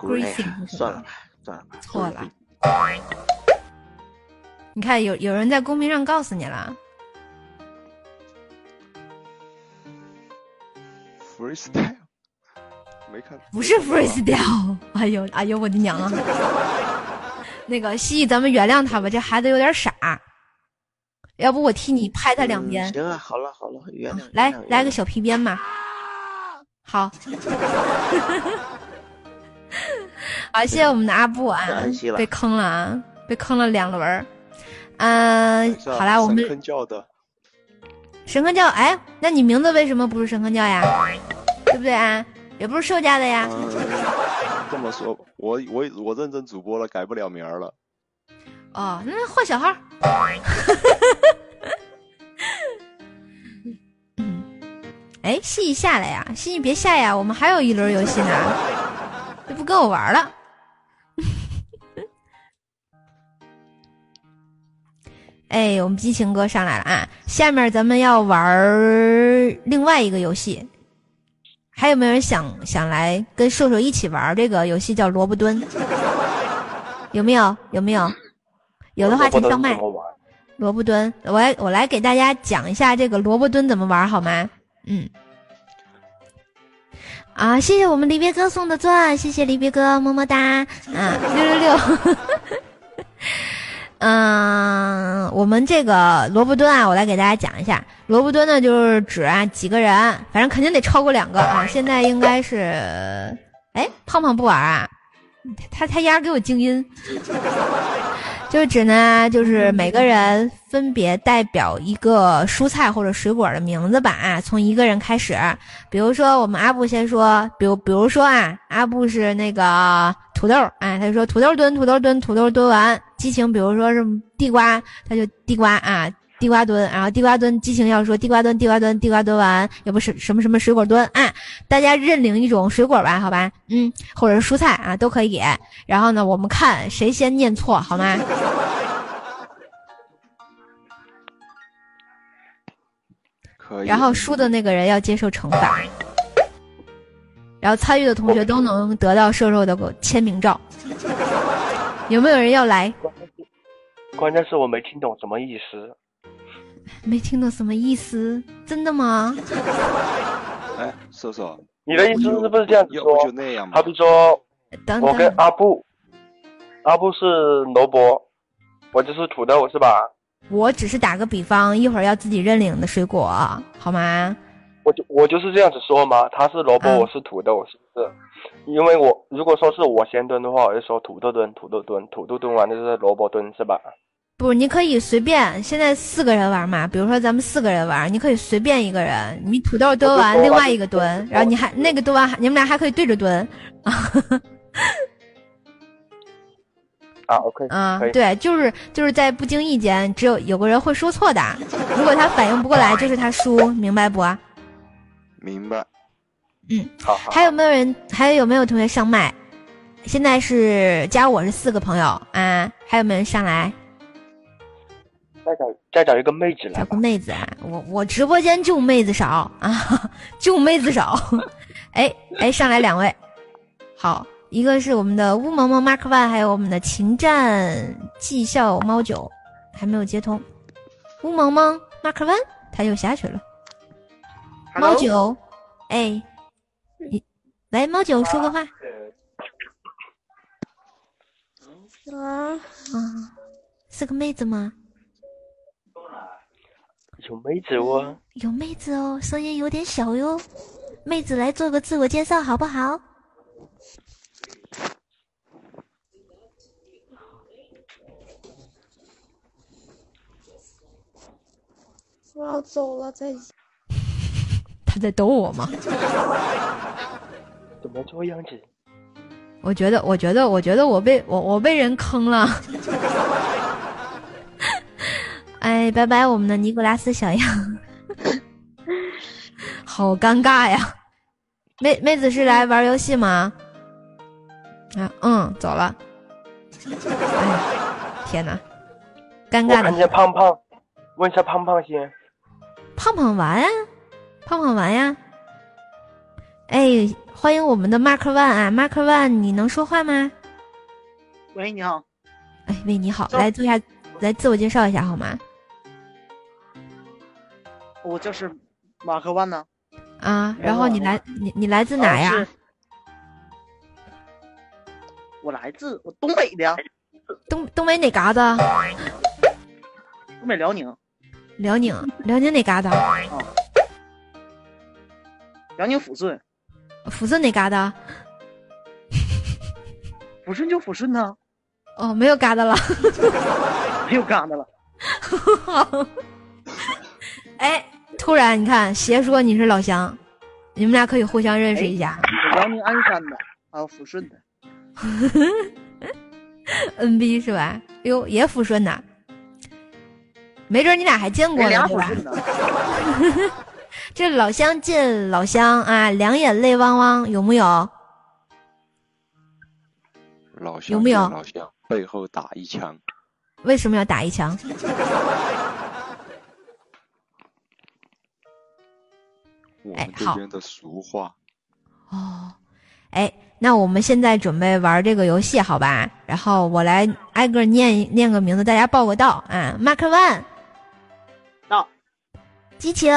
Griffin 算了吧，算了吧。错了。你看，有有人在公屏上告诉你了。Freestyle。没看。不是 freestyle，哎呦哎呦我的娘啊！那个蜥蜴，咱们原谅他吧，这孩子有点傻。要不我替你拍他两鞭，行啊，好了好了，原谅。来来个小皮鞭吧。好，好，谢谢我们的阿布啊被坑了啊，被坑了两轮儿。嗯、好啦，我们神坑教的。神坑教，哎，那你名字为什么不是神坑教呀？对不对啊？也不是兽家的呀。嗯，这么说，我我我认真主播了，改不了名儿了。哦，那换小号。嗯，哎，蜥蜴下来呀，蜥蜴别下呀，我们还有一轮游戏呢，这不跟我玩了。哎，我们激情哥上来了啊！下面咱们要玩另外一个游戏，还有没有人想想来跟瘦瘦一起玩这个游戏？叫萝卜蹲，有没有？有没有？有的话请上麦。萝卜蹲，我来我来给大家讲一下这个萝卜蹲怎么玩好吗？嗯。啊，谢谢我们离别哥送的钻，谢谢离别哥，么么哒啊，六六六。嗯，我们这个萝卜蹲啊，我来给大家讲一下。萝卜蹲呢，就是指啊几个人，反正肯定得超过两个啊。现在应该是，哎，胖胖不玩啊？他他丫给我静音。就指呢，就是每个人分别代表一个蔬菜或者水果的名字吧啊，从一个人开始。比如说，我们阿布先说，比如比如说啊，阿布是那个土豆，哎，他就说土豆蹲，土豆蹲，土豆蹲完，激情，比如说是地瓜，他就地瓜啊，地瓜蹲，然后地瓜蹲，激情要说地瓜蹲，地瓜蹲，地瓜蹲完，也不是什么什么水果蹲，啊，大家认领一种水果吧，好吧，嗯，或者是蔬菜啊，都可以给。然后呢，我们看谁先念错，好吗？可以。然后输的那个人要接受惩罚。然后参与的同学都能得到瘦瘦的签名照。有没有人要来？关键是我没听懂什么意思。没听懂什么意思？真的吗？哎，瘦瘦，你的意思是不是这样子要说不就那样？吧好比说，等我跟，阿布，阿布是萝卜，我就是土豆，是吧？我只是打个比方，一会儿要自己认领的水果，好吗？我就我就是这样子说嘛，他是萝卜，嗯我是土豆，是不是？因为我如果说是我先蹲的话，我就说土豆蹲，土豆蹲，土豆蹲完就是萝卜蹲，是吧？不，你可以随便。现在四个人玩嘛，比如说咱们四个人玩，你可以随便一个人，你土豆蹲完，另外一个蹲，然后你还那个蹲完，你们俩还可以对着蹲。啊，OK，啊，对，就是就是在不经意间，只有有个人会说错的，如果他反应不过来，就是他输，明白不？明白。嗯，好好。还有没有人？还有没有同学上麦？现在是加我是四个朋友啊，还有没有人上来？再找再找一个妹子来找个妹子啊！我我直播间就妹子少啊，就妹子少。哎哎，上来两位，好，一个是我们的乌蒙蒙 Mark One，还有我们的情战绩效猫九，还没有接通。乌蒙蒙 Mark One，他又下去了。猫九，哎，你来猫九说个话。啊，啊，是个妹子吗？有妹子哦，有妹子哦，声音有点小哟。妹子来做个自我介绍好不好？我要走了，再见。他在逗我吗？怎么这样子？我觉得，我觉得，我觉得我被我我被人坑了。哎，拜拜，我们的尼古拉斯小样，好尴尬呀！妹妹子是来玩游戏吗？啊，嗯，走了。哎，天哪，尴尬的。见胖胖，问一下胖胖先。胖胖玩呀，胖胖玩呀。哎，欢迎我们的 Mark One 啊，Mark One，你能说话吗？喂，你好，哎，喂，你好，来做一下，来自我介绍一下好吗？我就是马克万呢。啊，然后你来，你你来自哪呀？啊我来自我东北的呀，东东北哪嘎达？东北辽宁，辽宁，辽宁哪嘎达？辽宁抚顺，抚顺哪嘎达？抚顺就抚顺呢，哦，没有嘎达了。没有嘎达了。好。哎，突然你看，邪说你是老乡，你们俩可以互相认识一下。我辽宁鞍山的，还有抚顺的，NB 是吧？哟，也抚顺的，没准你俩还见过呢？这老乡见老乡啊，两眼泪汪汪，有木有？老乡有没有老乡背后打一枪，为什么要打一枪？我们哎好这边的俗话。哦，哎，那我们现在准备玩这个游戏，好吧？然后我来挨个念一念个名字，大家报个到啊。Mark One，到，激情，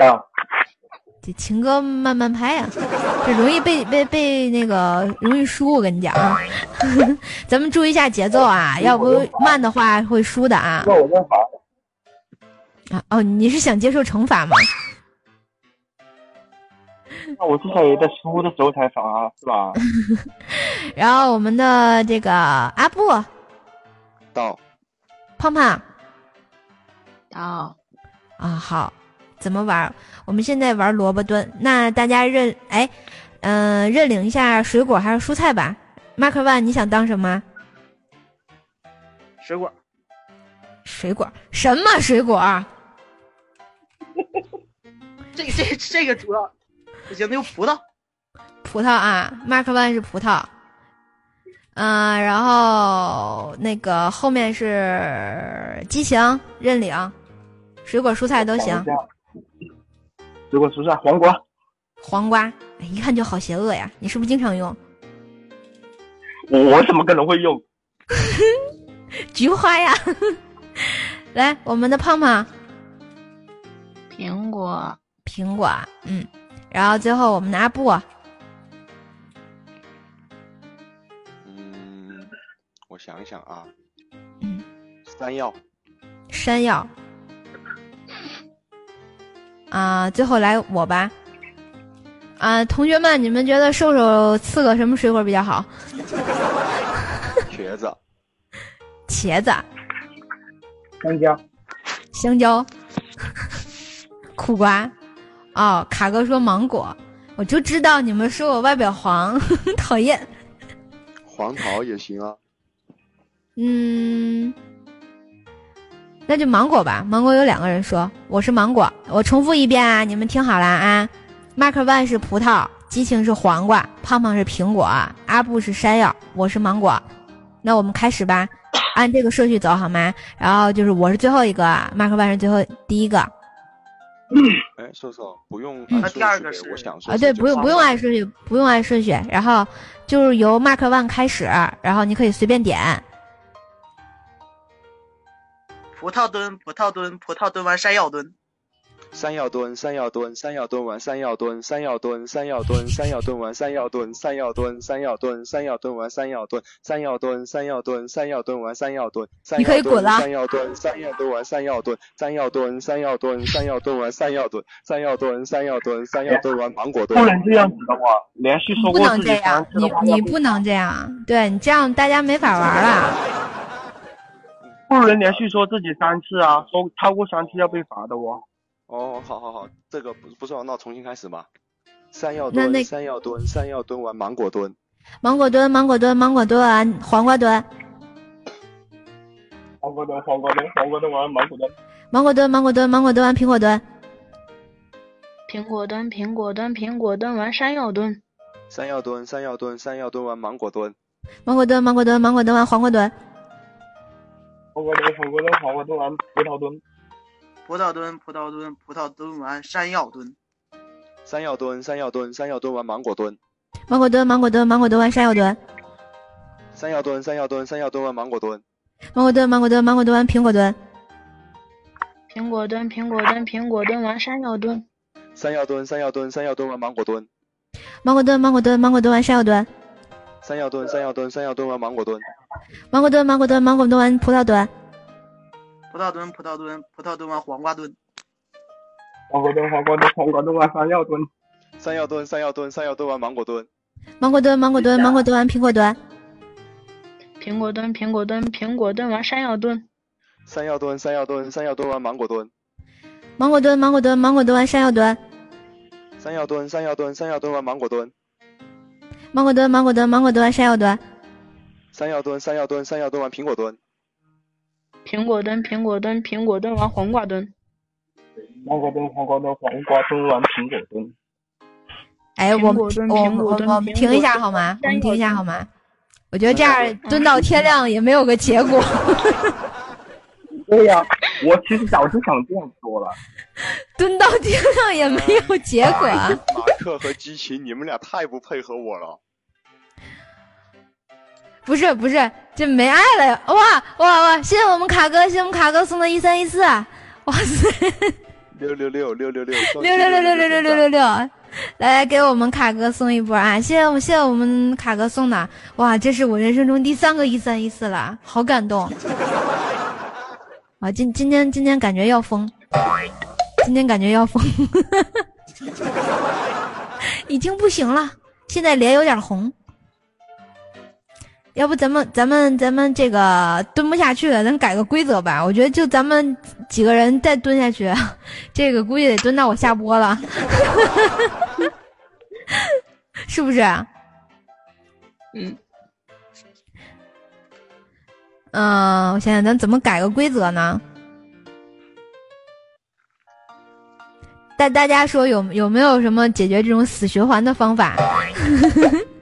到，这情歌慢慢拍啊，这容易被被被那个容易输，我跟你讲啊。咱们注意一下节奏啊，要不慢的话会输的啊。那我认罚。啊哦，你是想接受惩罚吗？那我是谁在输的时候才罚是吧？然后我们的这个阿布到，胖胖到啊，好，怎么玩？我们现在玩萝卜蹲。那大家认哎，嗯、认领一下水果还是蔬菜吧？Mark One，你想当什么？水果，水果？什么水果？这这这个主要不行，那就葡萄。葡萄啊，Mark One 是葡萄。嗯、然后那个后面是激情认领，水果蔬菜都行。水果蔬菜，黄瓜，黄瓜，哎，一看就好邪恶呀！你是不是经常用？我我怎么可能会用？菊花呀！来，我们的胖胖，苹果，苹果，嗯，然后最后我们的阿布，嗯，我想一想啊，嗯，山药，山药，啊、最后来我吧，啊、同学们，你们觉得瘦瘦刺个什么水果比较好？茄子，茄子、香蕉，香蕉、苦瓜，哦，卡哥说芒果，我就知道你们说我外表黄，讨厌。黄桃也行啊。嗯，那就芒果吧。芒果有两个人说我是芒果，我重复一遍啊，你们听好了啊。Mark One 是葡萄，激情是黄瓜，胖胖是苹果，阿布是山药，我是芒果。那我们开始吧，按这个顺序走好吗？然后就是我是最后一个，Mark One 是最后第一个啊，哎，瘦瘦不用嗯按顺序给我想说啊对，不用不用按顺序，不用按顺序，然后就是由 Mark One 开始，然后你可以随便点。葡萄蹲，葡萄蹲，葡萄蹲完山药蹲。山药蹲，山药蹲，山药蹲完山药蹲，山药蹲，山药蹲，山药蹲完山药蹲，山药蹲，山药蹲，山药蹲完山药蹲，山药蹲，山药蹲，山药蹲完山药蹲，你可以滚了山药蹲，山药蹲完山药蹲，山药蹲，山药蹲，山药蹲完山药蹲，山药蹲，山药蹲，山药蹲完芒果蹲。不能这样子的话，连续说不过自己能这样你你不能这样，对你这样大家没法玩了。不能连续说自己三次啊，说超过三次要被罚的哦。哦，好好好，这个不不是哦，那重新开始吧。山药蹲，山药蹲，山药蹲完芒果蹲。芒果蹲，芒果蹲，芒果蹲完，黄瓜蹲，黄瓜蹲，黄瓜蹲，黄瓜蹲完芒果蹲。芒果蹲，芒果蹲，芒果蹲完苹果蹲，苹果蹲，苹果蹲，苹果蹲完山药蹲，山药蹲，山药蹲，山药蹲完芒果蹲。芒果蹲，芒果蹲，芒果蹲完黄瓜蹲，我蹲，我蹲，我蹲完葡萄蹲。葡萄蹲，葡萄蹲，葡萄蹲完山药蹲。山药蹲，山药蹲，山药蹲完芒果蹲。芒果蹲，芒果蹲，芒果蹲完山药蹲。山药蹲，山药蹲，山药蹲完芒果蹲。芒果蹲，芒果蹲，芒果蹲完苹果蹲。苹果蹲，苹果蹲，苹果蹲完山药蹲。山药蹲，山药蹲，山药蹲完芒果蹲。芒果蹲，芒果蹲，芒果蹲完山药蹲。山药蹲，山药蹲，山药蹲完芒果蹲。芒果蹲，芒果蹲，芒果蹲完葡萄蹲，葡萄蹲，葡萄蹲，葡萄蹲完黄瓜蹲。黄瓜蹲，黄瓜蹲，黄瓜蹲完山药蹲。山药蹲，山药蹲，山药蹲完芒果蹲。芒果蹲，芒果蹲，芒果蹲完苹果蹲，苹果蹲，苹果蹲，苹果蹲完山药蹲，山药蹲，山药蹲，山药蹲完芒果蹲。芒果蹲，芒果蹲，芒果蹲完山药蹲，山药蹲，山药蹲，山药蹲完芒果蹲。芒果蹲，芒果蹲，芒果蹲完山药蹲，山药蹲，山药蹲，山药蹲完苹果蹲。苹果蹲，苹果蹲，苹果蹲完黄瓜蹲，黄瓜蹲，黄瓜蹲，黄瓜蹲完苹果蹲。哎，我们苹果蹲我苹果蹲我停一下好吗？我们停一下好吗？我觉得这样蹲到天亮也没有个结果。对呀、我其实早就想这样说了。蹲到天亮也没有结果。马克和激情，你们俩太不配合我了。不是不是，这没爱了呀！哇哇哇！谢谢我们卡哥，谢谢我们卡哥送的一三一四，哇塞！六六六六六六六六六六六六六六六，来给我们卡哥送一波啊！谢谢我们谢谢我们卡哥送的，哇，这是我人生中第三个一三一四了，好感动！啊，今今天今天感觉要疯，今天感觉要疯，已经不行了，现在脸有点红。要不咱们咱们咱们这个蹲不下去了，咱改个规则吧。我觉得就咱们几个人再蹲下去，这个估计得蹲到我下播了，是不是？嗯。嗯，我想想，咱怎么改个规则呢？大大家说有有没有什么解决这种死循环的方法？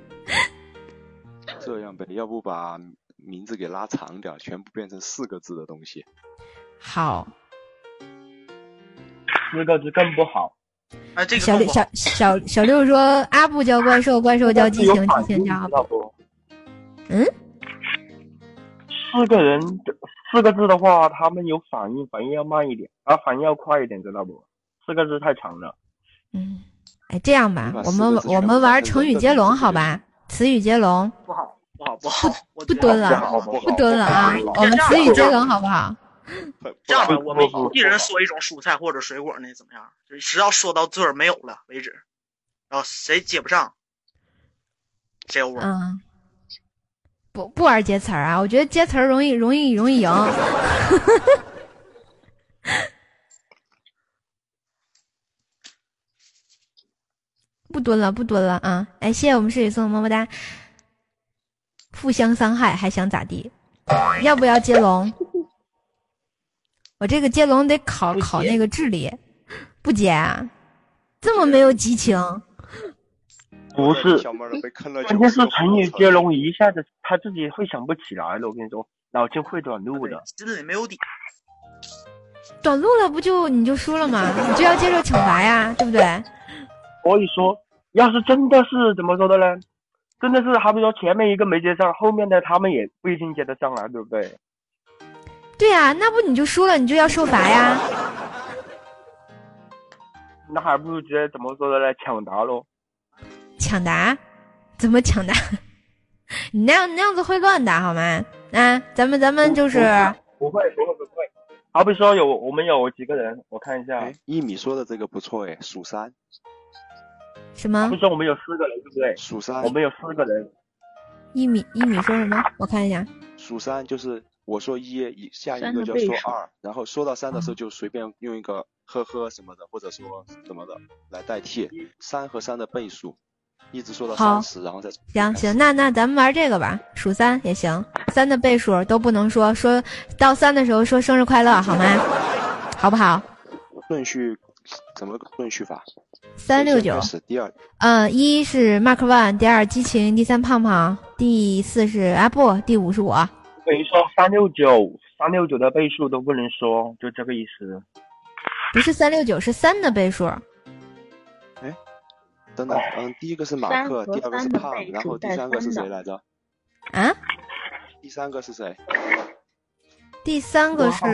要不把名字给拉长点，全部变成四个字的东西。好，四个字更不好。哎，这个小六小小小六说：“阿布叫怪兽，怪兽叫激情，激情叫阿布。”嗯。四个人四个字的话，他们有反应，反应要慢一点，啊，反应要快一点，知道不？四个字太长了。嗯，哎，这样吧，我们我们玩成语接龙，好吧？词语接龙。不好，不好，不好，不蹲了，不蹲了啊！我们词语接龙，好不好？这样吧，我们一人说一种蔬菜或者水果呢，怎么样？就是直到说到这儿没有了为止，然后谁接不上，谁 over。嗯。不不玩接词儿啊！我觉得接词儿容易容易容易赢。不蹲了，不蹲了啊！哎，谢谢我们室友送的么么哒。互相伤害还想咋地？要不要接龙？我这个接龙得考考那个智力，不接啊？这么没有激情？不是，关键是成语接龙一下子他自己会想不起来了。我跟你说，脑筋会短路的，心里没有底。短路了不就你就输了吗？你就要接受惩罚呀，对不对？所以说，要是真的是怎么说的呢？真的是，好比说前面一个没接上，后面的他们也不一定接得上来，对不对？对呀，那不你就输了，你就要受罚呀。那还不如直接怎么说的呢？抢答喽。抢答？怎么抢答？你那样那样子会乱的，好吗？啊，咱们咱们就是不会不会不会。好比说有我们有几个人，我看一下。一米说的这个不错哎，数三。什么？不说我们有四个人，对不对？数三。我们有四个人。一米一米说什么？我看一下。数三就是我说一，下一个就说二，然后说到三的时候就随便用一个呵呵什么的，或者说什么的来代替三和三的倍数。一直说到三十，然后再行行，那那咱们玩这个吧，数三也行，三的倍数都不能说，说到三的时候说生日快乐，好吗？好不好？顺序怎么个顺序法？三六九是第二，嗯，一是 Mark One，第二激情，第三胖胖，第四是阿布，第五是我。等于说三六九，三六九的倍数都不能说，就这个意思。不是三六九，是三的倍数。哎，等等，嗯，第一个是马克，第二个是胖，然后第三个是谁来着？啊？第三个是谁？第三个是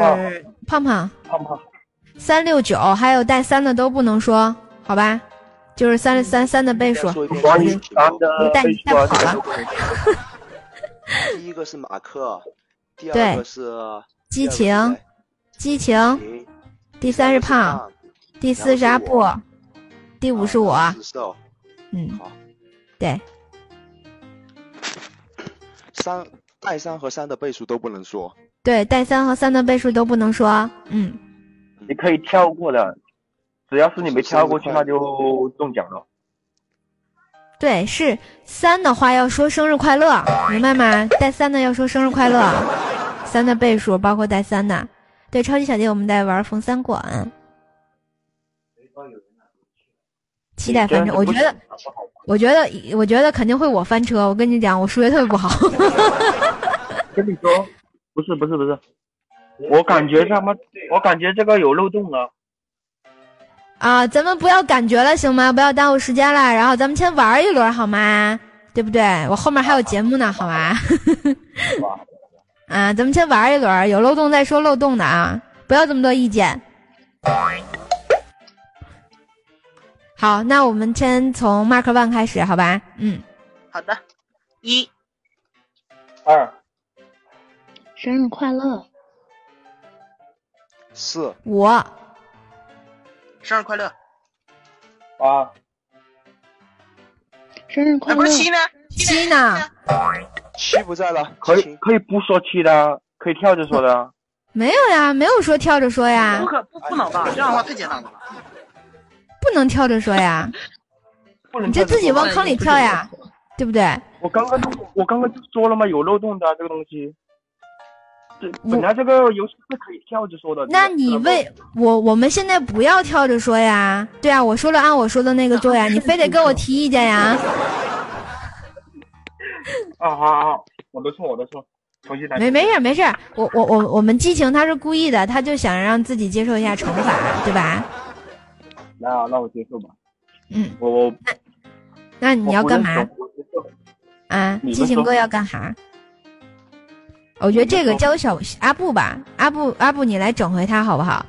胖胖。胖胖。三六九还有带三的都不能说，好吧？就是三三三的倍数。带带跑了。第一个是马克，第二个是激情，激情。第三是胖，第四是阿布。第五是我，嗯，好，对，三带三和三的倍数都不能说，对，带三和三的倍数都不能说，嗯，你可以跳过的，只要是你没跳过去，那就中奖了。对，是三的话要说生日快乐，明白吗？带三的要说生日快乐，三的倍数包括带三的，对，超级小弟我们在玩冯三馆。期待翻车，我觉得，我觉得，我觉得肯定会我翻车。我跟你讲，我数学特别不好。跟你说，不是不是不是，我感觉他妈，我感觉这个有漏洞了。啊，咱们不要感觉了，行吗？不要耽误时间了，然后咱们先玩一轮，好吗？对不对？我后面还有节目呢，好吗？啊，咱们先玩一轮，有漏洞再说漏洞的啊，不要这么多意见。好，那我们先从 Mark One 开始，好吧？嗯，好的，一、二，生日快乐，四、五，生日快乐，八，生日快乐，不是七呢？七呢？七不在了，可以可以不说七的，可以跳着说的。没有呀，没有说跳着说呀不，可不不能吧？这样的话太简单了？不能跳着说呀，不能你就自己往坑里跳呀，对不对？我刚刚就我刚刚就说了嘛，有漏洞的这个东西。这本来这个游戏是可以跳着说的。那你为我我们现在不要跳着说呀？对啊，我说了按我说的那个做呀，你非得跟我提意见呀？啊好好好，我的错我的错，重新来。没没事没事，我我我我们激情他是故意的，他就想让自己接受一下惩罚，对吧？那那我接受吧。嗯，我我那你要干嘛啊？激情哥要干啥？我觉得这个交小阿布吧，阿布阿布你来整回他好不好？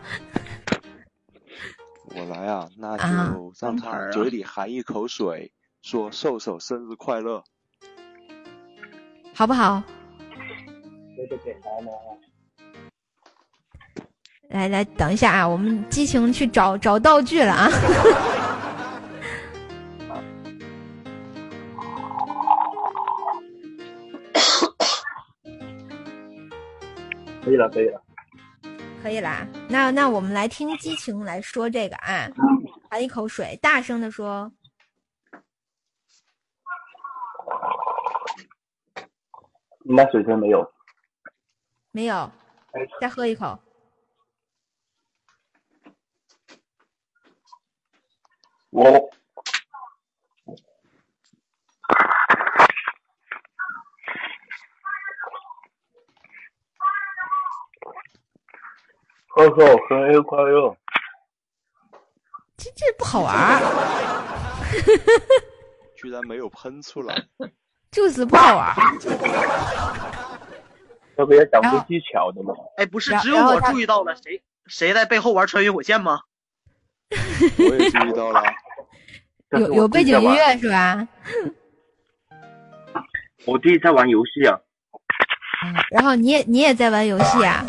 我来啊，那啊就让他嘴里含一口水，说瘦瘦生日快乐。好不好？这个简单吗？来来，等一下啊，我们激情去找找道具了啊！可以了可以了。可以啦，那那我们来听激情来说这个啊，含一口水，大声的说，应该水声没有。没有，再喝一口。我喝口生日快乐。这这不好玩儿，居然没有喷出来，就是不好玩儿。要不要讲究技巧的吗？哎，不是只有我注意到了，谁谁在背后玩穿越火线吗？我也注意到了。有有背景音乐是吧？我弟在玩游戏啊，然后你也你也在玩游戏啊？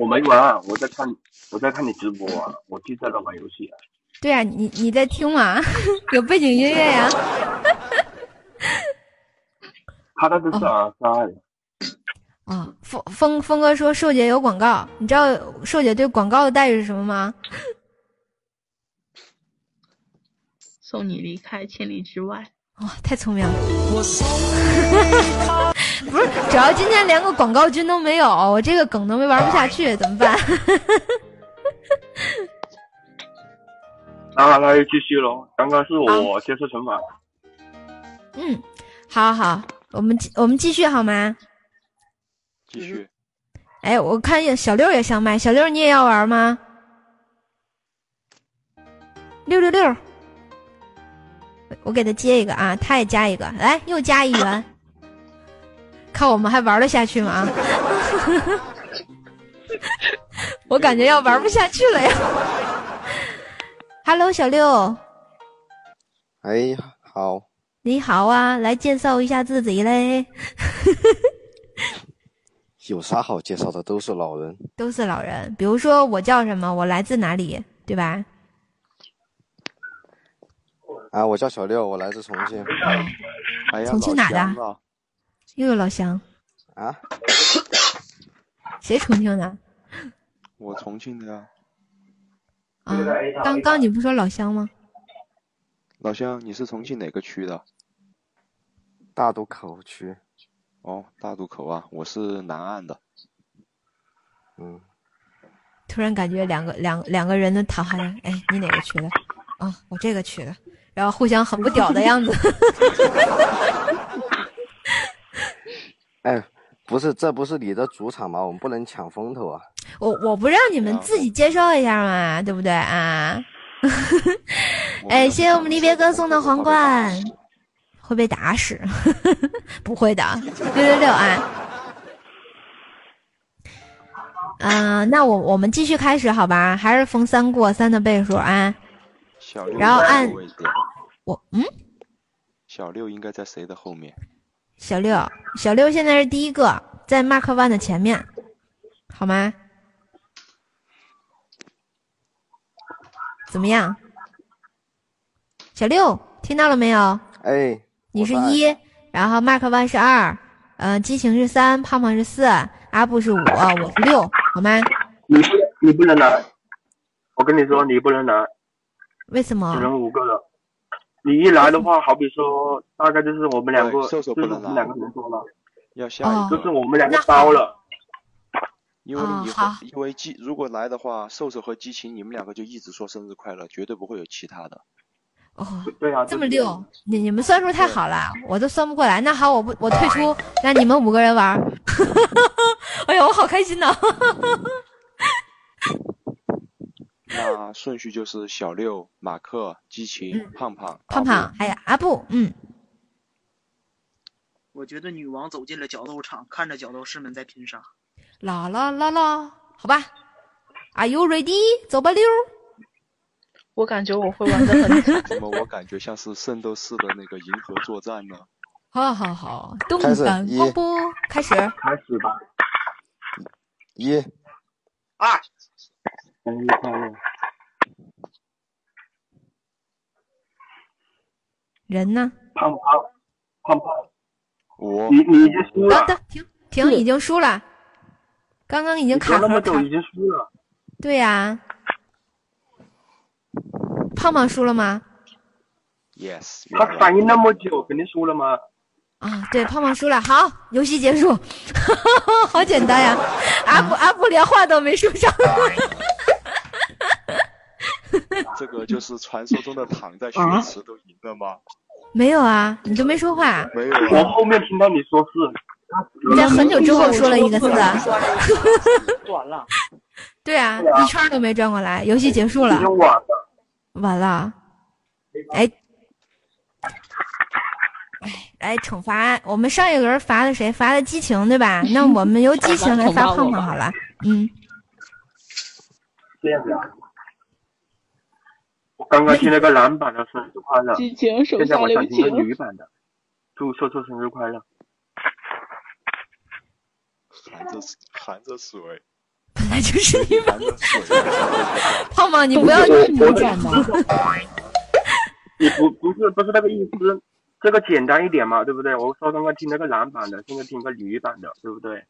我没玩啊，我在看我在看你直播啊，我就在那玩游戏啊。对啊，你你在听吗？有背景音乐呀、他那个是耳塞。哦，峰峰峰哥说瘦姐有广告，你知道瘦姐对广告的待遇是什么吗？送你离开千里之外。哇、太聪明了！不是，主要今天连个广告君都没有，我这个梗都没玩不下去，怎么办？那那就继续喽，刚刚是我接受惩罚。嗯，好好，我们继我们继续好吗？继续。哎，我看见小六也想麦，小六你也要玩吗？六六六，我给他接一个啊，他也加一个，来又加一元，看我们还玩得下去吗？啊，我感觉要玩不下去了呀。Hello，小六，哎，好，你好啊，来介绍一下自己嘞。有啥好介绍的？都是老人。都是老人，比如说我叫什么，我来自哪里，对吧？啊，我叫小六，我来自重庆。哎呀，重庆哪的？又有老乡，啊？谁重庆的？我重庆的呀。啊，刚刚你不说老乡吗？老乡，你是重庆哪个区的？大渡口区。哦，大渡口啊，我是南岸的。嗯，突然感觉两个两两个人的谈话，哎，你哪个区的？啊、我这个区的，然后互相很不屌的样子。哎，不是，这不是你的主场吗？我们不能抢风头啊！我我不让你们自己介绍一下嘛，对不对啊？哎，谢谢我们离别哥送的皇冠，会被打死？不会的，六六六啊！嗯、那我我们继续开始好吧？还是逢三过三的倍数啊？小六然后按我嗯，小六应该在谁的后面？小六，小六现在是第一个，在 Mark One 的前面，好吗？怎么样？小六，听到了没有？哎，你是一，然后 Mark One 是二，呃，激情是三，胖胖是四，阿布是五，我是六，好吗？你不你不能来，我跟你说你不能来，为什么只？能五个了。你一来的话，好比说大概就是我们两个，对瘦瘦就是不能来我们两个人说了，要下哦一个，就是我们两个包了。因为哦你好因为激如果来的话，瘦瘦和激情你们两个就一直说生日快乐，绝对不会有其他的。哦，对啊，这么溜，你你们算数太好了，我都算不过来。那好，我不我退出，让你们五个人玩。哎呀，我好开心呐！那顺序就是小六、马克、激情、胖胖、嗯胖胖还有阿布，嗯，我觉得女王走进了角斗场，看着角斗士们在拼杀。啦啦啦啦，好吧，Are you ready？走吧，溜。我感觉我会玩的很惨。怎么我感觉像是圣斗士的那个银河作战呢？好好好，动感广播开始。开始吧，一二，生日快乐！人呢？胖胖，胖胖，我你你已经输了，等等，停停，已经输了，刚刚已经卡壳卡那么久已。经输了。对呀、胖胖输了吗？Yes，他反应那么久，肯定输了吗？啊，对，胖胖输了。好，游戏结束，好简单呀！阿布阿布连话都没说上。这个就是传说中的躺在血啊池都赢了吗？没有啊，你都没说话。没有我啊，后面听到你说是，你在很久之后说了一个字。短了。对啊，一圈都没转过来，游戏结束了已，经晚了。完了。哎，哎，来惩罚我们上一轮罚的谁？罚的激情对吧？那我们由激情来罚胖胖好了。嗯，这样子啊。我刚刚听了个男版的生日快乐，激情手现在下留我想听个情。女版的，祝秀秀生日快乐。含着含着水，本来就是你们。含着水。胖胖，你不要我女转的。你不不是不是那个意思，这个简单一点嘛，对不对？我说刚刚听那个男版的，现在听个女版的，对不对？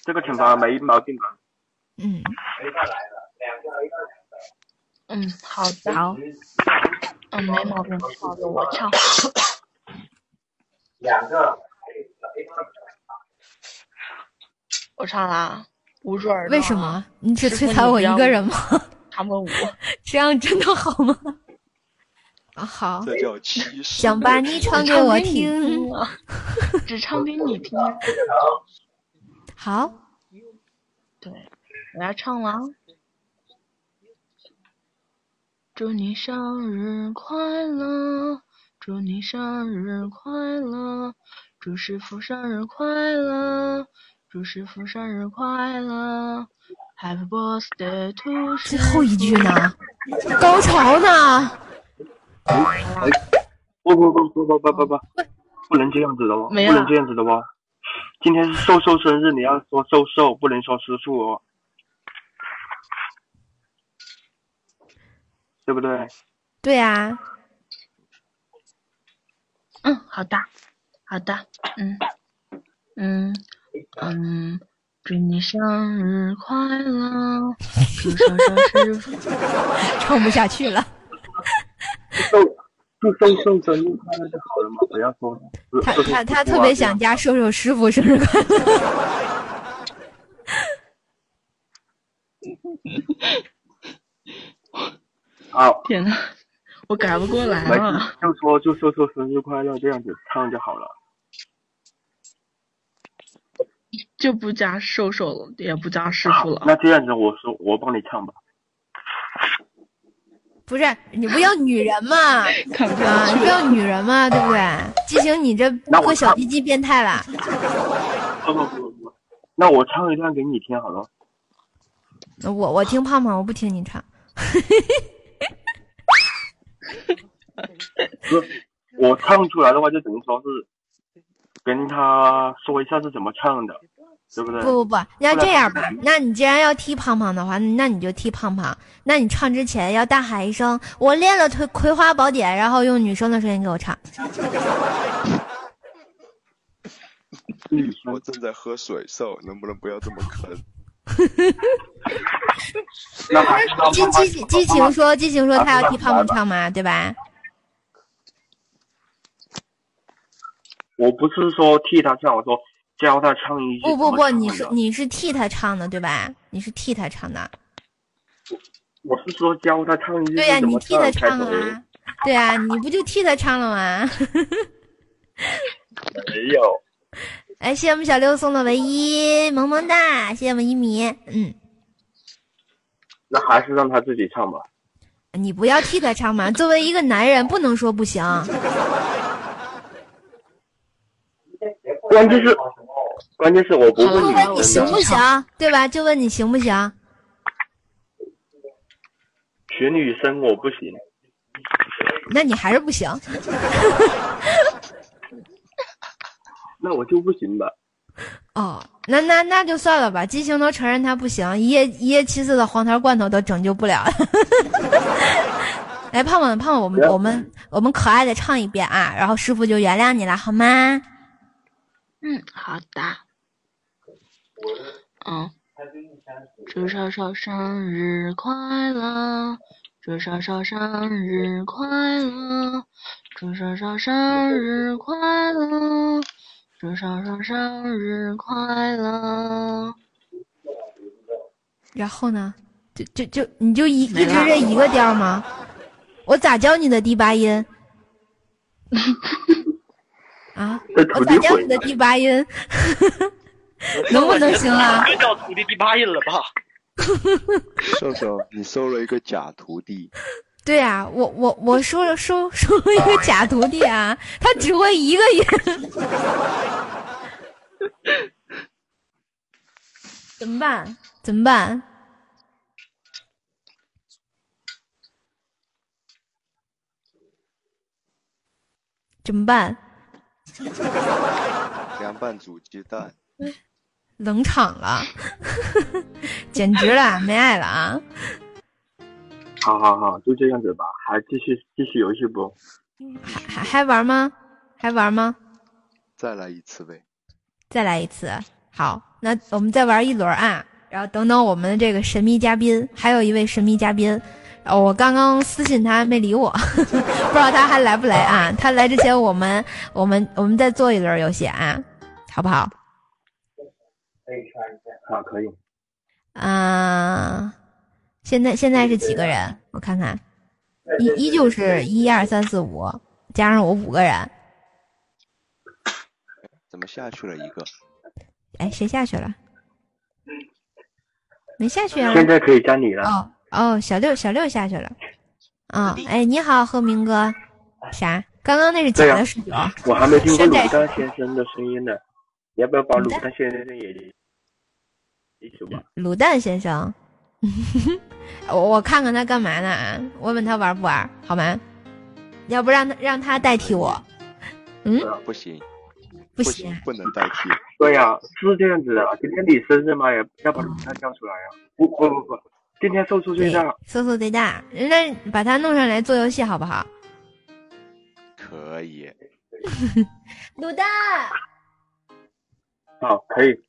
这个惩罚没毛病吧？嗯，嗯，好的。好。嗯，没毛病。好的，我唱。两个。我唱啦，捂住耳朵。为什么？你只摧残我一个人吗？他们舞。这样真的好吗？啊，好，这叫欺世。想把你唱给我听。啊，只唱给你听。好，对，我要唱了啊。祝你生日快乐，祝你生日快乐，祝师傅生日快乐，祝师傅生日快乐，Happy birthday to 最后一句呢？高潮呢？哎，不不不不不不不不，不能这样子的哦，不能这样子的哦。今天是瘦瘦生日，你要说瘦瘦，不能说师傅哦，对不对？对啊，嗯，好的，好的，嗯，嗯，嗯，祝你生日快乐，祝瘦瘦生日 唱不下去了。瘦祝瘦瘦生日快乐就好了嘛，不要说他他他特别想加瘦瘦师傅生日快乐。好，天呐，我改不过来了。就说祝瘦瘦生日快乐这样子唱就好了。就不加瘦瘦了，也不加师傅了。那这样子，我说我帮你唱吧。不是你不要女人嘛？看不啊，你不要女人嘛，对不对？激情，你这 个小鸡鸡变态了。不不不不，那我唱一段给你听好了。我我听胖胖，我不听你唱。我唱出来的话，就等于说是跟他说一下是怎么唱的，对不对？不不不，要这样吧？那你既然要踢胖胖的话，那你就踢胖胖。那你唱之前要大喊一声“我练了葵葵花宝典”，然后用女生的声音给我唱。我正在喝水，瘦，能不能不要这么坑？激激激情说，激情说他要替胖胖唱嘛，对吧？我不是说替他唱，我说教他唱一句。不不不，你是是你是替他唱的，对吧？你是替他唱的。我是说教他唱一句。对呀、你替他唱啊。对啊，你不就替他唱了吗？没有。哎，谢谢我们小六送的唯一，萌萌哒！谢谢我们一米，嗯，那还是让他自己唱吧。你不要替他唱嘛。作为一个男人，不能说不行。关键是，关键是我不问你行不行，对吧？就问你行不行？学女生我不行。那你还是不行。那我就不行吧。哦，那那那就算了吧。激情都承认他不行，一夜一夜七次的黄桃罐头都拯救不了。来，胖胖胖胖，我们我们我们可爱的唱一遍啊，然后师傅就原谅你了，好吗？嗯，好的。嗯，祝少少生日快乐，祝少少生日快乐，祝少少生日快乐，祝少少生日快乐。然后呢？就就就你就一一直这一个调吗？我咋教你的第八音？啊！我咋教你的第八音？能不能行啊？别叫徒弟第八音了吧？瘦瘦，你收了一个假徒弟，对啊，我我我收了收收了一个假徒弟啊，他只会一个音。怎么办？怎么办？怎么办？凉拌煮鸡蛋。冷场了，简直了，没爱了啊！好好好，就这样子吧，还继续继续游戏不？还还玩吗？还玩吗？再来一次呗。再来一次，好，那我们再玩一轮啊，然后等等我们的这个神秘嘉宾，还有一位神秘嘉宾，哦，我刚刚私信他没理我，不知道他还来不来啊？他来之前，我们我们我们再做一轮游戏啊，好不好？可以看一下啊，可以。啊、现在现在是几个人？我看看，依依旧是一二三四五，加上我五个人。怎么下去了一个？哎，谁下去了？没下去啊。现在可以加你了。哦哦，小六小六下去了。啊、哎，你好，贺明哥。啥？刚刚那是假的十九。我还没听过山寨鲁蛋先生的声音呢，你要不要把鲁蛋先生也一起吧？卤蛋先生，我我看看他干嘛呢啊？问问他玩不玩，好吗？要不让他让他代替我？嗯，不行，不行，不能代替。对呀、是这样子的。今天你生日嘛，也要把鲁蛋叫出来呀、不不不不，今天寿数最大。搜数最大，那把他弄上来做游戏好不好？可以。卤蛋，好，可以。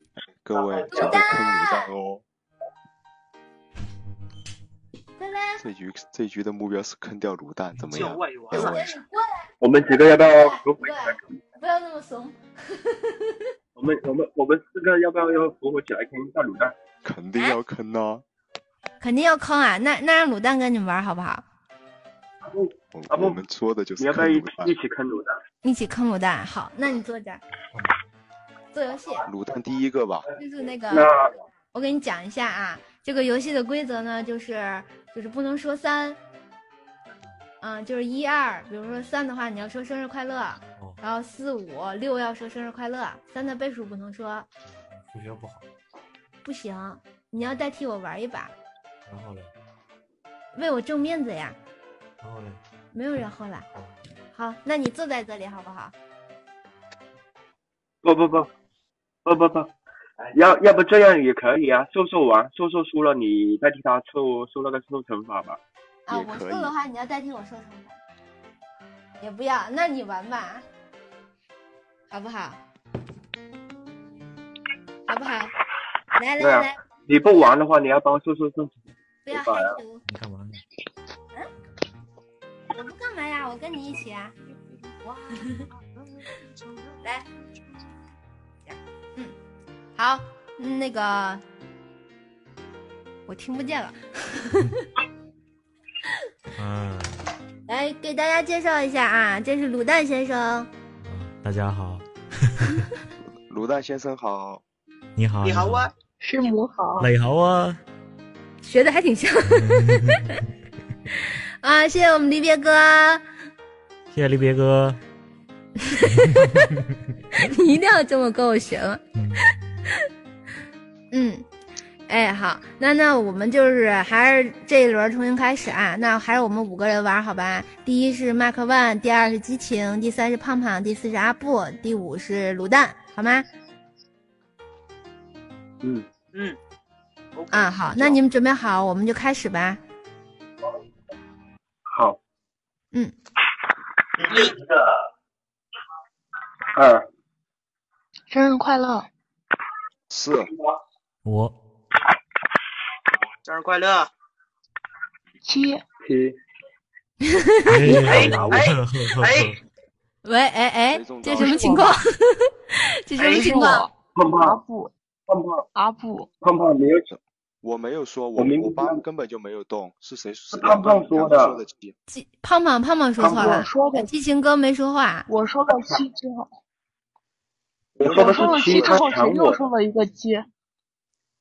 各位准备坑卤蛋哦。这局这局的目标是坑掉卤蛋，怎么样？我们几个要不要合伙起来？不要那么怂。我们我们我们四个要不要要合伙起来坑一下卤蛋？肯定要坑呐、肯定要坑啊！那那让卤蛋跟你们玩好不好？我我们说的就是你要不要一起坑卤蛋？一起坑卤蛋。好，那你坐这儿做游戏。卤蛋第一个吧。就是那个那，我给你讲一下啊，这个游戏的规则呢，就是就是不能说三，嗯，就是一二，比如说三的话，你要说生日快乐，然后四五六要说生日快乐，三的倍数不能说，数学不好，不行，你要代替我玩一把，然后嘞，为我挣面子呀，然后嘞，没有然后了。好，那你坐在这里好不好？不不不不不不，要要不这样也可以啊。瘦瘦玩，瘦瘦输了你代替他受受那个受惩罚吧。啊，我输的话，你要代替我受惩罚，也不要，那你玩吧，好不好？好不好？来来来，，你不玩的话，你要帮叔叔送。不要害羞。你干嘛呢？我不干嘛呀，我跟你一起啊。来，嗯，好，嗯那个我听不见了。嗯，来给大家介绍一下啊，这是卤蛋先生。大家好，卤蛋先生好，你好，你好啊，师母好你好啊，学的还挺像。啊，谢谢我们离别哥，谢谢离别哥。你一定要这么跟我学吗？嗯，哎，好，那那我们就是还是这一轮重新开始啊。那还是我们五个人玩好吧？第一是麦克万，第二是激情，第三是胖胖，第四是阿布，第五是卤蛋，好吗？嗯嗯，啊，好，那你们准备好，我们就开始吧。好。嗯。一二生日快乐！是我生日快乐！七七。哎哎哎！喂，哎哎，这什么情况？这什么情况？胖胖布，胖胖阿布，胖胖没有我没有说，我我明我班根本就没有动，是谁？是胖胖说的说的鸡胖胖胖胖说错了，我说的激情哥没说话。我说了七之后，我说的是七，之后，他抢我，谁又说了一个七？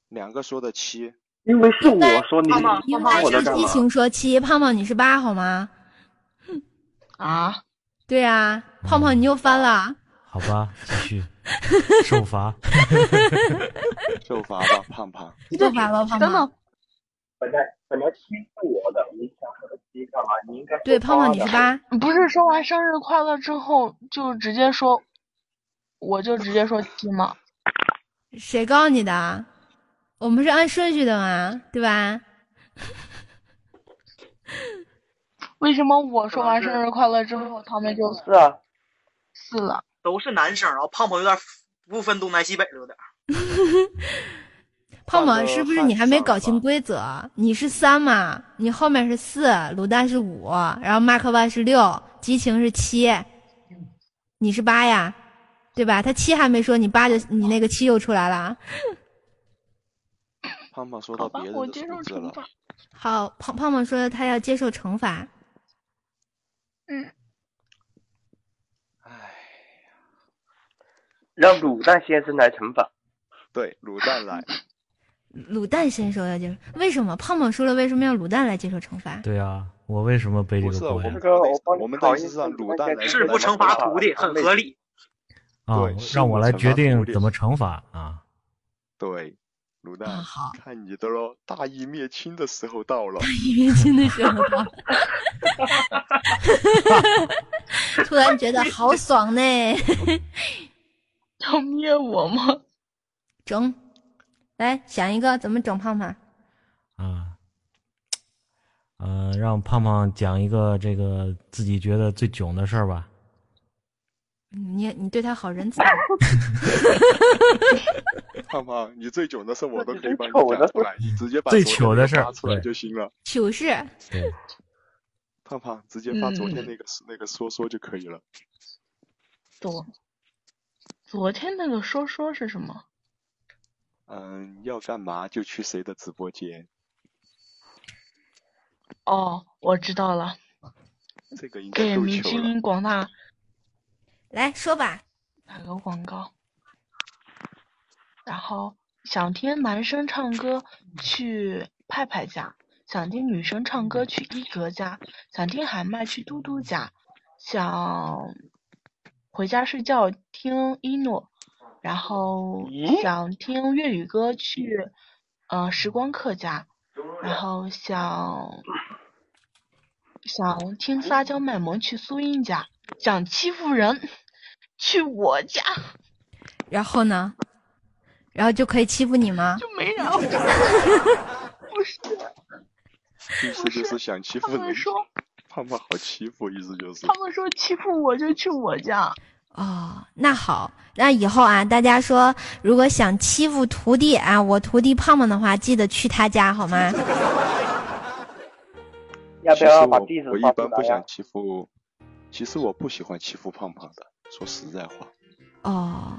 两个说的七，因为是我说你胖胖应帮该是激？情说七，胖胖你是八好吗？啊？对啊，胖胖你又翻了。好吧，继续 受罚。受罚吧，胖胖。受罚了，胖胖。等等，本来本来七是我的，你抢我的七干嘛？你应该对，胖胖你是八。不是说完生日快乐之后就直接说，我就直接说七嘛？谁告诉你的？我们是按顺序的嘛，对吧？为什么我说完生日快乐之后，他们就是啊，四了？都是男生，然后胖胖有点不分东南西北了，有点。胖胖是不是你还没搞清规则？你是三嘛，你后面是四，卤蛋是五，然后麦克万是六，激情是七，你是八呀，对吧？他七还没说，你八就你那个七又出来了。胖胖说到别，人的我接受数字了，惩罚。好，胖胖胖说他要接受惩罚。嗯，让卤蛋先生来惩罚。对，卤蛋来，卤蛋先生要接受，为什么胖胖说了？为什么要卤蛋来接受惩罚？对啊，我为什么背这个锅我们的意思是让卤蛋来是不惩罚徒弟，很合理。啊对，让我来决定怎么惩罚啊。对，卤蛋，啊好看你的喽，大义灭亲的时候到了。大义灭亲的时候到了，突然觉得好爽呢。要灭我吗？整，来想一个怎么整胖胖？啊，呃，让胖胖讲一个这个自己觉得最囧的事儿吧。你你对他好仁慈。胖胖，你最囧的事我都可以帮你讲出来，你直接把最糗的事儿发出来就行了。糗事，对，胖胖直接发昨天嗯那个、那个说说就可以了。昨昨天那个说说是什么？嗯，要干嘛就去谁的直播间，哦，我知道了，这个应该够给明。星广大来说吧。打个广告。然后想听男生唱歌去派派家，想听女生唱歌去一格家，想听喊麦去嘟嘟家，想回家睡觉听一诺，然后想听粤语歌去呃时光客家，然后想想听撒娇卖萌去苏英家，想欺负人去我家。然后呢？然后就可以欺负你吗？就没然后。不是，意思就是想欺负你，他们说胖胖好欺负，意思就是他们说欺负我就去我家。哦，那好，那以后啊，大家说如果想欺负徒弟啊，我徒弟胖胖的话，记得去他家好吗？要不要把地址我一般不想？欺负，其实我不喜欢欺负胖胖的，说实在话。哦，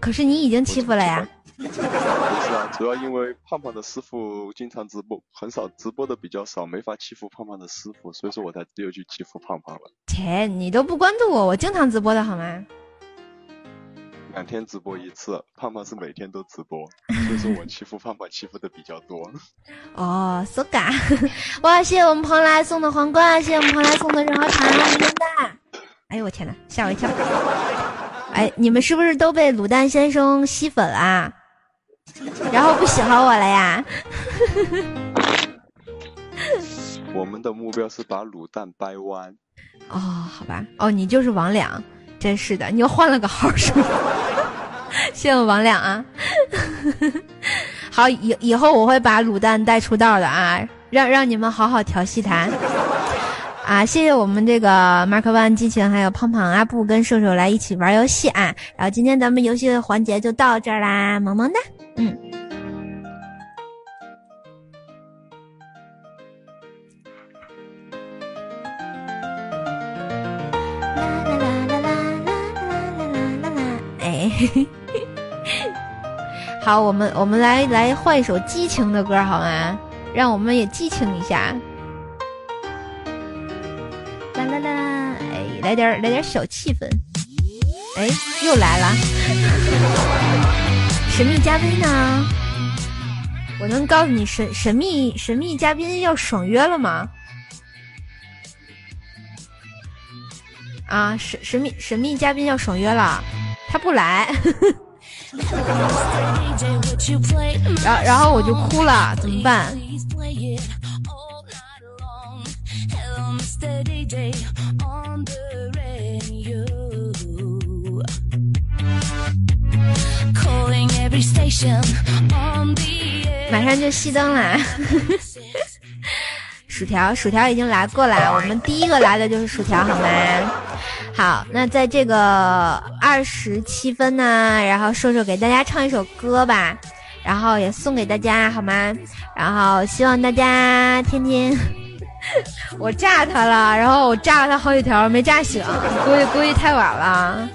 可是你已经欺负了呀。不是啊，主要因为胖胖的师傅经常直播，很少直播的比较少，没法欺负胖胖的师傅，所以说我才只有去欺负胖胖了。切，你都不关注我，我经常直播的好吗？两天直播一次，胖胖是每天都直播，所以说我欺负胖胖欺负的比较多。哦，so ga，哇，谢谢我们蓬莱送的皇冠，谢谢我们蓬莱送的任和茶，么么哒。哎呦我天呐，吓我一跳！哎，你们是不是都被卤蛋先生吸粉啦？然后不喜欢我了呀？我们的目标是把卤蛋掰弯。哦，好吧，哦，你就是王两，真是的，你又换了个号是吗？谢谢我王两啊！好，以以后我会把卤蛋带出道的啊，让让你们好好调戏他。啊，谢谢我们这个 Mark One 激情，还有胖胖阿布跟瘦瘦来一起玩游戏啊。然后今天咱们游戏的环节就到这儿啦，萌萌哒，嗯。哎，好，我们我们来来换一首激情的歌好吗？让我们也激情一下。来点来点小气氛。哎，又来了，神秘嘉宾呢？我能告诉你神神秘神秘嘉宾要爽约了吗？啊，神神秘神秘嘉宾要爽约了，他不来，然后然后我就哭了，怎么办？马上就熄灯啦！薯条，薯条已经来过了，我们第一个来的就是薯条，好吗？好，那在这个二十七分呢，然后瘦瘦给大家唱一首歌吧，然后也送给大家，好吗？然后希望大家天天，我炸他了，然后我炸了他好几条没炸醒，估计估计太晚了。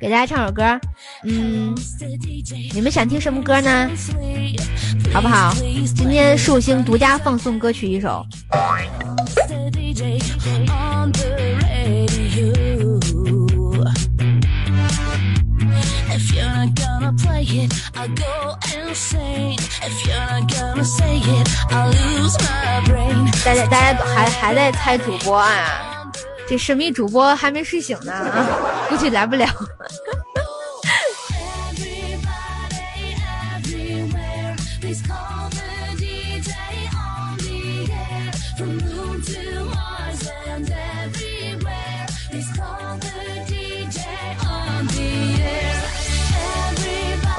给大家唱首歌，嗯，你们想听什么歌呢？好不好？今天寿星独家放送歌曲一首。大家大家都还还在猜主播啊？这神秘主播还没睡醒呢，估计来不了。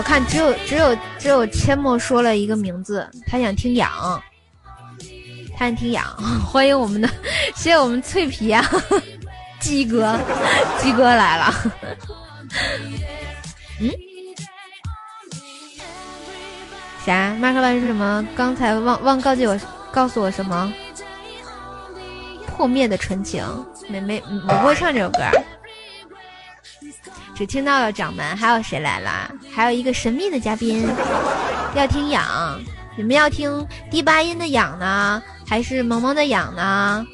看只有只有只有阡陌说了一个名字，他想听痒，他想听痒。欢迎我们的，谢谢我们脆皮啊，鸡哥，鸡哥来了。嗯？啥？马克万是什么？刚才忘忘告诫我，告诉我什么？破灭的纯情，没没，我不会唱这首歌。只听到了掌门，还有谁来了？还有一个神秘的嘉宾，要听痒。你们要听第八音的痒呢，还是萌萌的痒呢？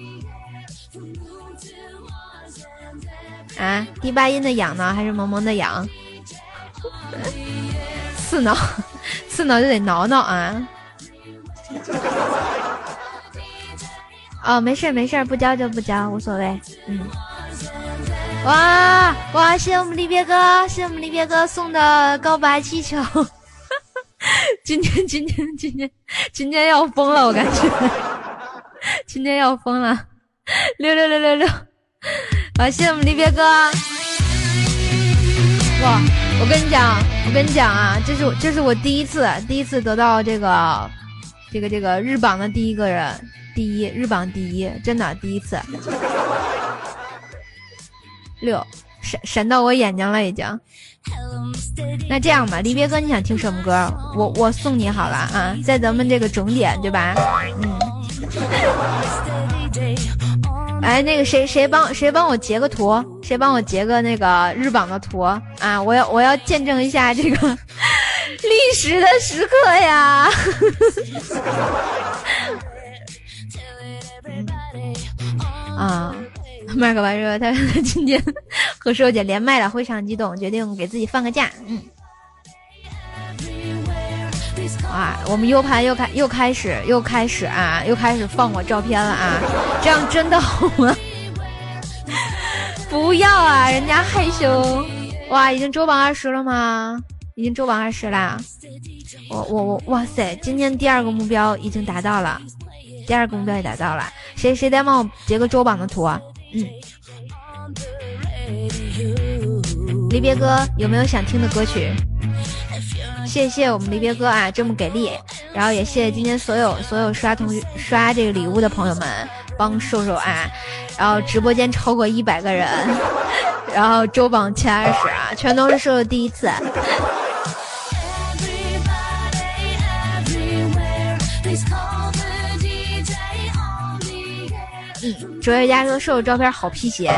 啊，第八音的痒呢，还是萌萌的痒？刺挠，刺挠就得挠挠啊！哦，没事没事，不教就不教，无所谓。嗯。哇哇！谢谢我们离别哥，谢谢我们离别哥送的告白气球。今天今天今天今天要疯了，我感觉 今天要疯了。六六六六六！啊，谢谢我们离别哥。哇！我跟你讲，我跟你讲啊，这是我这是我第一次第一次得到这个这个这个日榜的第一个人，第一日榜第一，真的第一次。六，闪闪到我眼睛了已经。那这样吧，离别哥你想听什么歌？我我送你好了啊，在咱们这个整点对吧？嗯。哎，那个谁谁帮谁帮我截个图？谁帮我截个那个日榜的图啊？我要我要见证一下这个 历史的时刻呀！啊，麦克白说他今天 和瘦姐连麦了，非常激动，决定给自己放个假。嗯。啊，我们 U 盘又开又开始又开始啊，又开始放我照片了啊！这样真的好吗？不要啊，人家害羞。哇，已经周榜二十了吗？已经周榜二十啦！我我我，哇塞，今天第二个目标已经达到了，第二个目标也达到了。谁谁再帮我截个周榜的图啊？离别歌有没有想听的歌曲？谢谢我们离别哥啊，这么给力，然后也谢谢今天所有所有刷同学刷这个礼物的朋友们，帮瘦瘦啊，然后直播间超过一百个人，然后周榜前二十啊，全都是瘦瘦第一次。嗯，卓越家说瘦瘦照片好辟邪，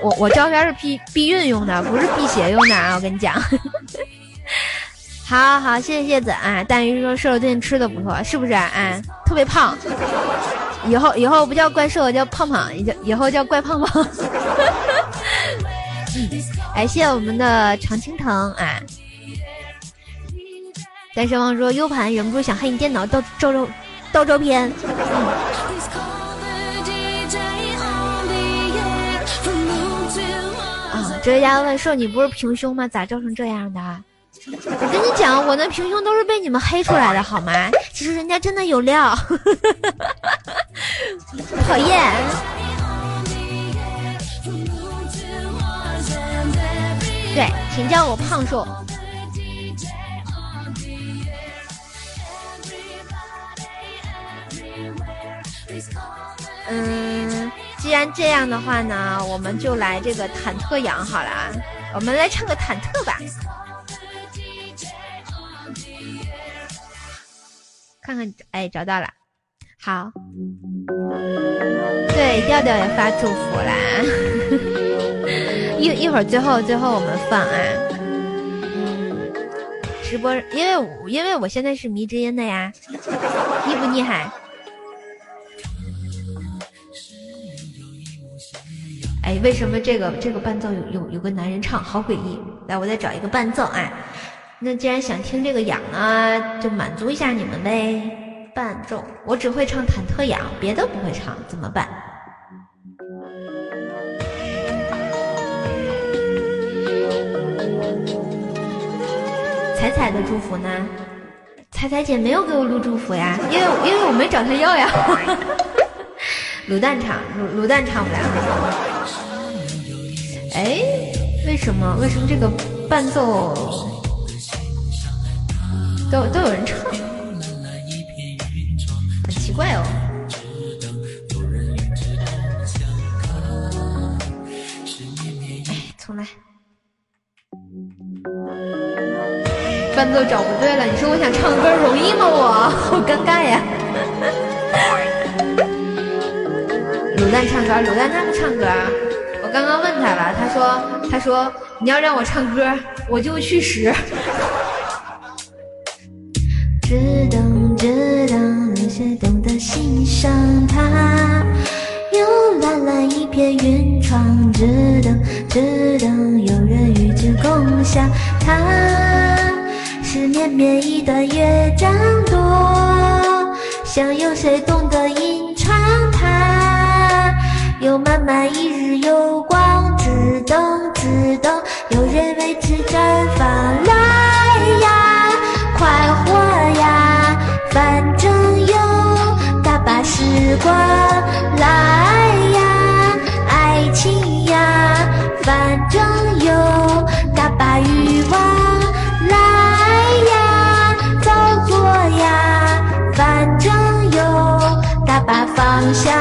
我我照片是避避孕用的，不是辟邪用的啊，我跟你讲。好好，谢谢谢子啊！大鱼说瘦瘦最近吃的不错，是不是啊？特别胖，以后以后不叫怪兽，叫胖胖，以以后叫怪胖胖。感谢我们的常青藤啊！单身汪说 U 盘忍不住想黑你电脑，盗照照盗照片。哲家问瘦你不是平胸吗？咋照成这样的？我跟你讲，我那平胸都是被你们黑出来的，好吗？其实人家真的有料，讨厌。对，请叫我胖瘦。嗯，既然这样的话呢，我们就来这个忐忑羊好了，我们来唱个忐忑吧。看看，哎，找到了，好，对，调调也发祝福啦，一一会儿最后最后我们放啊，直播，因为因为我现在是迷之音的呀，厉不厉害？哎，为什么这个这个伴奏有有有个男人唱，好诡异？来，我再找一个伴奏啊。那既然想听这个痒啊，就满足一下你们呗。伴奏，我只会唱忐忑痒，别的不会唱，怎么办？彩彩的祝福呢？彩彩姐没有给我录祝福呀，因为因为我没找她要呀。卤蛋唱，卤卤蛋唱不了。哎，为什么？为什么？这个伴奏？都都有人唱，很奇怪哦。哎，重来。伴奏找不对了，你说我想唱歌容易吗？我好尴尬呀。卤蛋唱歌，卤蛋他不唱歌啊。我刚刚问他了，他说他说你要让我唱歌，我就去死。只等，只等那些懂得欣赏他。有蓝蓝一片云窗，只等，只等有人与之共享他。是绵绵一段乐章多，想有谁懂得吟唱有满满一日有光，只等，只等有人为之绽放。来呀，快活呀！反正有大把时光，来呀，爱情呀，反正有大把欲望，来呀，造作呀，反正有大把方向，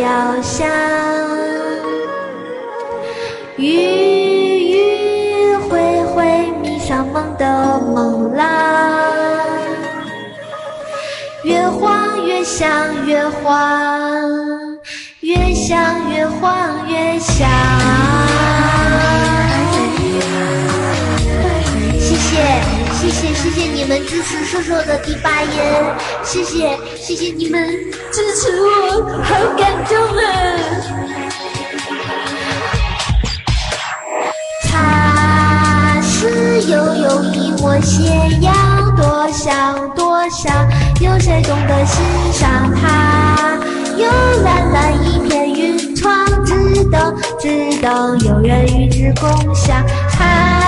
雕像，迂迂回回迷上梦的梦郎，越晃越想，越晃越想，越晃越想。谢谢。谢谢谢谢你们支持瘦瘦的第八音，谢谢谢谢你们支持我，好感动啊！它是悠悠一抹斜阳，多想多想，有谁懂得欣赏它？有蓝蓝一片云窗，只等只等有人与之共享。它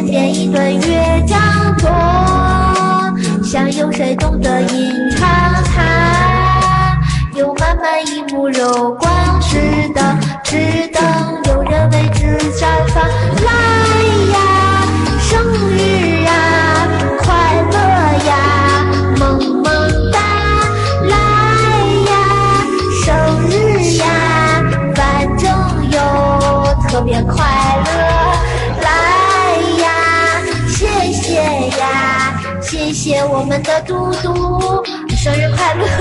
是绵绵一段乐章，多想有谁懂得吟唱它？有满满一幕柔光，只等只等有人为之绽放。来呀，生日啊，快乐呀，萌萌哒！来呀，生日呀，反正有特别快谢我们的嘟嘟，生日快乐！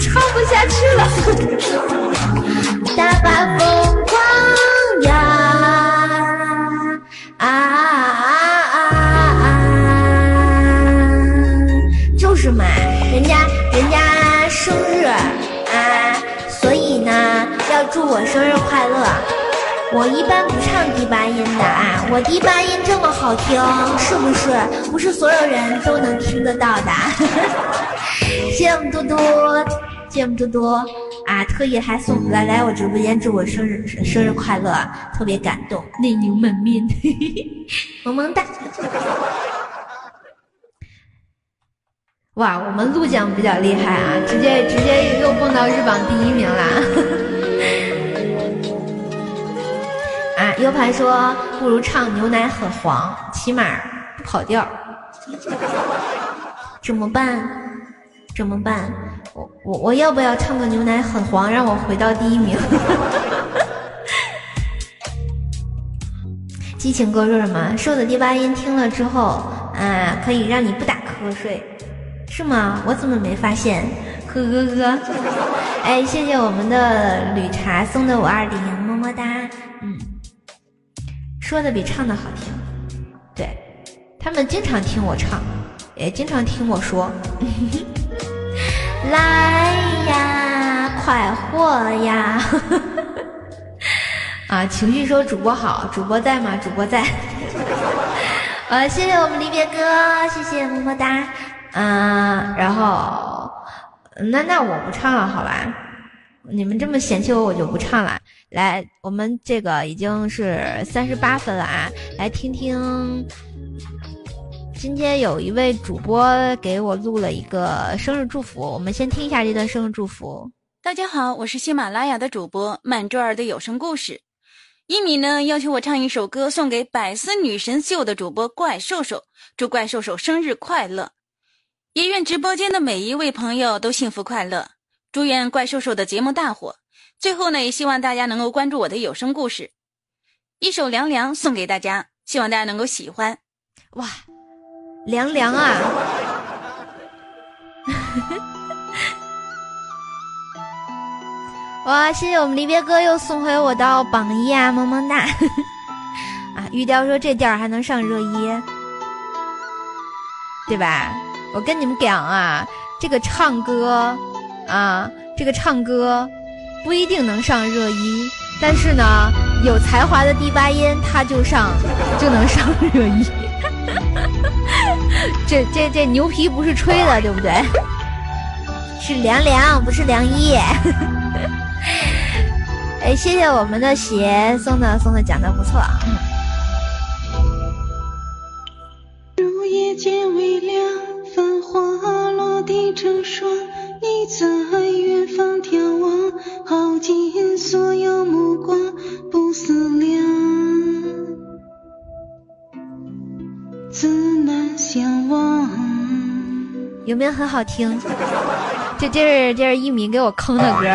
唱不下去了，大把风光呀！啊啊啊啊啊！就是嘛，人家人家生日啊，所以呢要祝我生日快乐。我一般不唱低八音的啊，我低八音这么好听，是不是？不是所有人都能听得到的。谢谢我们多多，谢谢我们多多啊！特意还送来来我直播间祝我生日生日快乐，特别感动，泪流满面，萌萌哒！哇，我们陆奖比较厉害啊，直接直接又蹦到日榜第一名啦！，U 盘说不如唱牛奶很黄，起码不跑调。怎么办？怎么办？我我我要不要唱个牛奶很黄，让我回到第一名？激情哥说什么？瘦的第八音听了之后啊，可以让你不打瞌睡，是吗？我怎么没发现？呵呵呵。哎，谢谢我们的绿茶送的五二零，么么哒。说的比唱的好听，对他们经常听我唱，也经常听我说。来呀，快活呀！啊，情绪说主播好，主播在吗？主播在。呃，谢谢我们离别哥，谢谢么么哒。嗯，然后那那我不唱了，好吧？你们这么嫌弃我，我就不唱了。来，我们这个已经是三十八分了啊！来听听，今天有一位主播给我录了一个生日祝福，我们先听一下这段生日祝福。大家好，我是喜马拉雅的主播满珠儿的有声故事。一米呢要求我唱一首歌送给百思女神秀的主播怪兽兽，祝怪兽兽生日快乐，也愿直播间的每一位朋友都幸福快乐，祝愿怪兽兽的节目大火。最后呢，也希望大家能够关注我的有声故事，一首《凉凉》送给大家，希望大家能够喜欢。哇，凉凉啊！哇，谢谢我们离别哥又送回我到榜一啊，么么哒！啊，玉雕说这调还能上热一，对吧？我跟你们讲啊，这个唱歌啊，这个唱歌。不一定能上热一，但是呢，有才华的第八音他就上，就能上热一。这这这牛皮不是吹的，对不对？是凉凉，不是凉一。哎，谢谢我们的鞋送的送的，讲的不错。有没有很好听？这这是这是一鸣给我坑的歌。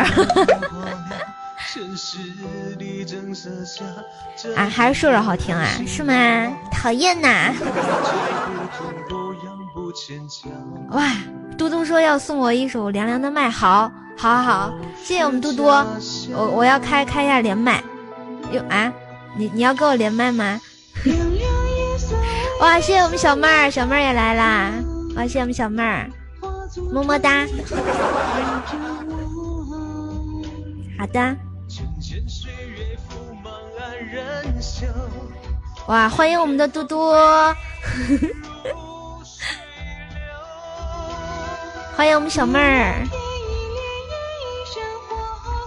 啊，还是瘦瘦好听啊？是吗？讨厌呐！哇，嘟嘟说要送我一首凉凉的麦，好，好，好，好，谢谢我们嘟嘟。我我要开开一下连麦。哟啊，你你要跟我连麦吗？哇，谢谢我们小妹儿，小妹儿也来啦！哇，谢我们小妹儿，么么哒。好的。哇，欢迎我们的嘟嘟，欢迎我们小妹儿。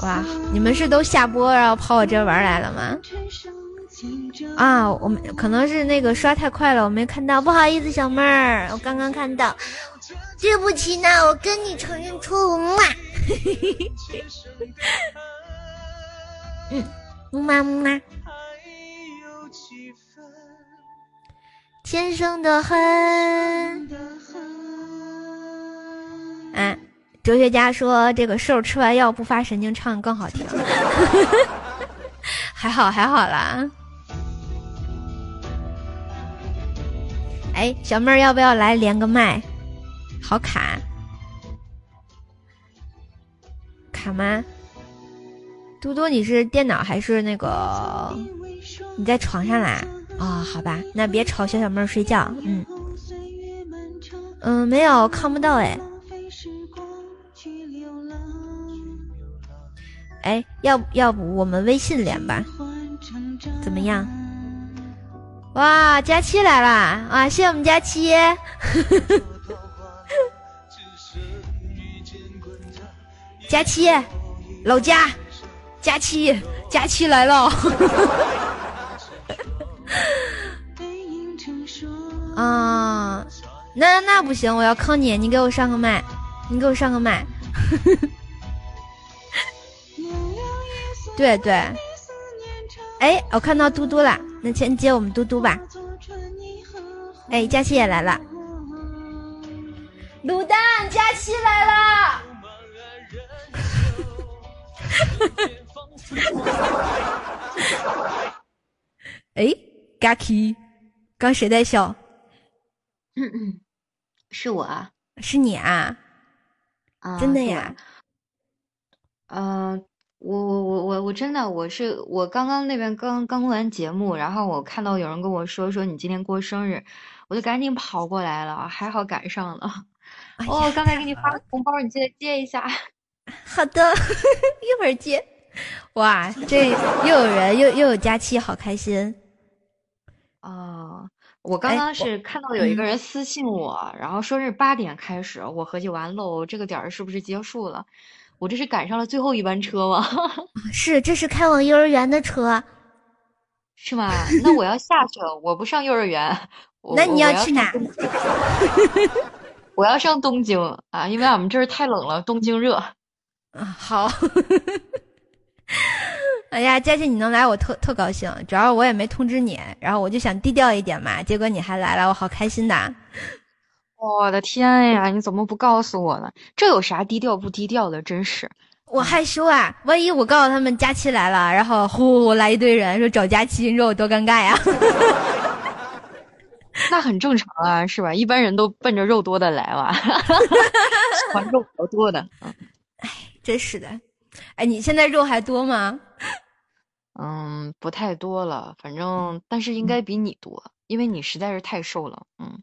哇，你们是都下播然后跑我这玩来了吗？啊，我们可能是那个刷太快了，我没看到，不好意思，小妹儿，我刚刚看到，对不起呢，我跟你承认错误嘛。嗯，木马木。天生的很。哎，哲学家说这个兽吃完药不发神经唱更好听。还好还好啦。哎，小妹儿要不要来连个麦？好卡。卡吗？多多，你是电脑还是那个？你在床上啦？哦，好吧，那别吵小小妹儿睡觉。嗯，嗯，没有看不到哎。哎，要要不我们微信连吧？怎么样？哇，佳期来啦！啊，谢谢我们佳期。佳期，老佳，佳期，佳期来了。啊，那那不行，我要坑你，你给我上个麦，你给我上个麦。对对，哎，我看到嘟嘟了，那先接我们嘟嘟吧。哎，佳期也来了，卤蛋，佳期来了。哎，佳期，刚谁在笑？嗯嗯，是我啊，是你啊，啊，真的呀？嗯，我我我我我真的我是我刚刚那边刚刚录完节目，然后我看到有人跟我说说你今天过生日，我就赶紧跑过来了，还好赶上了。哦，刚才给你发个红包，你记得接一下。好的，一会儿接。哇，这又有人又又有假期，好开心。哦。我刚刚是看到有一个人私信我，然后说是八点开始，我合计完喽，这个点儿是不是结束了？我这是赶上了最后一班车吗？是，这是开往幼儿园的车，是吗？那我要下去了，我不上幼儿园。那你要去哪？我要上东京啊，因为俺们这儿太冷了，东京热。啊，好。哎呀，佳琪，你能来我特特高兴，主要我也没通知你，然后我就想低调一点嘛，结果你还来了，我好开心的。我的天呀，你怎么不告诉我呢？这有啥低调不低调的？真是，我害羞啊！万一我告诉他们佳期来了，然后呼呼来一堆人说找佳期，你说我多尴尬呀？那很正常啊，是吧？一般人都奔着肉多的来吧，喜欢肉比较多的。嗯 哎，真是的。哎，你现在肉还多吗？嗯，不太多了，反正但是应该比你多，因为你实在是太瘦了。嗯，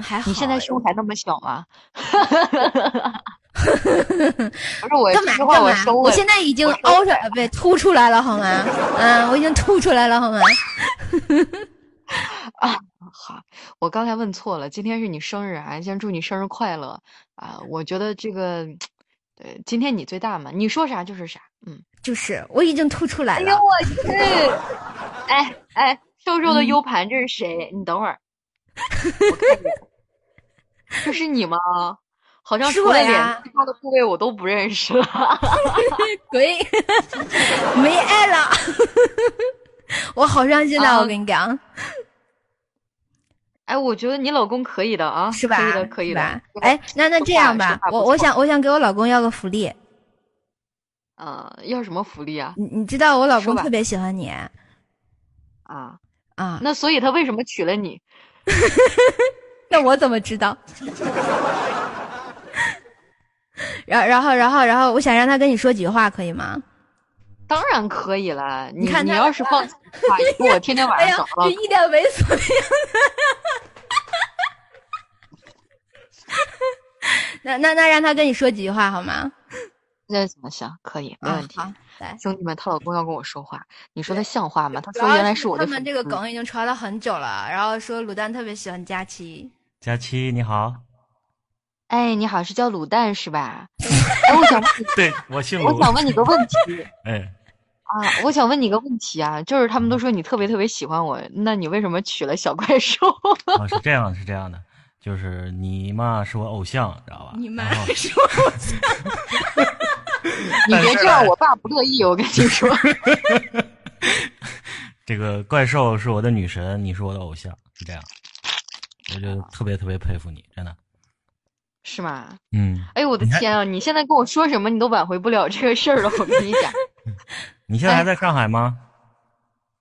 还好。你现在胸还那么小吗？不是我干嘛干嘛？我现在已经凹出来，不对，凸出来了好吗？嗯，我已经凸出来了好吗？啊，好，我刚才问错了，今天是你生日啊，先祝你生日快乐啊！我觉得这个。对，今天你最大嘛，你说啥就是啥，嗯，就是我已经凸出来了。哎呦我去！哎哎，瘦瘦的 U 盘这是谁？你等会儿，我看见，这是你吗？好像除了脸其他的部位我都不认识了。鬼，没爱了。我好伤心呐！我跟你讲。哎，我觉得你老公可以的啊，是吧？可以的，可以的。哎，那那这样吧，我我想我想给我老公要个福利。啊，要什么福利啊？你你知道我老公特别喜欢你啊啊，那所以他为什么娶了你？那我怎么知道？然然后然后然后，我想让他跟你说几句话，可以吗？当然可以了。你看你要是放弃的话，我天天晚上找，到就一脸猥琐的样子。那那那让他跟你说几句话好吗？那怎么行？可以，没啊问题。好，来。兄弟们，她老公要跟我说话，你说他像话吗？他说原来是我的他们这个梗已经传了很久了，然后说卤蛋特别喜欢佳期。佳期你好，哎，你好，是叫卤蛋是吧？哎，我想问你，对我姓我。想问你个问题 哎，啊，我想问你个问题啊，就是他们都说你特别特别喜欢我，那你为什么娶了小怪兽？啊是这样，是这样的，就是你嘛是我偶像，知道吧？你妈然后是我 你别这样，我爸不乐意，我跟你说。这个怪兽是我的女神，你是我的偶像，是这样。我就特别特别佩服你，真的。是吗？嗯，哎呦我的天啊！你现在跟我说什么，你都挽回不了这个事儿了。我跟你讲，你现在还在上海吗？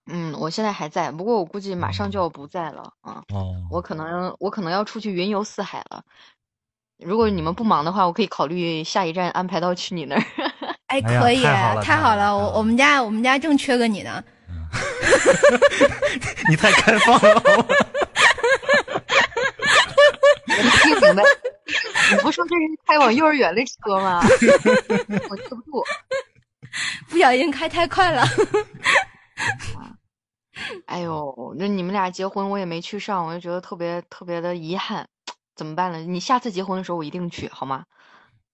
嗯，我现在还在，不过我估计马上就要不在了啊。哦，我可能我可能要出去云游四海了。如果你们不忙的话，我可以考虑下一站安排到去你那儿。哎，哎可以，太好了太好了，我我们家我们家正缺个你呢。你太开放了。我没听明白，你不说这是开往幼儿园的车吗？我记不住。不小心开太快了。哎呦，那你们俩结婚我也没去上，我就觉得特别特别的遗憾。怎么办呢？你下次结婚的时候我一定去，好吗？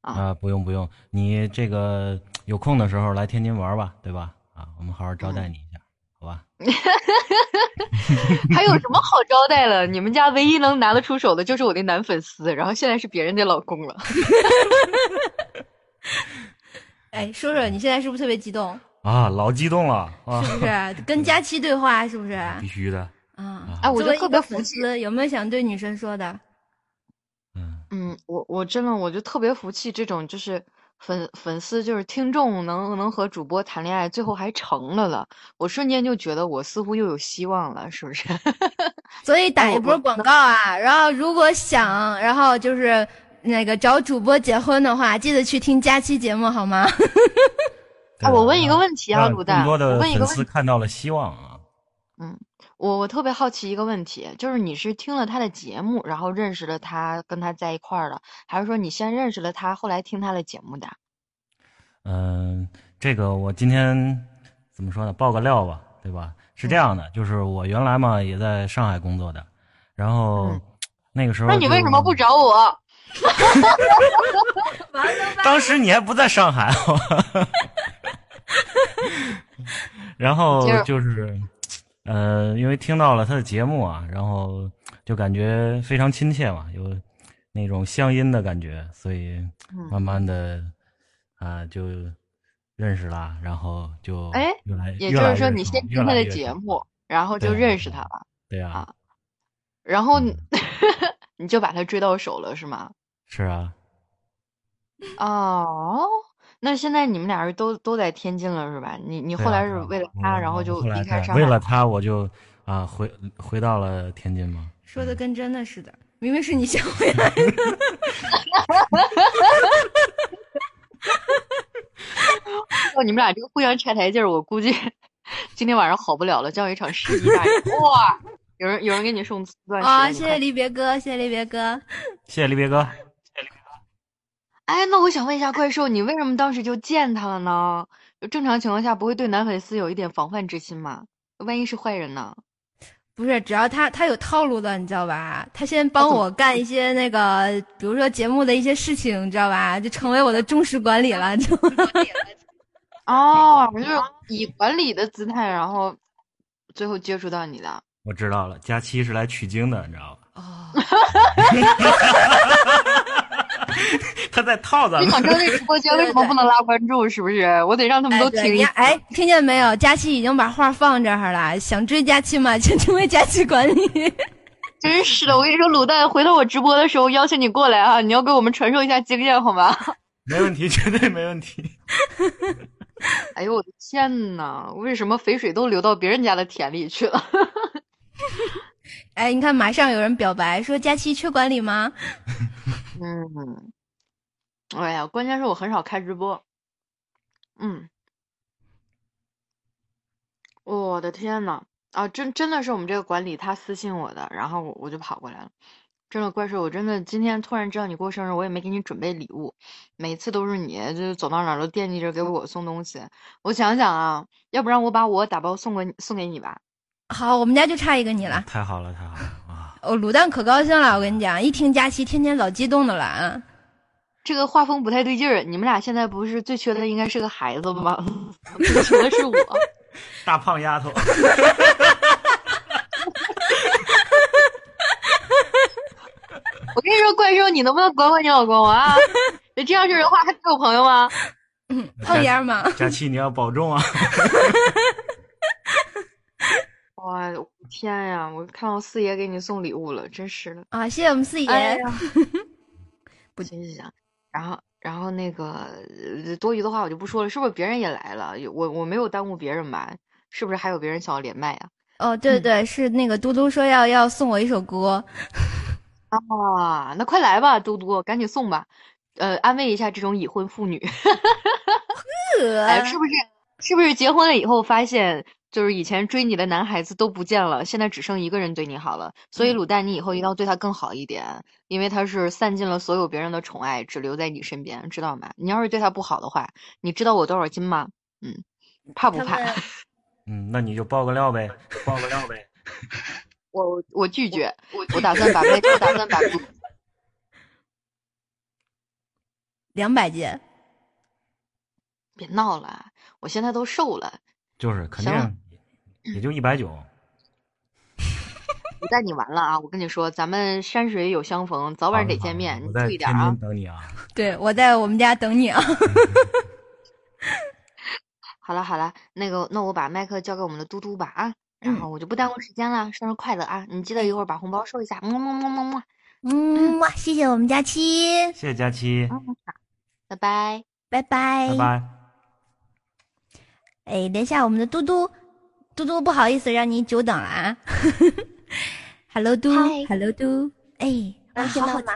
啊，不用不用，你这个有空的时候来天津玩吧，对吧？啊，我们好好招待你？还有什么好招待了？你们家唯一能拿得出手的就是我的男粉丝，然后现在是别人的老公了。哎，说说你现在是不是特别激动？啊，老激动了啊！是不是跟佳期对话？是不是？必须的。啊，哎我就特别服粉丝，有没有想对女生说的？嗯，我我真的我就特别服气这种就是粉粉丝就是听众能能和主播谈恋爱，最后还成了了，我瞬间就觉得我似乎又有希望了，是不是？所以打一波广告啊！然后如果想，然后就是那个找主播结婚的话，记得去听佳期节目好吗？啊，我问一个问题啊，让卤蛋，更多的我问一个粉丝问题，看到了希望啊！嗯，我我特别好奇一个问题，就是你是听了他的节目，然后认识了他，跟他在一块儿的，还是说你先认识了他，后来听他的节目的？嗯，这个我今天怎么说呢？爆个料吧，对吧？是这样的，就是我原来嘛也在上海工作的，然后 那个时候那你为什么不找我？当时你还不在上海，然后就是，呃，因为听到了他的节目啊，然后就感觉非常亲切嘛，有那种乡音的感觉，所以嗯。慢慢的啊、就认识了，然后就哎越来，也就是说你先听他的节目，然后就认识他了，对啊，然后你 你就把他追到手了，是吗？是啊，哦，那现在你们俩人都都在天津了，是吧？你你后来是为了他，然后就离开上海为了他我就啊回回到了天津吗。说的跟真的似的，明明是你先回来的。哦，你们俩这个互相拆台劲儿，我估计 今天晚上好不了了，将有一场世纪大战。哇，有人有人给你送词钻石啊，谢谢离别哥，谢谢离别哥。谢谢离别哥。哎，那我想问一下怪兽，你为什么当时就见他了呢？就正常情况下不会对男粉丝有一点防范之心吗？万一是坏人呢？不是，只要他他有套路的，你知道吧？他先帮我干一些那个，比如说节目的一些事情，你知道吧？就成为我的忠实管理了，你知道吗？哦，就是以管理的姿态，然后最后接触到你的。我知道了，佳期是来取经的，你知道吧？哦，他在套咱们。你想知道这直播间为什么不能拉关注？是不是？我得让他们都对听一次。你哎，听见没有？佳期已经把话放这儿了，想追佳期吗？请成为佳期管理。真是的，我跟你说，卤蛋，回头我直播的时候邀请你过来啊，你要给我们传授一下经验，好吗？没问题，绝对没问题。哎呦我的天呐，为什么肥水都流到别人家的田里去了？哎，你看，马上有人表白说佳期缺管理吗？嗯，哎呀，关键是我很少开直播。嗯，我的天呐，啊，真真的是我们这个管理他私信我的，然后我我就跑过来了。真的怪兽，我真的今天突然知道你过生日，我也没给你准备礼物，每次都是你，就是走到哪儿都惦记着给我送东西。我想想啊，要不然我把我打包送给你，送给你吧。好，我们家就差一个你了。太好了，太好了啊！哦，卤蛋可高兴了，我跟你讲，一听佳琪，天天老激动的了啊。这个画风不太对劲儿，你们俩现在不是最缺的应该是个孩子吗？最缺的是我，大胖丫头。我跟你说，怪兽，你能不能管管你老公啊？你这样式的话，还有朋友吗？胖丫吗？佳琪，你要保重啊！哇，天呀！我看到四爷给你送礼物了，真是的啊！谢谢我们四爷。哎、不行行行，然后然后那个多余的话我就不说了，是不是别人也来了？我我没有耽误别人吧？是不是还有别人想要连麦啊？哦，对对，是那个嘟嘟说要要送我一首歌。啊，那快来吧，嘟嘟，赶紧送吧，呃，安慰一下这种已婚妇女。哎，是不是？是不是结婚了以后发现，就是以前追你的男孩子都不见了，现在只剩一个人对你好了？所以卤蛋，你以后一定要对他更好一点，因为他是散尽了所有别人的宠爱，只留在你身边，知道吗？你要是对他不好的话，你知道我多少斤吗？嗯，怕不怕？嗯，那你就爆个料呗，爆个料呗。我我拒绝，我打算把麦，我打算把两百斤。别闹了，我现在都瘦了。就是肯定也就一百九。不带你玩了啊！我跟你说，咱们山水有相逢，早晚得见面，你注意点啊！等你啊！对，我在我们家等你啊！好了好了，那个，那我把麦克交给我们的嘟嘟吧啊！然后我就不耽误时间了，生日快乐啊！你记得一会儿把红包收一下，么么么么么，嗯哇，谢谢我们佳期，谢谢佳期，拜拜拜拜拜拜。哎，等一下，我们的嘟嘟，嘟嘟，不好意思让你久等了啊。Hello 嘟，Hello 嘟，哎，能听到吗？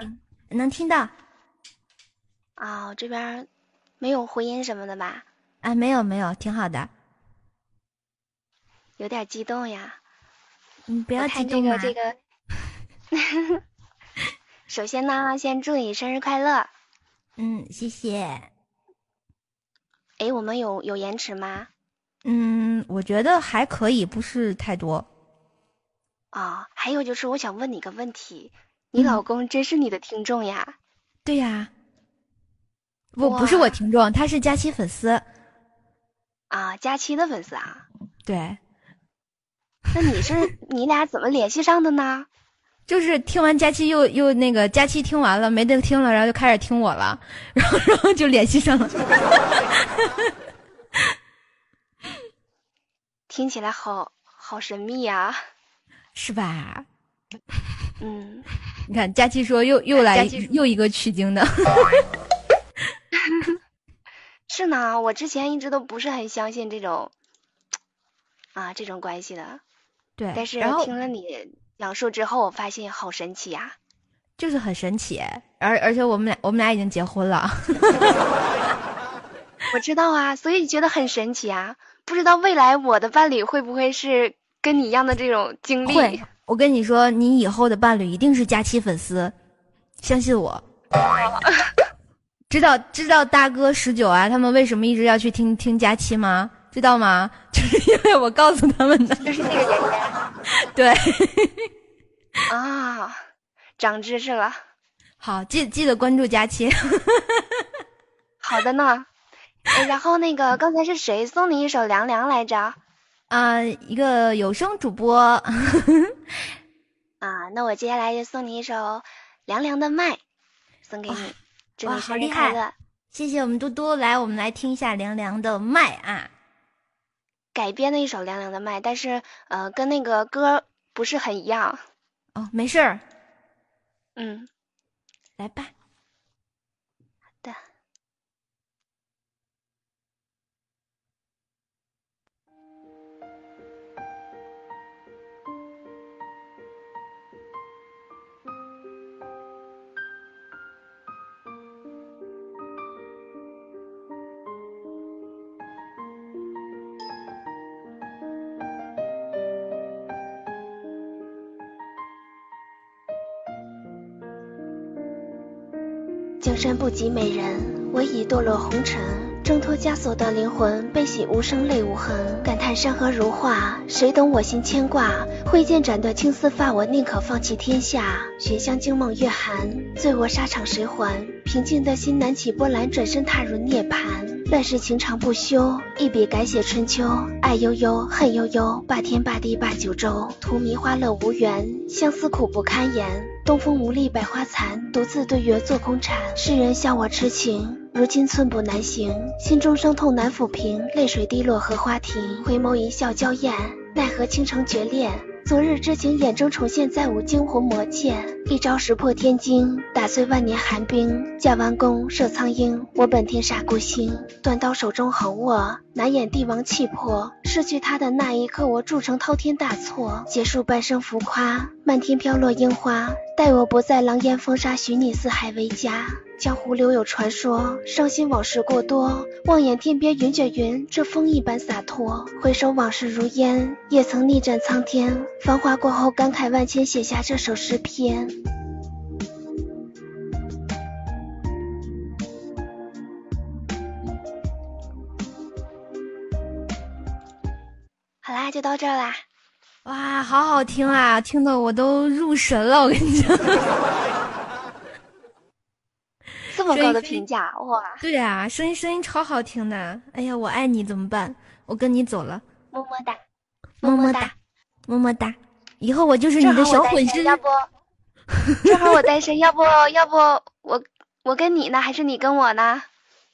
能听到。啊，这边没有回音什么的吧？啊，没有没有，挺好的。有点激动呀，你不要激动啊！这个这个，首先呢，先祝你生日快乐。嗯，谢谢。哎，我们有有延迟吗？嗯，我觉得还可以，不是太多。啊，还有就是，我想问你个问题，你老公真是你的听众呀？对呀。不，不是我听众，他是佳期粉丝。啊，佳期的粉丝啊？对。那你是你俩怎么联系上的呢？就是听完佳期又又那个佳期听完了没得听了，然后就开始听我了，然后然后就联系上了。听起来好好神秘呀，是吧？嗯，你看佳琪说又又来又一个取经的。是呢，我之前一直都不是很相信这种啊这种关系的。对，但是听了你讲述之后，我发现好神奇呀，就是很神奇，而而且我们俩我们俩已经结婚了，我知道啊，所以觉得很神奇啊，不知道未来我的伴侣会不会是跟你一样的这种经历？会，我跟你说，你以后的伴侣一定是佳期粉丝，相信我。知道知道大哥十九啊，他们为什么一直要去听听佳期吗？知道吗？就是因为我告诉他们的，就是这个原因。对，啊，长知识了。好，记记得关注佳期。好的呢。然后那个刚才是谁送你一首凉凉来着？啊，一个有声主播。啊，那我接下来就送你一首凉凉的麦，送给你，祝你生日快乐。谢谢我们嘟嘟，来，我们来听一下凉凉的麦啊。改编的一首凉凉的麦，但是呃，跟那个歌不是很一样。哦，没事儿。嗯，来吧。山不及美人，我已堕落红尘。挣脱枷锁的灵魂，悲喜无声泪无痕。感叹山河如画，谁懂我心牵挂？挥剑斩断青丝发，我宁可放弃天下。寻香惊梦月寒，醉卧沙场谁还？平静的心难起波澜，转身踏入涅槃。乱世情长不休，一笔改写春秋。爱悠悠，恨悠悠，霸天霸地霸九州。荼蘼花乐无缘，相思苦不堪言。东风无力百花残，独自对月坐空禅。世人笑我痴情，如今寸步难行，心中伤痛难抚平，泪水滴落荷花亭。回眸一笑娇艳，奈何倾城绝恋。昨日之情眼中重现，再无惊魂魔剑。一招石破天惊，打碎万年寒冰。架弯弓射苍鹰，我本天煞孤星。断刀手中横握，难掩帝王气魄。失去他的那一刻，我铸成滔天大错。结束半生浮夸，漫天飘落樱花。待我不再狼烟风沙，许你四海为家。江湖留有传说，伤心往事过多。望眼天边云卷云，这风一般洒脱。回首往事如烟，也曾逆战苍天。繁华过后，感慨万千，写下这首诗篇。好啦，就到这啦。哇，好好听啊，听得我都入神了。我跟你讲，这 么高的评价哇！对啊，声音声音超好听的。哎呀，我爱你怎么办？我跟你走了，么么哒，么么哒，么么哒。以后我就是你的小粉丝。要不，正好我单身，要不要不我我跟你呢，还是你跟我呢？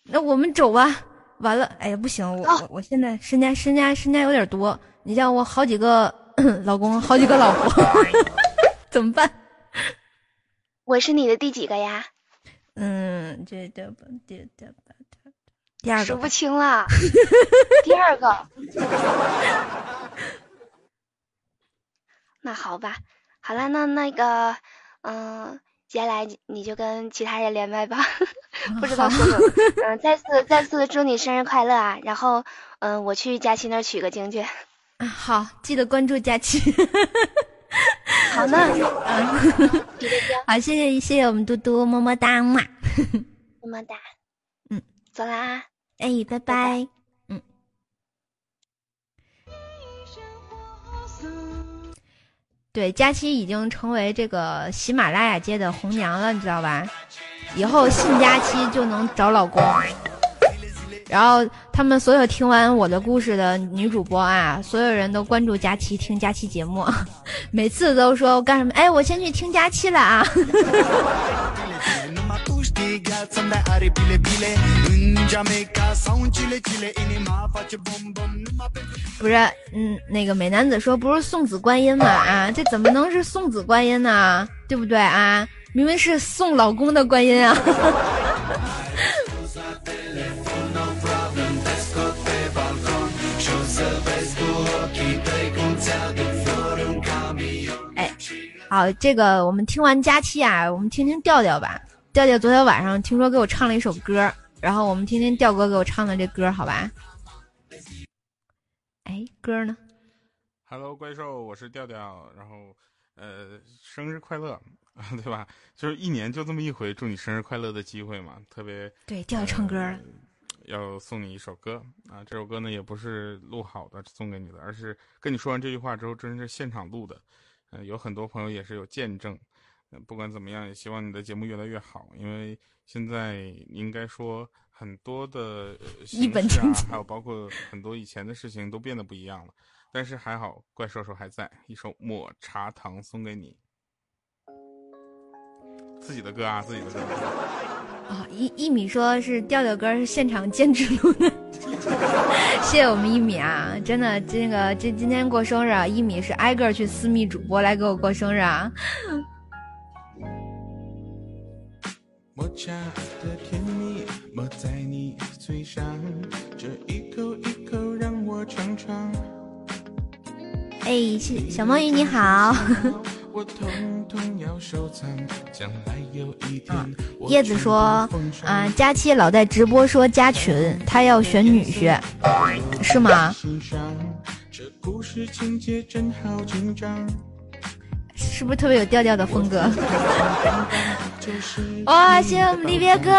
那我们走吧。完了，哎呀，不行，我我我现在身家身家身家有点多，你像我好几个 老公，好几个老婆，怎么办？我是你的第几个呀？嗯，这这不第第第二个，数不清了。第二个。那好吧，好了，那那个，嗯。接下来你就跟其他人连麦吧，不知道说什么。嗯，再次再次祝你生日快乐啊！然后，嗯，我去佳琪那儿取个经去。啊，好，记得关注佳期。好呢，嗯，好，谢谢谢谢我们嘟嘟，么么哒，么么。哒，嗯，走啦，哎，拜拜。嗯。对，佳期已经成为这个喜马拉雅界的红娘了，你知道吧？以后信佳期就能找老公。然后他们所有听完我的故事的女主播啊，所有人都关注佳期，听佳期节目，每次都说我干什么？哎，我先去听佳期了啊。不是，嗯，那个美男子说不是送子观音吗？啊，这怎么能是送子观音呢？对不对啊？明明是送老公的观音啊！好，这个我们听完佳期啊，我们听听调调吧。调调昨天晚上听说给我唱了一首歌，然后我们听听调哥给我唱的这歌，好吧？哎，歌呢？Hello，怪兽，我是调调，然后呃，生日快乐啊，对吧？就是一年就这么一回，祝你生日快乐的机会嘛，特别对调调唱歌了，要送你一首歌啊，这首歌呢也不是录好的送给你的，而是跟你说完这句话之后，真是现场录的，嗯，有很多朋友也是有见证。不管怎么样，也希望你的节目越来越好，因为现在应该说很多的形式啊，还有包括很多以前的事情都变得不一样了。但是还好，怪兽兽还在，一首抹茶糖送给你，自己的歌啊，自己的歌。啊，一一米说是调调歌是现场兼职录的，谢谢我们一米啊，真的这个这今天过生日，啊，一米是挨个去私密主播来给我过生日啊。抹茶的甜蜜抹在你嘴上，这一口一口让我尝尝。哎，小梦鱼你好。叶子说，啊，佳期老在直播说加群，他要选女婿，是吗？是不是特别有调调的风格？哇，谢谢我们离别哥，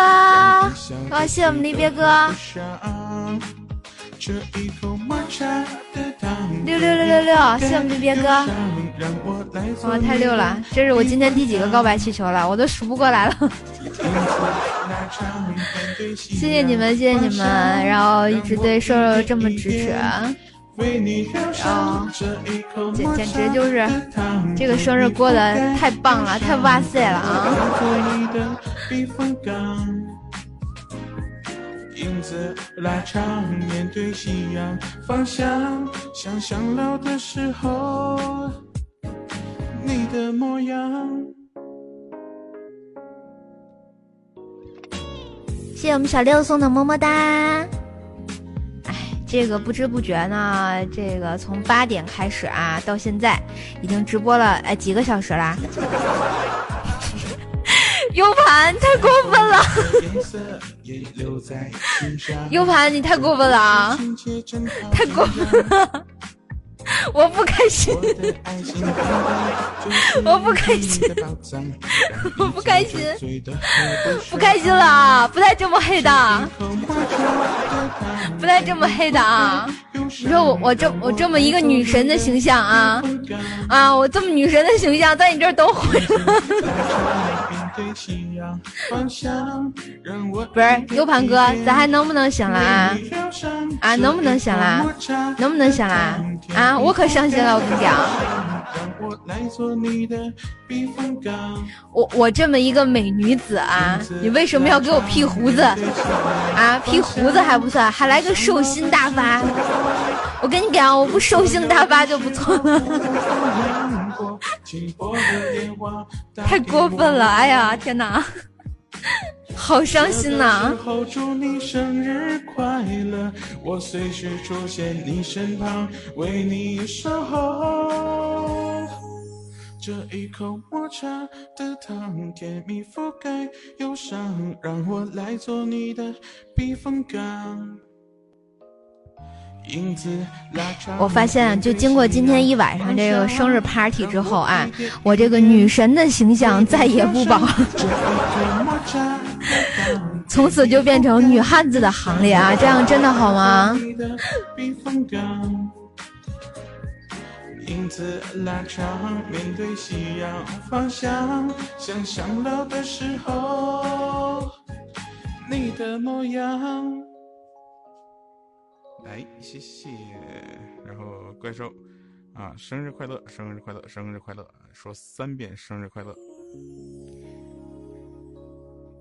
哇，谢谢我们离别哥。六六六六六，谢谢我们的别哥。哇，太六了！这是我今天第几个告白气球了？我都数不过来了。谢谢你们，谢谢你们，然后一直对瘦瘦这么支持，然后简简直就是这个生日过得太棒了，太哇塞了啊！影子拉长，面对夕阳方向，想想老的时候你的模样。谢谢我们小六送的么么哒。哎，这个不知不觉呢，这个从八点开始啊，到现在已经直播了哎几个小时啦。U 盘太过分了，U 盘你太过分了啊，太过分了，我不开心，我不开心，我不开心，不开心了啊，不带这么黑的，不带这么黑的啊！你说我我这我这么一个女神的形象啊。啊，我这么女神的形象在你这儿都毁了。不是 U 盘哥，咱还能不能行了啊？啊，能不能行了？能不能行了？啊，我可伤心了，我跟你讲。我我这么一个美女子啊，你为什么要给我 P 胡子？啊，P 胡子还不算，还来个兽心大发。我跟你讲，我不兽性大发就不错了。太过分了！哎呀，天哪，好伤心呐！这一口抹茶的糖，甜蜜覆盖忧伤，让我来做你的避风港。我发现，就经过今天一晚上这个生日 party 之后啊，我这个女神的形象再也不保，从此就变成女汉子的行列啊！这样真的好吗？影子拉长，面对夕阳方向，想想老的时候你的模样。哎，谢谢。然后怪兽啊，生日快乐，生日快乐，生日快乐，说三遍生日快乐。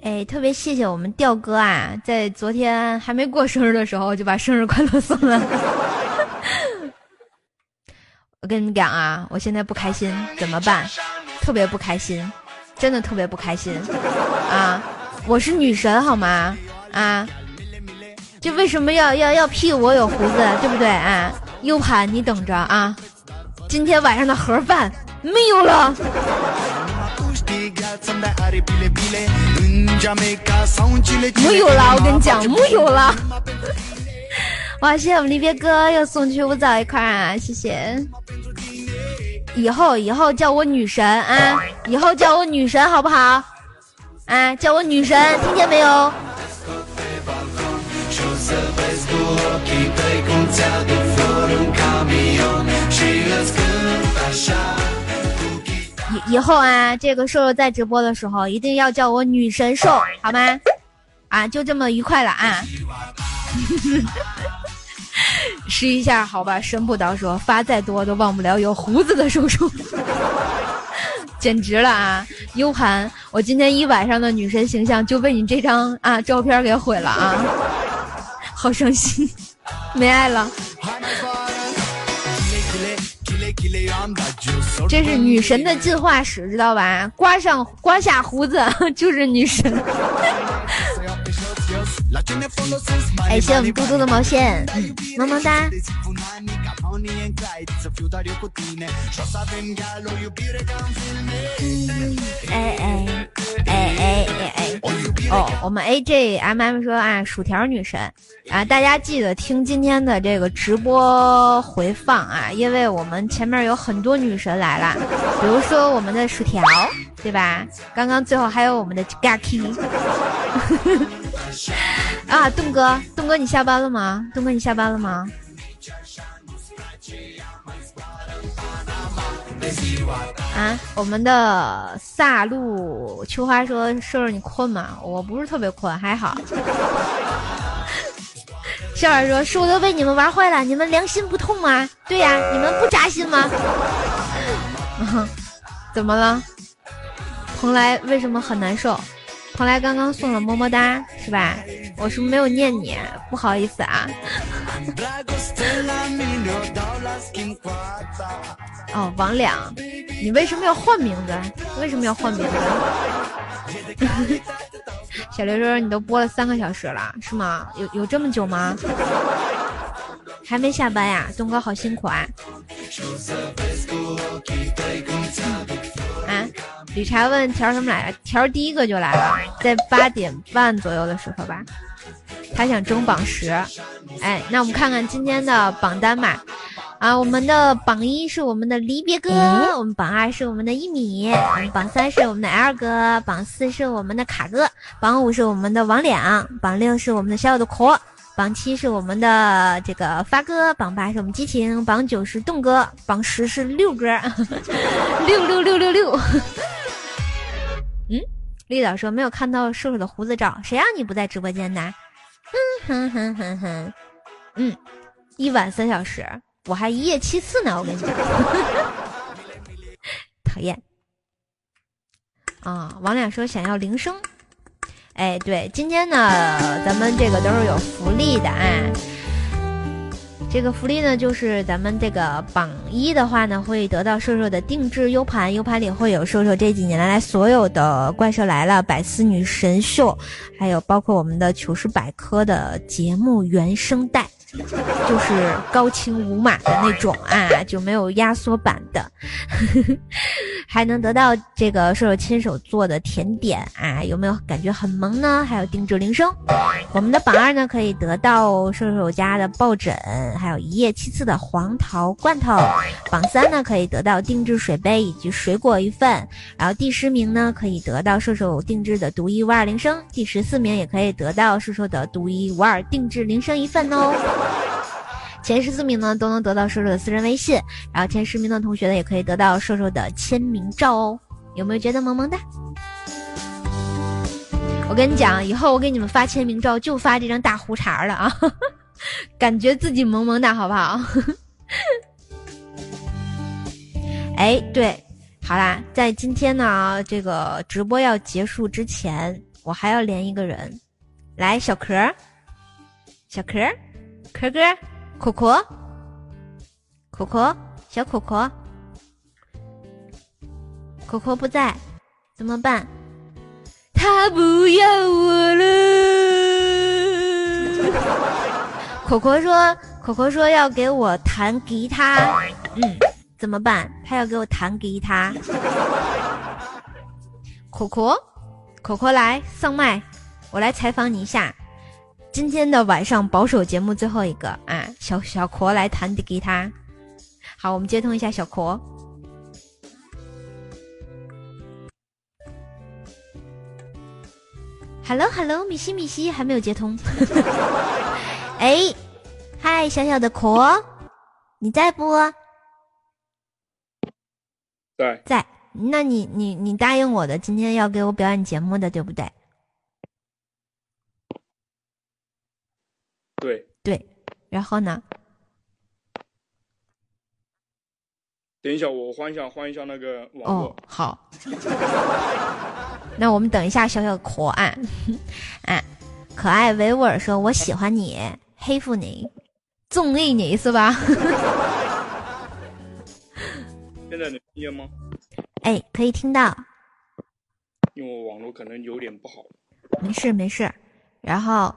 哎，特别谢谢我们调哥啊，在昨天还没过生日的时候就把生日快乐送了。我跟你讲啊，我现在不开心怎么办？特别不开心，真的特别不开心啊！我是女神好吗？啊！就为什么要要要 P 我有胡子，对不对啊？U 盘你等着啊！今天晚上的盒饭没有了，没有了，我跟你讲，没有了。哇，谢谢我们离别哥又送去舞蹈一块啊，谢谢。以后以后叫我女神啊，以后叫我女神好不好？啊，叫我女神，听见没有？以以后啊，这个瘦瘦在直播的时候，一定要叫我女神瘦，好吗？啊，就这么愉快了啊！试一下，好吧？神不倒说发再多都忘不了有胡子的叔叔，简直了啊！U 盘，我今天一晚上的女神形象就被你这张啊照片给毁了啊！好伤心，没爱了。这是女神的进化史，知道吧？刮上刮下胡子 就是女神。感，谢谢我们嘟嘟的毛线，么么哒。哎哎哎哎哎哎！哦，我们 A J M M 说啊，薯条女神啊，大家记得听今天的这个直播回放啊，因为我们前面有很多女神来了，比如说我们的薯条对吧？刚刚最后还有我们的 Gaki 啊，东哥，东哥你下班了吗？东哥你下班了吗？啊，我们的萨路秋花说：“瘦瘦你困吗？我不是特别困，还好。”笑儿说：“树都被你们玩坏了，你们良心不痛吗？对呀，你们不扎心吗？怎么了？蓬莱为什么很难受？蓬莱刚刚送了么么哒，是吧？我是不是没有念你？不好意思啊。哦，王两，你为什么要换名字？为什么要换名字？小刘说你都播了三个小时了，是吗？有有这么久吗？还没下班呀？东哥好辛苦！啊，理查问条什么来着？条第一个就来了，在八点半左右的时候吧。他想争榜十，哎，那我们看看今天的榜单吧。啊，我们的榜一是我们的离别哥，我们榜二是我们的一米，我们榜三是我们的 L 哥，榜四是我们的卡哥，榜五是我们的王两，榜六是我们的小小的壳，榜七是我们的这个发哥，榜八是我们激情，榜九是栋哥，榜十是六哥，六六六六六。嗯，绿岛说没有看到瘦瘦的胡子照，谁让你不在直播间呢？哼哼哼哼哼，嗯，一晚三小时。我还一夜七次呢，我跟你讲，讨厌啊！王亮说想要铃声，哎，对，今天呢，咱们这个都是有福利的啊。这个福利呢，就是咱们这个榜一的话呢，会得到瘦瘦的定制 U 盘，U 盘里会有瘦瘦这几年来所有的《怪兽来了》《百思女神秀》，还有包括我们的糗事百科的节目原声带。就是高清无码的那种啊，就没有压缩版的，还能得到这个射手亲手做的甜点啊，有没有感觉很萌呢？还有定制铃声，我们的榜二呢可以得到射手家的抱枕，还有一夜七次的黄桃罐头。榜三呢可以得到定制水杯以及水果一份，然后第十名呢可以得到射手定制的独一无二铃声，第十四名也可以得到射手的独一无二定制铃声一份哦。前十四名呢都能得到瘦瘦的私人微信，然后前十名的同学呢也可以得到瘦瘦的签名照哦。有没有觉得萌萌的？我跟你讲，以后我给你们发签名照就发这张大胡茬了啊，感觉自己萌萌的好不好？哎，对，好啦，在今天呢这个直播要结束之前，我还要连一个人，来，小壳，小壳，壳哥。可可，可可，小可可，可可不在，怎么办？他不要我了。可可说，可可说要给我弹吉他，嗯，怎么办？他要给我弹吉他。可可，可可来上麦，我来采访你一下。今天的晚上保守节目最后一个啊，小小阔来弹吉他。好，我们接通一下小阔。Hello，Hello，米西米西还没有接通。哎，嗨，小小的阔，你在不？在在。那你你你答应我的，今天要给我表演节目的，对不对？对对，然后呢？等一下，我换一下，换一下那个网络。哦，好。那我们等一下，小小可爱，哎，可爱维吾尔说：“我喜欢你，黑服你，纵意你是吧？” 现在能听见吗？哎，可以听到。因为我网络可能有点不好。没事没事，然后。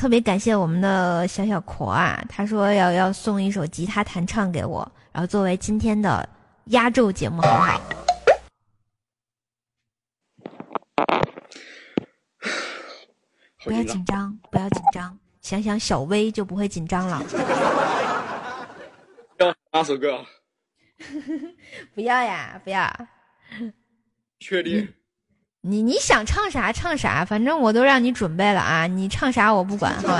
特别感谢我们的小小阔啊，他说要要送一首吉他弹唱给我，然后作为今天的压轴节目，好不好？不要紧张，不要紧张，想想小薇就不会紧张了。要哪首歌？不要呀，不要。确定？你你想唱啥唱啥，反正我都让你准备了啊！你唱啥我不管，好吧？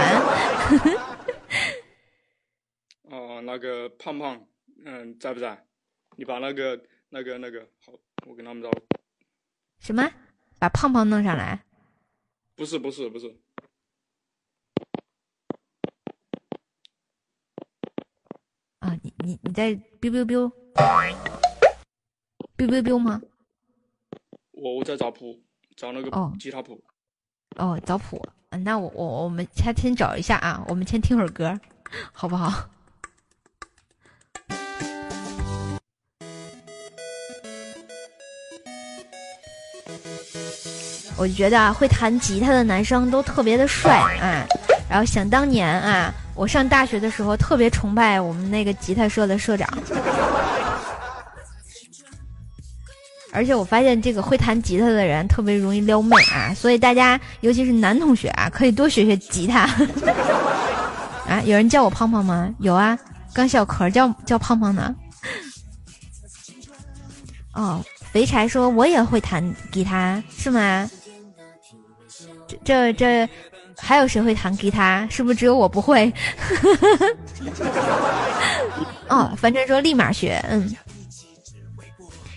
哦，那个胖胖，嗯，在不在？你把那个那个那个好，我跟他们找。什么？把胖胖弄上来？不是不是不是。啊，你你你在 biu biu biu biu biu biu 吗？我我在找谱，找那个吉他谱。哦，找谱。那我我我们先先找一下啊，我们先听会儿歌，好不好？我就觉得啊，会弹吉他的男生都特别的帅啊。然后想当年啊，我上大学的时候特别崇拜我们那个吉他社的社长。而且我发现这个会弹吉他的人特别容易撩妹啊，所以大家尤其是男同学啊，可以多学学吉他。啊，有人叫我胖胖吗？有啊，刚小壳叫叫胖胖呢。哦，肥柴说我也会弹吉他，是吗？这这还有谁会弹吉他？是不是只有我不会？哦，凡尘说立马学，嗯。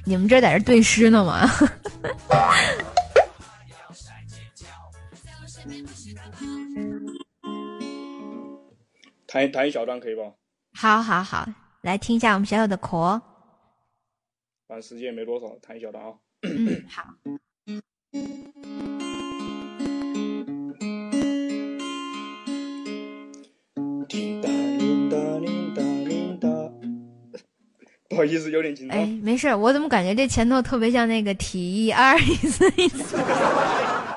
你们这在这对诗呢吗？弹弹一小段可以吧？好，好，好，来听一下我们小小的壳。反正时间也没多少，弹一小段啊。嗯，好。不好意思，有点紧张。哎，没事，我怎么感觉这前头特别像那个提二一思一思，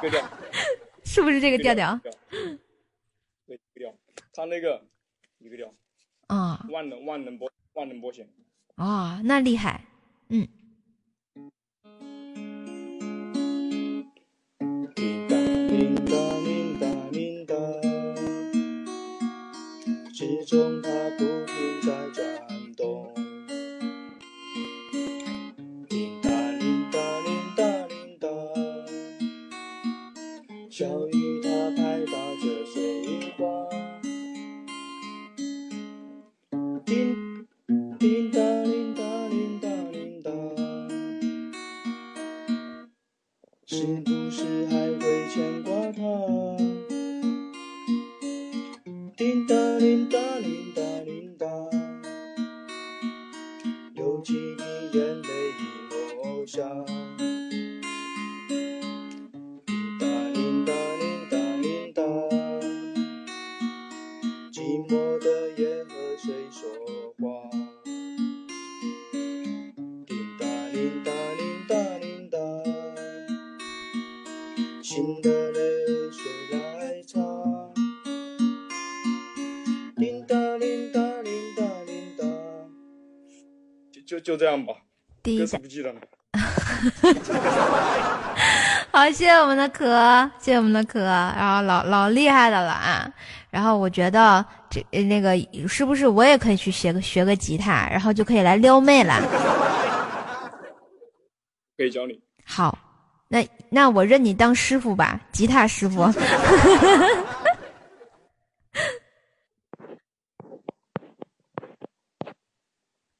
是不是这个调调？对，调，他那个一个调。啊。万能万能波万能波弦。啊，那厉害，嗯。叮当叮当叮当叮当，始终它不这样吧，第一次不记得了。好，谢谢我们的可，谢谢我们的可，然后老老厉害的了啊！然后我觉得这那个是不是我也可以去学个学个吉他，然后就可以来撩妹了？可以教你。好，那那我认你当师傅吧，吉他师傅。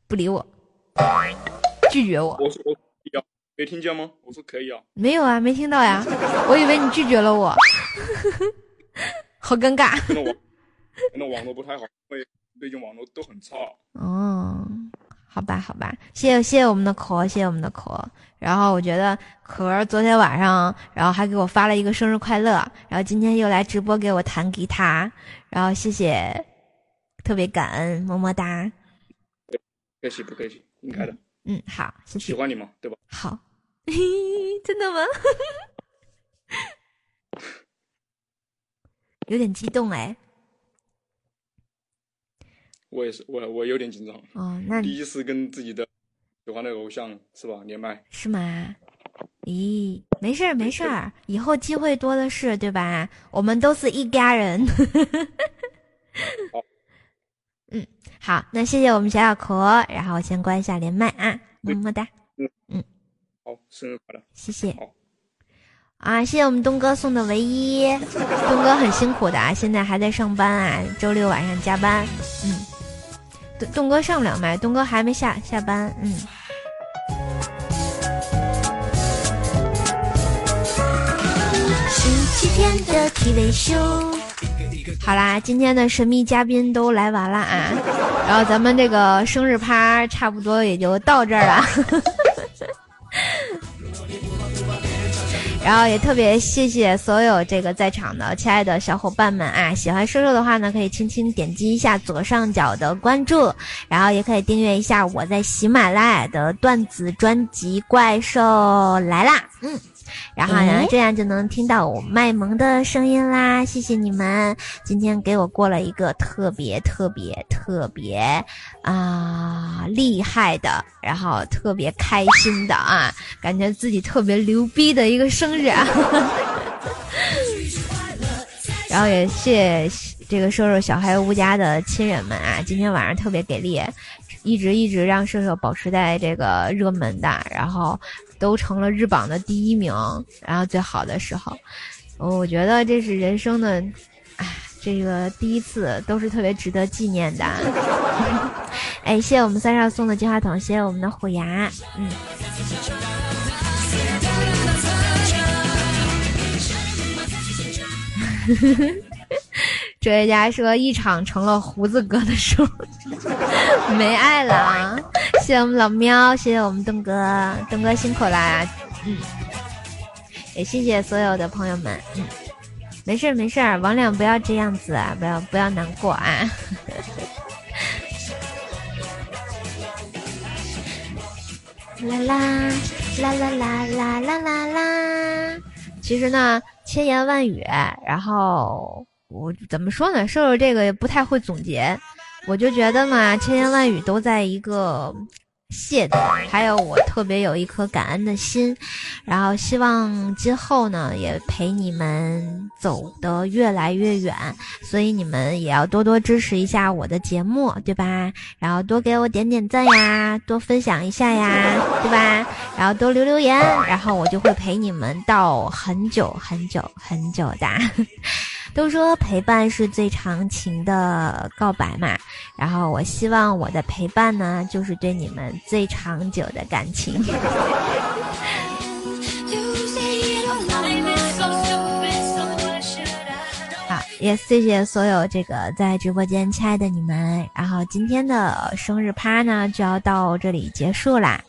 不理我，拒绝我。我说我要，没听见吗？我说可以啊。没有啊，没听到呀。我以为你拒绝了我，好尴尬。那网，那网络不太好，因为最近网络都很差。哦，好吧，好吧，谢谢谢谢我们的壳，谢谢我们的壳。然后我觉得可儿昨天晚上，然后还给我发了一个生日快乐，然后今天又来直播给我弹吉他，然后谢谢，特别感恩，么么哒。不客气不客气，应该的。嗯，好，谢谢。喜欢你嘛，对吧？好，真的吗？有点激动哎。我也是，我我有点紧张。哦，那第一次跟自己的喜欢的偶像是吧连麦？是吗？咦，没事儿没事儿，以后机会多的是，对吧？我们都是一家人。好。嗯，好，那谢谢我们小小可，然后我先关一下连麦啊，么么哒。嗯嗯，好，生日快乐！谢谢。啊，谢谢我们东哥送的唯一，东哥很辛苦的啊，现在还在上班啊，周六晚上加班。嗯，东东哥上不了麦，东哥还没下下班。嗯。星期天的 TV 秀，好啦，今天的神秘嘉宾都来完了啊，然后咱们这个生日趴差不多也就到这儿了。然后也特别谢谢所有这个在场的亲爱的小伙伴们啊！喜欢瘦瘦的话呢，可以轻轻点击一下左上角的关注，然后也可以订阅一下我在喜马拉雅的段子专辑《怪兽来啦》。嗯。然后呢，这样就能听到我卖萌的声音啦！谢谢你们，今天给我过了一个特别特别特别啊厉害的，然后特别开心的啊，感觉自己特别牛逼的一个生日啊！然后也谢谢这个瘦瘦小孩屋家的亲人们啊，今天晚上特别给力，一直一直让射手保持在这个热门的，然后。都成了日榜的第一名，然后最好的时候，我觉得这是人生的，哎，这个第一次都是特别值得纪念的。哎，谢谢我们三少送的金话筒，谢谢我们的虎牙，嗯。哲学家说：“一场成了胡子哥的数，没爱了啊！”谢谢我们老喵，谢谢我们东哥，东哥辛苦啦！嗯，也谢谢所有的朋友们。嗯，没事没事，王亮不要这样子啊，不要不要难过啊！啦啦啦啦啦啦啦啦啦！其实呢，千言万语，然后。我怎么说呢？瘦瘦这个也不太会总结，我就觉得嘛，千言万语都在一个谢字，还有我特别有一颗感恩的心，然后希望今后呢也陪你们走得越来越远，所以你们也要多多支持一下我的节目，对吧？然后多给我点点赞呀，多分享一下呀，对吧？然后多留留言，然后我就会陪你们到很久很久很久的。都说陪伴是最长情的告白嘛，然后我希望我的陪伴呢，就是对你们最长久的感情。好，也谢谢所有这个在直播间亲爱的你们，然后今天的生日趴呢就要到这里结束啦。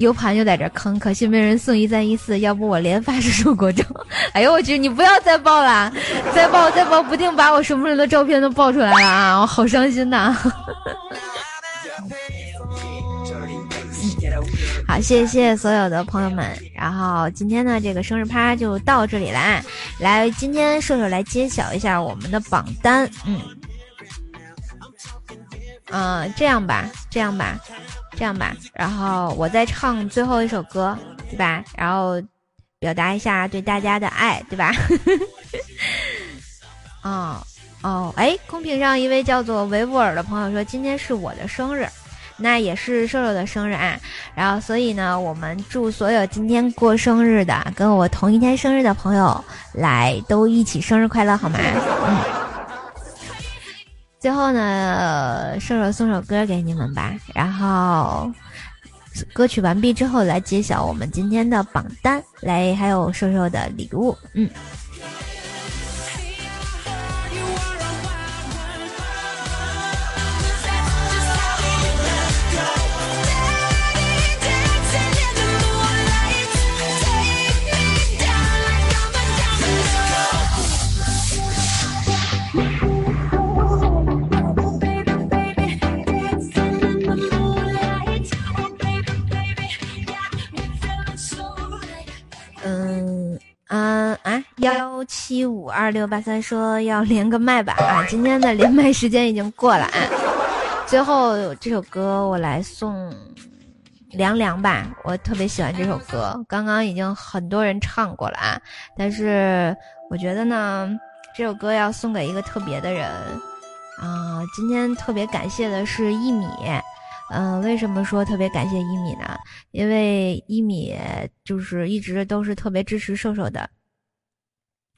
U 盘又在这坑，可惜没人送一三一四，要不我连发十首国中。哎呦我去，你不要再爆了，再爆再爆，不定把我什么人的照片都爆出来了啊！我好伤心呐。好，谢谢所有的朋友们，然后今天的这个生日趴就到这里啦。来，今天射手来揭晓一下我们的榜单，嗯，嗯，这样吧，这样吧。这样吧，然后我再唱最后一首歌，对吧？然后表达一下对大家的爱，对吧？哦哦，哎，公屏上一位叫做维吾尔的朋友说，今天是我的生日，那也是瘦瘦的生日啊。然后所以呢，我们祝所有今天过生日的，跟我同一天生日的朋友来都一起生日快乐，好吗？嗯。最后呢，瘦瘦送首歌给你们吧。然后歌曲完毕之后，来揭晓我们今天的榜单，来还有瘦瘦的礼物。嗯。嗯啊幺七五二六八三说要连个麦吧啊！今天的连麦时间已经过了啊。最后这首歌我来送凉凉吧，我特别喜欢这首歌，刚刚已经很多人唱过了啊。但是我觉得呢，这首歌要送给一个特别的人啊。今天特别感谢的是一米，嗯，为什么说特别感谢一米呢？因为一米就是一直都是特别支持瘦瘦的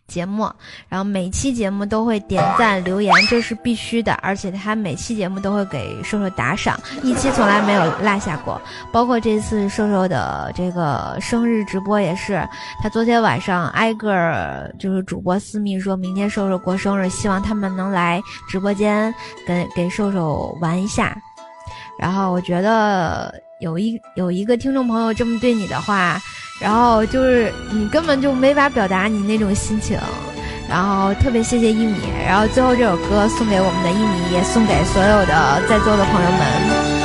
节目，然后每期节目都会点赞留言，这是必须的。而且他每期节目都会给瘦瘦打赏，一期从来没有落下过。包括这次瘦瘦的这个生日直播也是，他昨天晚上挨个儿就是主播私密说明天瘦瘦过生日，希望他们能来直播间跟给瘦瘦玩一下。然后我觉得有一有一个听众朋友这么对你的话，然后就是你根本就没法表达你那种心情，然后特别谢谢一米，然后最后这首歌送给我们的一米，也送给所有的在座的朋友们。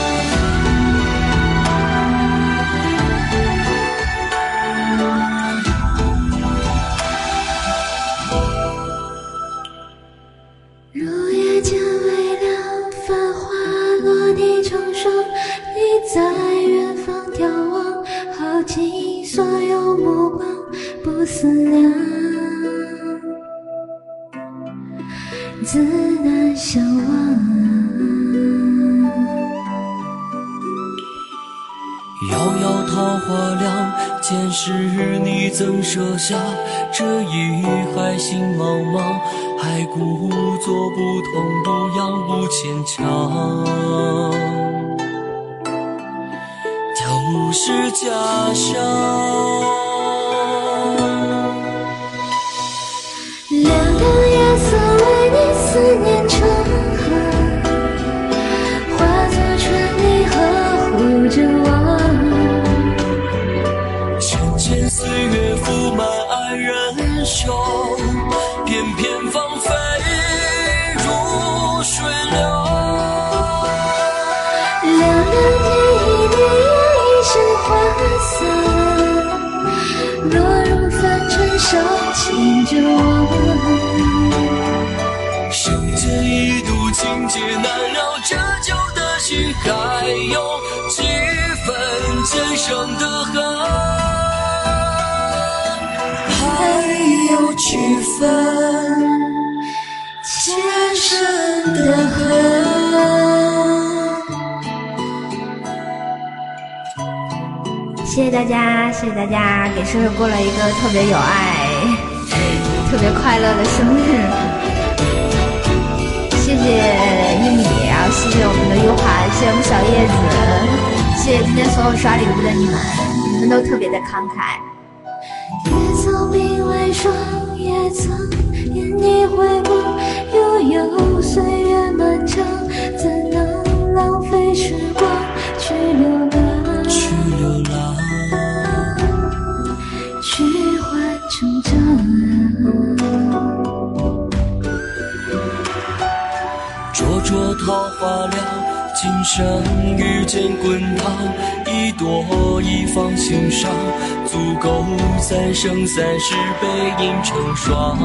三生三世背影成双。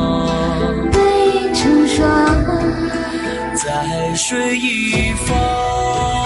背影成双，在水一方。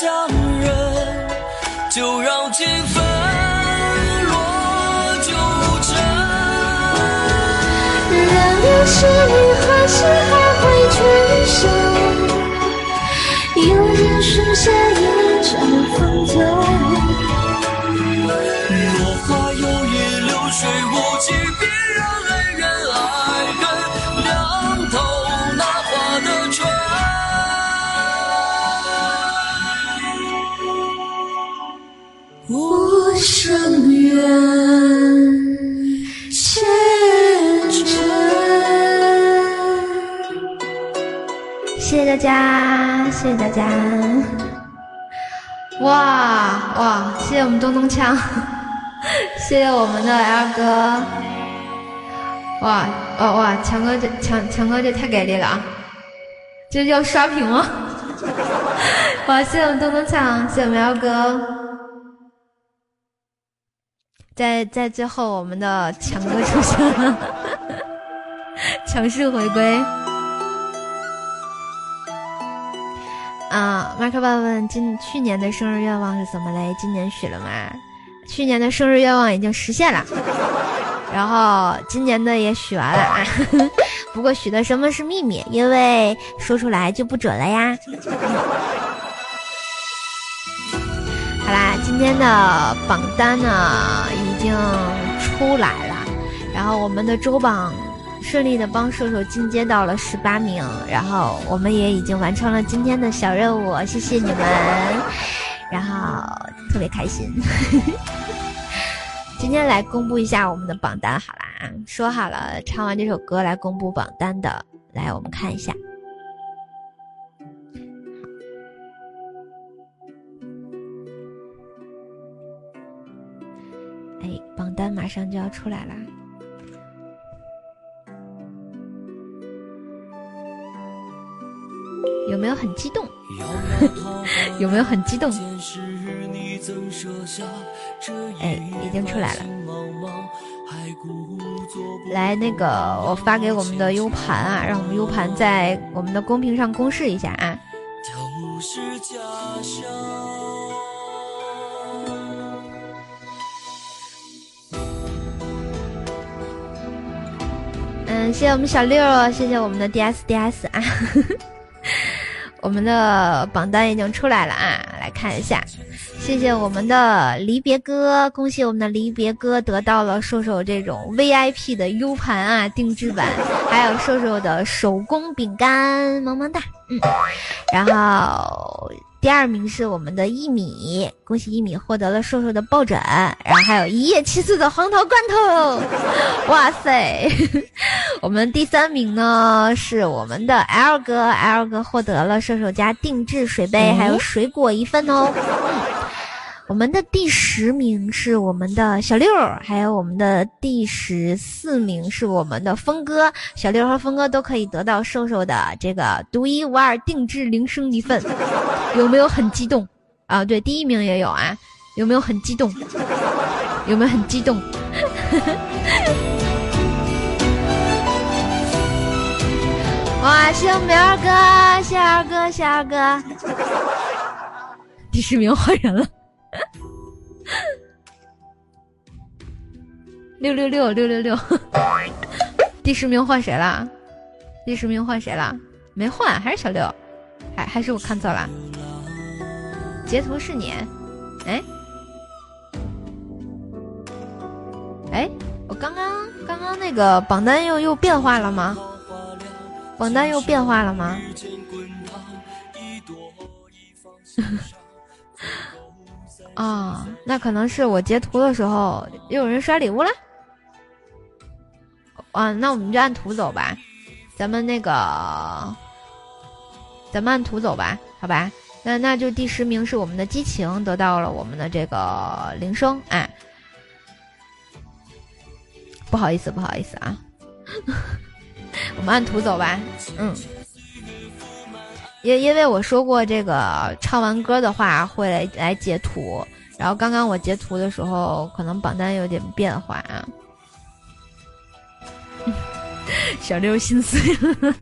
相认，就让情分落九尘。凉凉是你何时还会牵手？有人说谢谢我们东东锵，谢谢我们的 L 哥。哇哇哇，强哥这强强哥这太给力了啊！这叫刷屏吗？哇，谢谢我们东东锵，谢谢我们 L 哥。在在最后，我们的强哥出现了，强势回归。啊，马克爸问今去年的生日愿望是什么嘞？今年许了吗？去年的生日愿望已经实现了，然后今年的也许完了啊。不过许的什么是秘密，因为说出来就不准了呀。好啦，今天的榜单呢已经出来了，然后我们的周榜顺利的帮瘦瘦进阶到了十八名，然后我们也已经完成了今天的小任务，谢谢你们，然后特别开心。今天来公布一下我们的榜单，好啦，说好了唱完这首歌来公布榜单的，来我们看一下。哎，榜单马上就要出来啦！有没有很激动？有没有很激动？哎，已经出来了。来，那个我发给我们的 U 盘啊，让我们 U 盘在我们的公屏上公示一下啊。嗯，谢谢我们小六，谢谢我们的 DS DS 啊，我们的榜单已经出来了啊，来看一下，谢谢我们的离别哥，恭喜我们的离别哥得到了瘦瘦这种 VIP 的 U 盘啊，定制版，还有瘦瘦的手工饼干，萌萌哒，嗯，然后。第二名是我们的一米，恭喜一米获得了瘦瘦的抱枕，然后还有一夜七次的黄桃罐头，哇塞！我们第三名呢是我们的 L 哥，L 哥获得了瘦瘦家定制水杯，还有水果一份哦。我们的第十名是我们的小六，还有我们的第十四名是我们的峰哥。小六和峰哥都可以得到瘦瘦的这个独一无二定制铃声一份，有没有很激动啊？对，第一名也有啊，有没有很激动？有没有很激动？哇，谢谢我们二哥，谢二哥，谢二哥。第十名换人了。六六六六六六，第十名换谁了？第十名换谁了？没换，还是小六？还还是我看错了？截图是你？哎哎，我刚刚刚刚那个榜单又又变化了吗？榜单又变化了吗？啊，那可能是我截图的时候又有人刷礼物了。啊，那我们就按图走吧，咱们那个，咱们按图走吧，好吧？那那就第十名是我们的激情得到了我们的这个铃声，哎，不好意思，不好意思啊，我们按图走吧，嗯。因因为我说过，这个唱完歌的话会来来截图，然后刚刚我截图的时候，可能榜单有点变化啊。小六心碎了，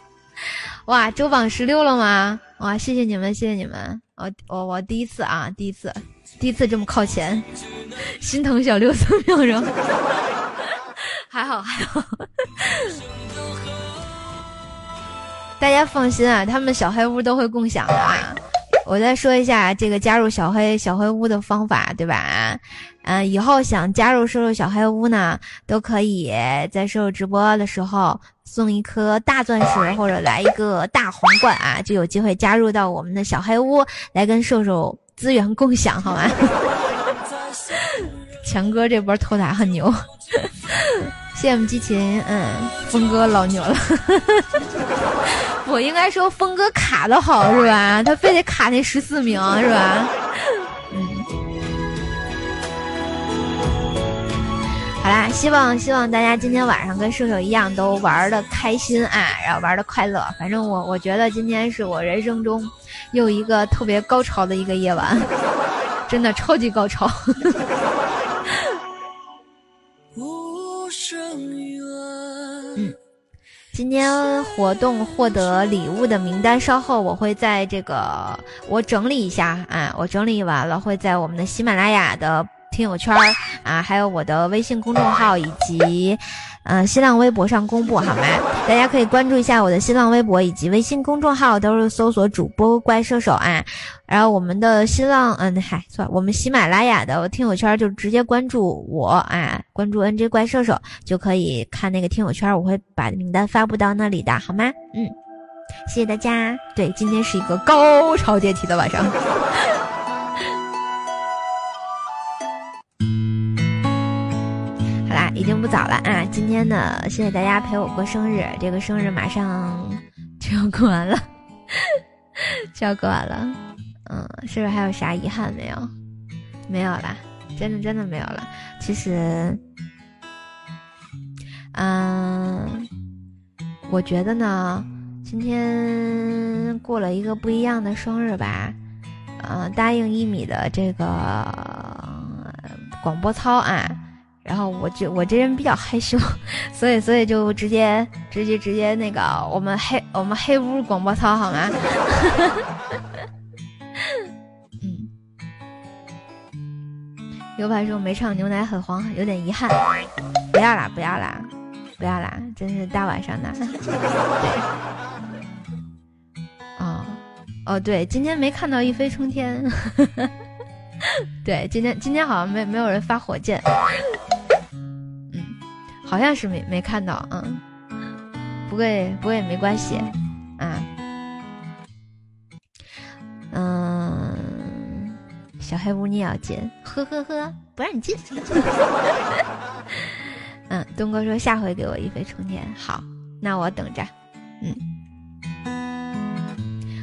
哇，周榜十六了吗？哇，谢谢你们，谢谢你们，我我我第一次啊，第一次，第一次这么靠前，心疼小六三秒钟，还好还好。大家放心啊，他们小黑屋都会共享的啊。我再说一下这个加入小黑小黑屋的方法，对吧？嗯，以后想加入瘦瘦小黑屋呢，都可以在瘦瘦直播的时候送一颗大钻石或者来一个大皇冠啊，就有机会加入到我们的小黑屋来跟瘦瘦资源共享，好吗？强哥这波偷塔很牛。谢谢我们激情，嗯，峰哥老牛了，不应该说峰哥卡的好是吧？他非得卡那十四名是吧？嗯。好啦，希望希望大家今天晚上跟射手一样都玩的开心啊，然后玩的快乐。反正我我觉得今天是我人生中又一个特别高潮的一个夜晚，真的超级高潮。嗯，今天活动获得礼物的名单，稍后我会在这个我整理一下啊，我整理完了会在我们的喜马拉雅的听友圈啊，还有我的微信公众号以及。嗯，新浪微博上公布好吗？大家可以关注一下我的新浪微博以及微信公众号，都是搜索主播怪兽手啊。然后我们的新浪，嗯，嗨，算我们喜马拉雅的听友圈就直接关注我啊，关注 NJ 怪兽手就可以看那个听友圈，我会把名单发布到那里的，好吗？嗯，谢谢大家。对，今天是一个高潮阶梯的晚上。已经不早了啊！今天呢，谢谢大家陪我过生日。这个生日马上就要过完了，就要过完了。嗯，是不是还有啥遗憾没有？没有了，真的真的没有了。其实，嗯，我觉得呢，今天过了一个不一样的生日吧。嗯，答应一米的这个广播操啊。然后我就我这人比较害羞，所以所以就直接直接直接那个我们黑我们黑屋广播操好吗？嗯，有版说没唱牛奶很黄，有点遗憾。不要啦不要啦不要啦，真是大晚上的。哦哦对，今天没看到一飞冲天。对，今天今天好像没没有人发火箭。好像是没没看到，嗯，不过不过也没关系，啊，嗯，小黑屋你也要进，呵呵呵，不让你进。嗯，东哥说下回给我一飞冲天，好，那我等着，嗯，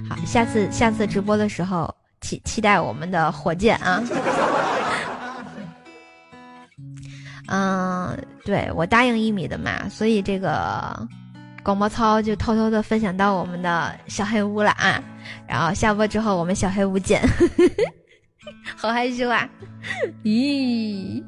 好，下次下次直播的时候期期待我们的火箭啊。嗯，对我答应一米的嘛，所以这个广播操就偷偷的分享到我们的小黑屋了啊。然后下播之后，我们小黑屋见。好害羞啊！咦，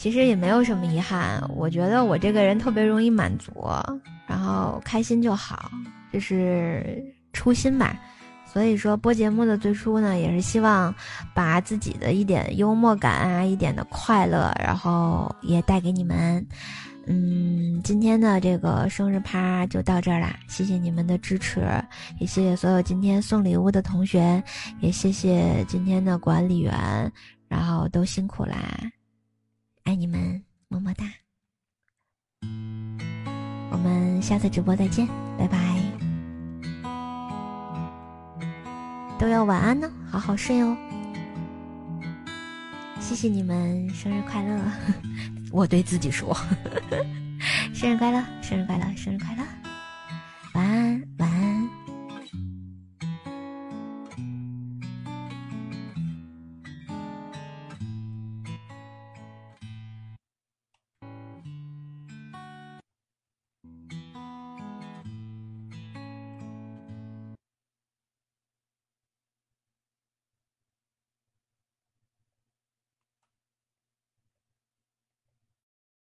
其实也没有什么遗憾，我觉得我这个人特别容易满足，然后开心就好，这是初心吧。所以说播节目的最初呢，也是希望把自己的一点幽默感啊，一点的快乐，然后也带给你们。嗯，今天的这个生日趴就到这儿啦，谢谢你们的支持，也谢谢所有今天送礼物的同学，也谢谢今天的管理员，然后都辛苦啦。爱你们么么哒。我们下次直播再见拜拜。都要晚安呢好好睡哦。谢谢你们生日快乐。我对自己说。生日快乐生日快乐生日快乐。晚安晚安。